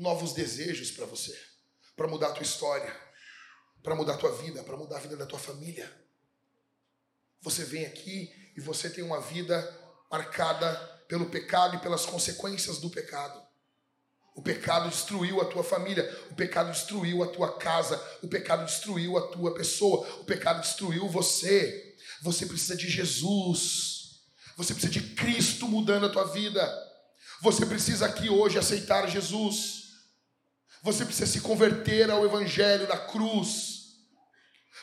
novos desejos para você, para mudar a tua história, para mudar a tua vida, para mudar a vida da tua família. Você vem aqui e você tem uma vida marcada pelo pecado e pelas consequências do pecado. O pecado destruiu a tua família, o pecado destruiu a tua casa, o pecado destruiu a tua pessoa, o pecado destruiu você. Você precisa de Jesus. Você precisa de Cristo mudando a tua vida. Você precisa aqui hoje aceitar Jesus. Você precisa se converter ao Evangelho da cruz.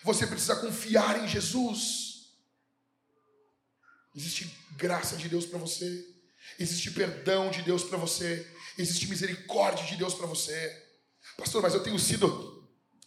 Você precisa confiar em Jesus. Existe graça de Deus para você. Existe perdão de Deus para você. Existe misericórdia de Deus para você. Pastor, mas eu tenho sido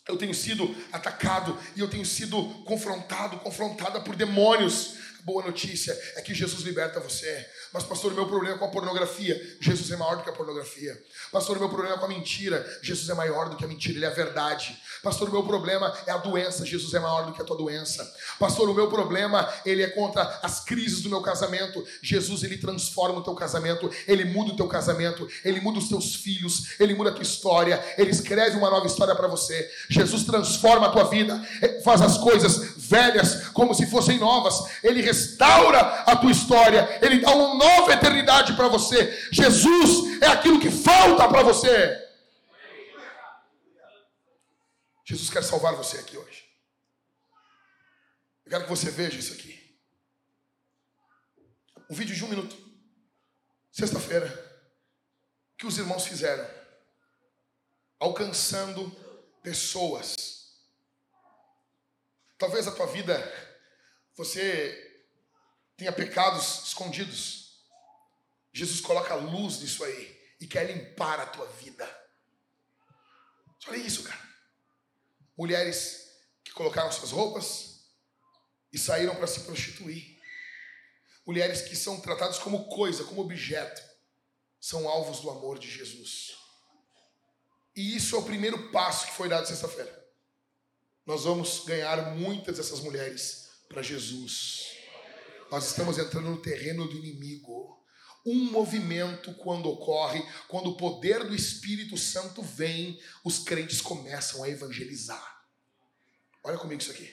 eu tenho sido atacado e eu tenho sido confrontado, confrontada por demônios. Boa notícia é que Jesus liberta você. Mas, pastor, o meu problema é com a pornografia. Jesus é maior do que a pornografia. Pastor, o meu problema é com a mentira. Jesus é maior do que a mentira, ele é a verdade. Pastor, o meu problema é a doença. Jesus é maior do que a tua doença. Pastor, o meu problema, ele é contra as crises do meu casamento. Jesus, ele transforma o teu casamento, ele muda o teu casamento, ele muda os teus filhos, ele muda a tua história, ele escreve uma nova história para você. Jesus transforma a tua vida, faz as coisas velhas como se fossem novas. Ele restaura a tua história, ele dá uma nova eternidade para você. Jesus é aquilo que falta para você. Jesus quer salvar você aqui hoje. Eu quero que você veja isso aqui. Um vídeo de um minuto. Sexta-feira. O que os irmãos fizeram? Alcançando pessoas. Talvez a tua vida você tenha pecados escondidos. Jesus coloca luz nisso aí e quer limpar a tua vida. Olha isso, cara. Mulheres que colocaram suas roupas e saíram para se prostituir. Mulheres que são tratadas como coisa, como objeto, são alvos do amor de Jesus. E isso é o primeiro passo que foi dado sexta-feira. Nós vamos ganhar muitas dessas mulheres para Jesus. Nós estamos entrando no terreno do inimigo. Um movimento, quando ocorre, quando o poder do Espírito Santo vem, os crentes começam a evangelizar. Olha comigo isso aqui.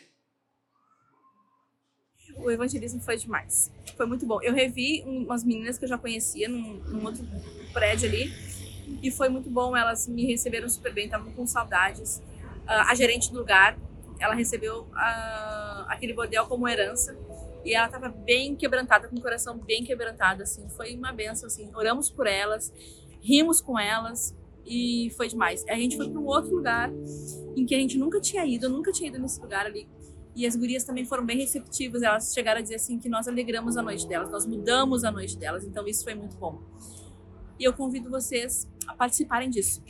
O evangelismo foi demais. Foi muito bom. Eu revi umas meninas que eu já conhecia num, num outro prédio ali. E foi muito bom. Elas me receberam super bem, estavam com saudades. Uh, a gerente do lugar, ela recebeu uh, aquele bordel como herança e ela estava bem quebrantada, com o coração bem quebrantado, assim. Foi uma benção, assim. Oramos por elas, rimos com elas e foi demais. A gente foi para um outro lugar em que a gente nunca tinha ido, eu nunca tinha ido nesse lugar ali. E as gurias também foram bem receptivas, elas chegaram a dizer assim que nós alegramos a noite delas, nós mudamos a noite delas, então isso foi muito bom. E eu convido vocês a participarem disso,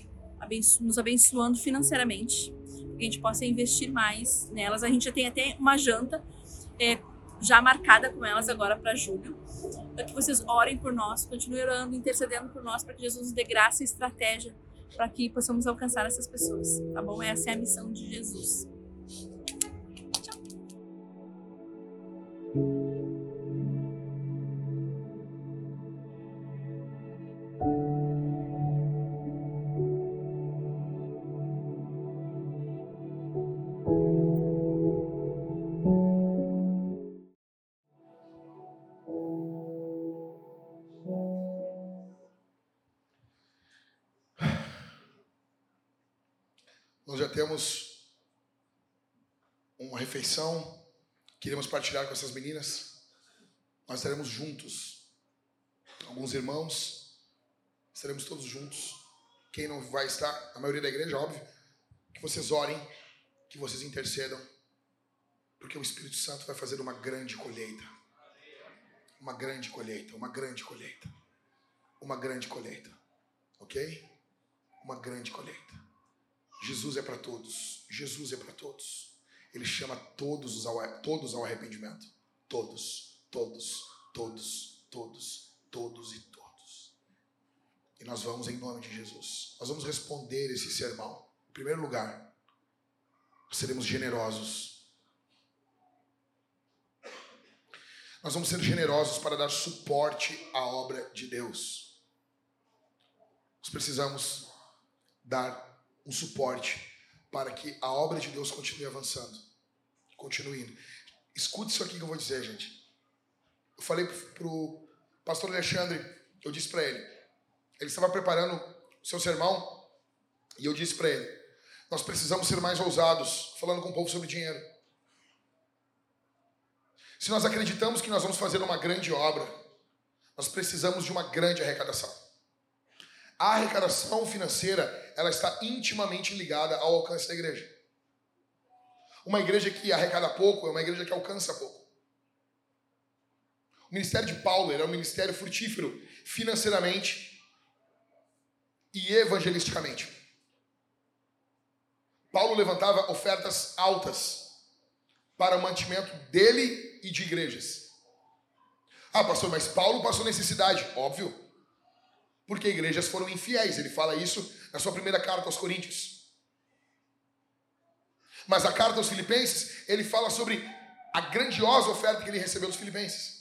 nos abençoando financeiramente, que a gente possa investir mais nelas. A gente já tem até uma janta é, já marcada com elas agora para julho, para que vocês orem por nós, continuem orando, intercedendo por nós, para que Jesus nos dê graça e estratégia para que possamos alcançar essas pessoas, tá bom? Essa é a missão de Jesus. Tchau. Nós uma refeição, queremos partilhar com essas meninas. Nós estaremos juntos. Alguns irmãos, estaremos todos juntos. Quem não vai estar, a maioria da igreja, óbvio, que vocês orem, que vocês intercedam, porque o Espírito Santo vai fazer uma grande colheita. Uma grande colheita, uma grande colheita. Uma grande colheita. Ok? Uma grande colheita. Jesus é para todos. Jesus é para todos. Ele chama todos ao, todos ao arrependimento. Todos, todos, todos, todos, todos e todos. E nós vamos em nome de Jesus. Nós vamos responder esse sermão. Em primeiro lugar, seremos generosos. Nós vamos ser generosos para dar suporte à obra de Deus. Nós precisamos dar um suporte para que a obra de Deus continue avançando, continue indo. Escute isso aqui que eu vou dizer, gente. Eu falei para o pastor Alexandre, eu disse para ele, ele estava preparando o seu sermão, e eu disse para ele, nós precisamos ser mais ousados, falando com o povo sobre dinheiro. Se nós acreditamos que nós vamos fazer uma grande obra, nós precisamos de uma grande arrecadação. A arrecadação financeira ela está intimamente ligada ao alcance da igreja. Uma igreja que arrecada pouco é uma igreja que alcança pouco. O ministério de Paulo era um ministério frutífero financeiramente e evangelisticamente. Paulo levantava ofertas altas para o mantimento dele e de igrejas. Ah, pastor, mas Paulo passou necessidade. Óbvio. Porque igrejas foram infiéis. Ele fala isso na sua primeira carta aos Coríntios. Mas a carta aos Filipenses, ele fala sobre a grandiosa oferta que ele recebeu dos Filipenses.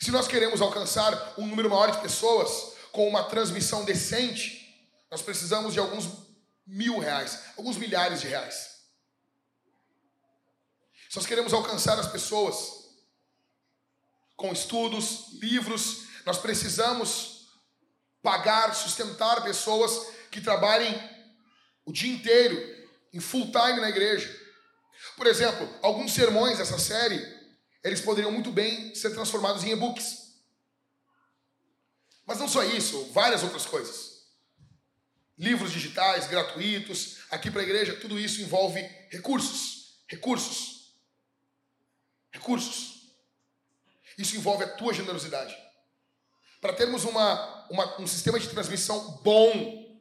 Se nós queremos alcançar um número maior de pessoas com uma transmissão decente, nós precisamos de alguns mil reais, alguns milhares de reais. Se nós queremos alcançar as pessoas com estudos, livros, nós precisamos pagar, sustentar pessoas que trabalhem o dia inteiro, em full time na igreja. Por exemplo, alguns sermões dessa série, eles poderiam muito bem ser transformados em e-books. Mas não só isso, várias outras coisas. Livros digitais, gratuitos, aqui para a igreja, tudo isso envolve recursos. Recursos. Recursos. Isso envolve a tua generosidade. Para termos uma, uma, um sistema de transmissão bom,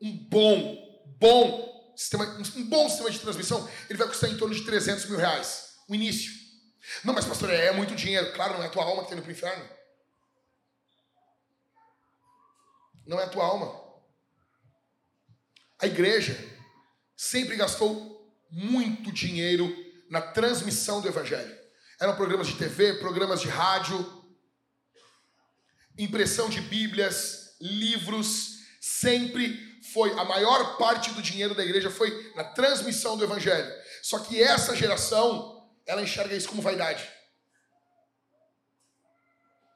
um bom, bom sistema, um bom sistema de transmissão, ele vai custar em torno de 300 mil reais, o início. Não, mas pastor, é, muito dinheiro. Claro, não é a tua alma que está indo para o inferno. Não é a tua alma. A igreja sempre gastou muito dinheiro na transmissão do evangelho. Eram programas de TV, programas de rádio, impressão de Bíblias, livros, sempre foi a maior parte do dinheiro da igreja foi na transmissão do evangelho. Só que essa geração, ela enxerga isso como vaidade.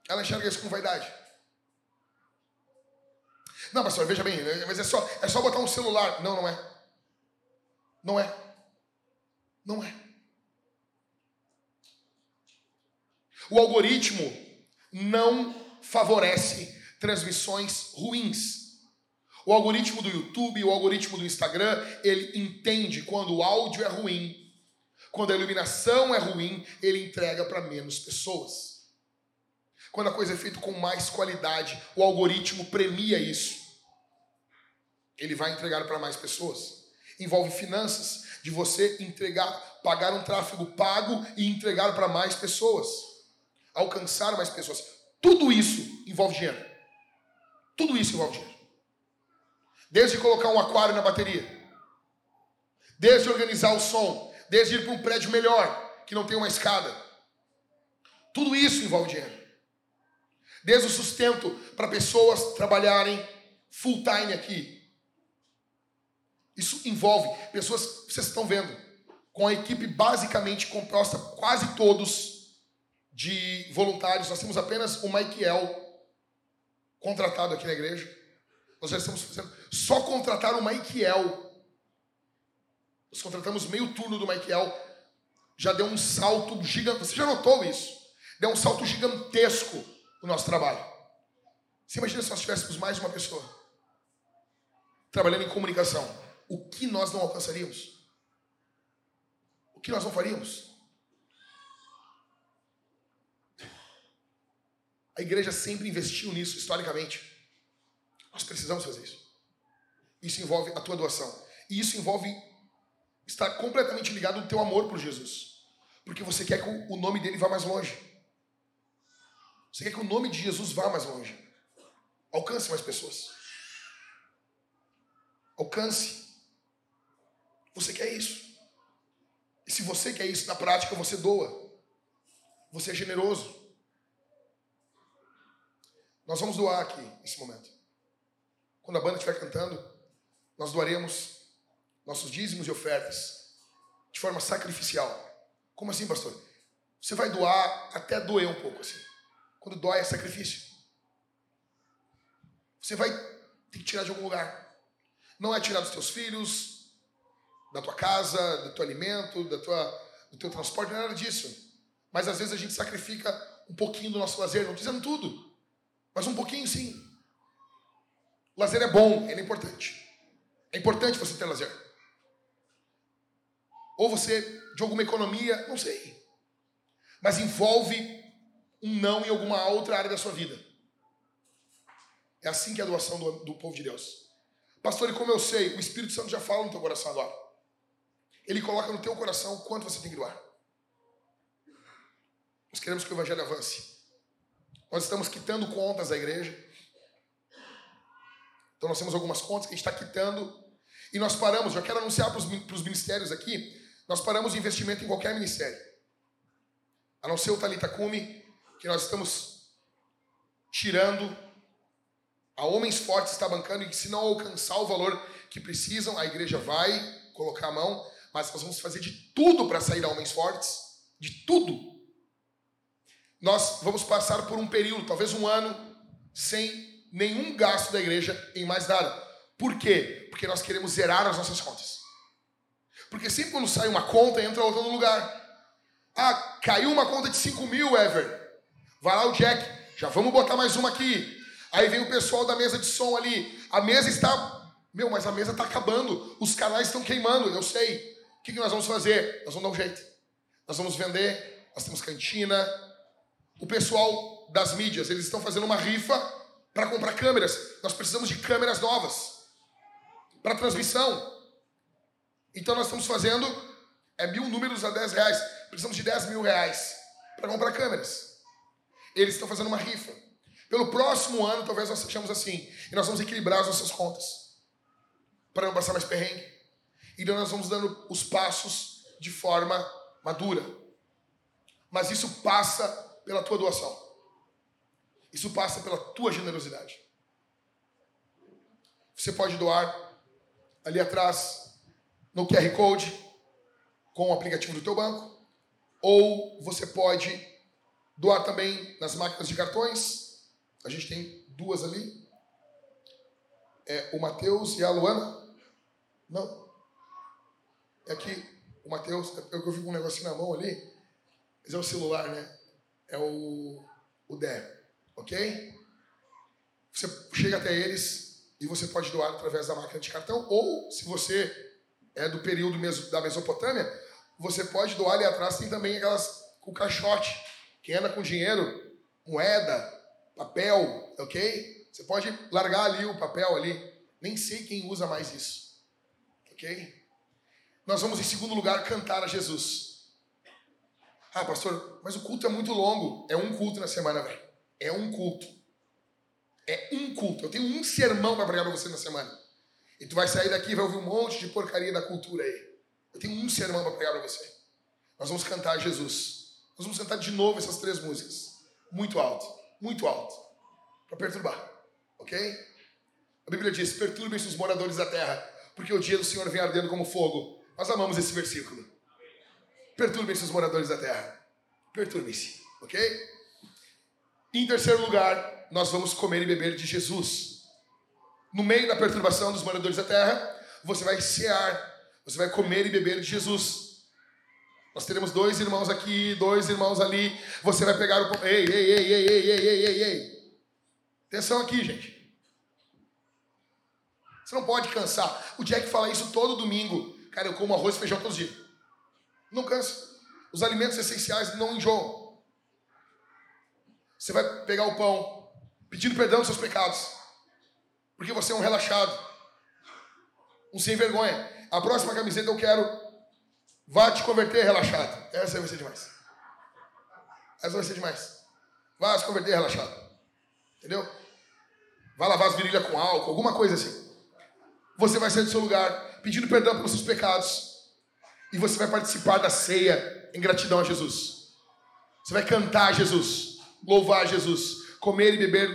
Ela enxerga isso como vaidade. Não, pastor, veja bem, mas é só, é só botar um celular. Não, não é. Não é. Não é. O algoritmo não favorece transmissões ruins. O algoritmo do YouTube, o algoritmo do Instagram, ele entende quando o áudio é ruim, quando a iluminação é ruim, ele entrega para menos pessoas. Quando a coisa é feita com mais qualidade, o algoritmo premia isso. Ele vai entregar para mais pessoas. Envolve finanças, de você entregar, pagar um tráfego pago e entregar para mais pessoas alcançar mais pessoas. Tudo isso envolve dinheiro. Tudo isso envolve dinheiro. Desde colocar um aquário na bateria, desde organizar o som, desde ir para um prédio melhor, que não tem uma escada. Tudo isso envolve dinheiro. Desde o sustento para pessoas trabalharem full time aqui. Isso envolve pessoas, vocês estão vendo, com a equipe basicamente composta quase todos de voluntários. Nós temos apenas o Michael contratado aqui na igreja. Nós já estamos fazendo. Só contratar o Michael. Nós contratamos meio turno do Michael. Já deu um salto gigante. Você já notou isso? Deu um salto gigantesco no nosso trabalho. Você imagina se nós tivéssemos mais uma pessoa trabalhando em comunicação? O que nós não alcançaríamos? O que nós não faríamos? A igreja sempre investiu nisso, historicamente. Nós precisamos fazer isso. Isso envolve a tua doação. E isso envolve estar completamente ligado ao teu amor por Jesus. Porque você quer que o nome dele vá mais longe. Você quer que o nome de Jesus vá mais longe. Alcance mais pessoas. Alcance. Você quer isso. E se você quer isso na prática, você doa. Você é generoso. Nós vamos doar aqui nesse momento. Quando a banda estiver cantando, nós doaremos nossos dízimos e ofertas de forma sacrificial. Como assim, pastor? Você vai doar até doer um pouco assim. Quando dói é sacrifício. Você vai ter que tirar de algum lugar. Não é tirar dos teus filhos, da tua casa, do teu alimento, da tua, do teu transporte, não é nada disso. Mas às vezes a gente sacrifica um pouquinho do nosso lazer, não dizendo tudo. Mas um pouquinho sim. Lazer é bom, ele é importante. É importante você ter lazer. Ou você, de alguma economia, não sei. Mas envolve um não em alguma outra área da sua vida. É assim que é a doação do, do povo de Deus. Pastor, e como eu sei, o Espírito Santo já fala no teu coração agora. Ele coloca no teu coração quanto você tem que doar. Nós queremos que o Evangelho avance. Nós estamos quitando contas da igreja. Então nós temos algumas contas que a gente está quitando. E nós paramos, já quero anunciar para os ministérios aqui, nós paramos o investimento em qualquer ministério. A não ser o Talita Cume, que nós estamos tirando. A Homens Fortes está bancando, e se não alcançar o valor que precisam, a igreja vai colocar a mão, mas nós vamos fazer de tudo para sair a Homens Fortes. De tudo nós vamos passar por um período, talvez um ano, sem nenhum gasto da igreja em mais nada. Por quê? Porque nós queremos zerar as nossas contas. Porque sempre quando sai uma conta, entra outra no lugar. Ah, caiu uma conta de 5 mil, Ever. Vai lá o Jack, já vamos botar mais uma aqui. Aí vem o pessoal da mesa de som ali. A mesa está. Meu, mas a mesa está acabando. Os canais estão queimando, eu sei. O que, que nós vamos fazer? Nós vamos dar um jeito. Nós vamos vender. Nós temos cantina, o pessoal das mídias, eles estão fazendo uma rifa para comprar câmeras. Nós precisamos de câmeras novas para transmissão. Então nós estamos fazendo é mil números a 10 reais. Precisamos de 10 mil reais para comprar câmeras. Eles estão fazendo uma rifa. Pelo próximo ano, talvez nós sejamos assim. E nós vamos equilibrar as nossas contas. Para não passar mais perrengue. Então nós vamos dando os passos de forma madura. Mas isso passa pela tua doação. Isso passa pela tua generosidade. Você pode doar ali atrás no QR Code com o aplicativo do teu banco, ou você pode doar também nas máquinas de cartões. A gente tem duas ali. É o Matheus e a Luana. Não. É aqui o Matheus, é eu vi um negocinho na mão ali. Mas é o celular, né? É o, o ok? Você chega até eles e você pode doar através da máquina de cartão, ou se você é do período da Mesopotâmia, você pode doar ali atrás, tem também aquelas com caixote, que anda com dinheiro, moeda, papel, ok? Você pode largar ali o papel ali. Nem sei quem usa mais isso, ok? Nós vamos, em segundo lugar, cantar a Jesus. Ah, pastor, mas o culto é muito longo. É um culto na semana, velho. É um culto. É um culto. Eu tenho um sermão para pregar para você na semana. E tu vai sair daqui e vai ouvir um monte de porcaria da cultura aí. Eu tenho um sermão para pregar para você. Nós vamos cantar Jesus. Nós vamos cantar de novo essas três músicas. Muito alto. Muito alto. Para perturbar. Ok? A Bíblia diz: perturbem-se os moradores da terra, porque o dia do Senhor vem ardendo como fogo. Nós amamos esse versículo. Perturbem-se os moradores da terra. Perturbem-se, ok? Em terceiro lugar, nós vamos comer e beber de Jesus. No meio da perturbação dos moradores da terra, você vai cear, você vai comer e beber de Jesus. Nós teremos dois irmãos aqui, dois irmãos ali. Você vai pegar o. Ei, ei, ei, ei, ei, ei, ei, ei, ei. Atenção aqui, gente. Você não pode cansar. O Jack fala isso todo domingo. Cara, eu como arroz e feijão todos os dias. Não cansa. Os alimentos essenciais não enjoam. Você vai pegar o pão, pedindo perdão dos seus pecados, porque você é um relaxado, um sem vergonha. A próxima camiseta eu quero, vá te converter relaxado. Essa vai ser demais. Essa vai ser demais. Vá se converter relaxado. Entendeu? Vá lavar as virilhas com álcool, alguma coisa assim. Você vai sair do seu lugar, pedindo perdão pelos seus pecados e você vai participar da ceia em gratidão a Jesus. Você vai cantar a Jesus, louvar a Jesus, comer e beber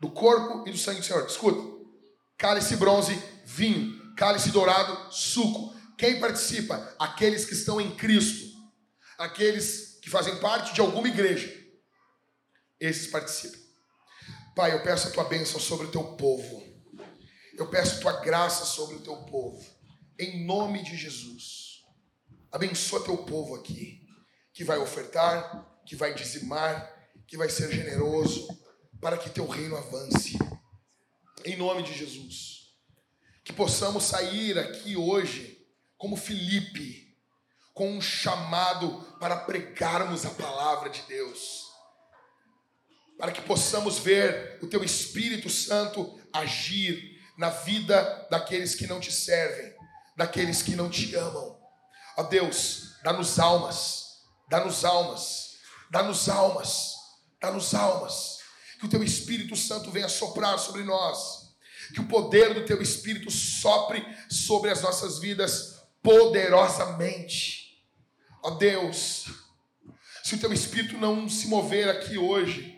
do corpo e do sangue do Senhor. Escuta: cálice bronze, vinho, cálice dourado, suco. Quem participa? Aqueles que estão em Cristo, aqueles que fazem parte de alguma igreja. Esses participam. Pai, eu peço a tua bênção sobre o teu povo. Eu peço a tua graça sobre o teu povo. Em nome de Jesus. Abençoa teu povo aqui, que vai ofertar, que vai dizimar, que vai ser generoso, para que teu reino avance. Em nome de Jesus. Que possamos sair aqui hoje como Felipe, com um chamado para pregarmos a palavra de Deus. Para que possamos ver o teu Espírito Santo agir na vida daqueles que não te servem, daqueles que não te amam. Ó Deus, dá-nos almas, dá-nos almas, dá-nos almas, dá-nos almas. Que o teu Espírito Santo venha soprar sobre nós. Que o poder do teu Espírito sopre sobre as nossas vidas poderosamente. Ó Deus, se o teu Espírito não se mover aqui hoje,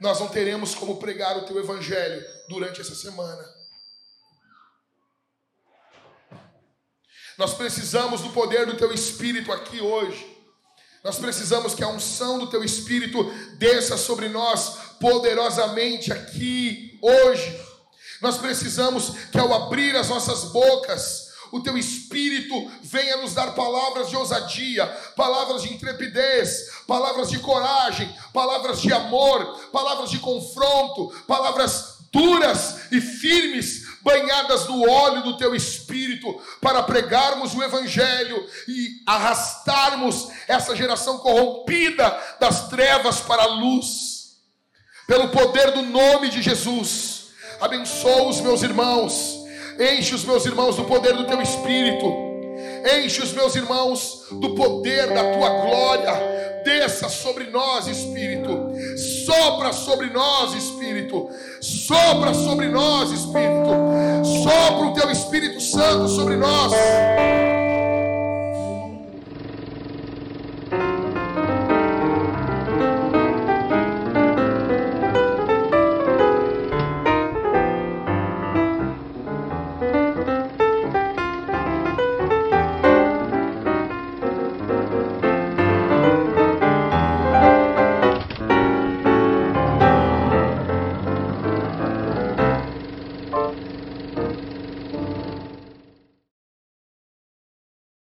nós não teremos como pregar o teu Evangelho durante essa semana. Nós precisamos do poder do teu Espírito aqui hoje. Nós precisamos que a unção do teu Espírito desça sobre nós poderosamente aqui hoje. Nós precisamos que ao abrir as nossas bocas, o teu espírito venha nos dar palavras de ousadia, palavras de intrepidez, palavras de coragem, palavras de amor, palavras de confronto, palavras duras e firmes banhadas no óleo do teu espírito, para pregarmos o evangelho e arrastarmos essa geração corrompida das trevas para a luz. Pelo poder do nome de Jesus, abençoa os meus irmãos, enche os meus irmãos do poder do teu espírito. Enche os meus irmãos do poder da tua glória. Desça sobre nós, Espírito. Sopra sobre nós, Espírito. Sopra sobre nós, Espírito. Sopra o teu Espírito Santo sobre nós.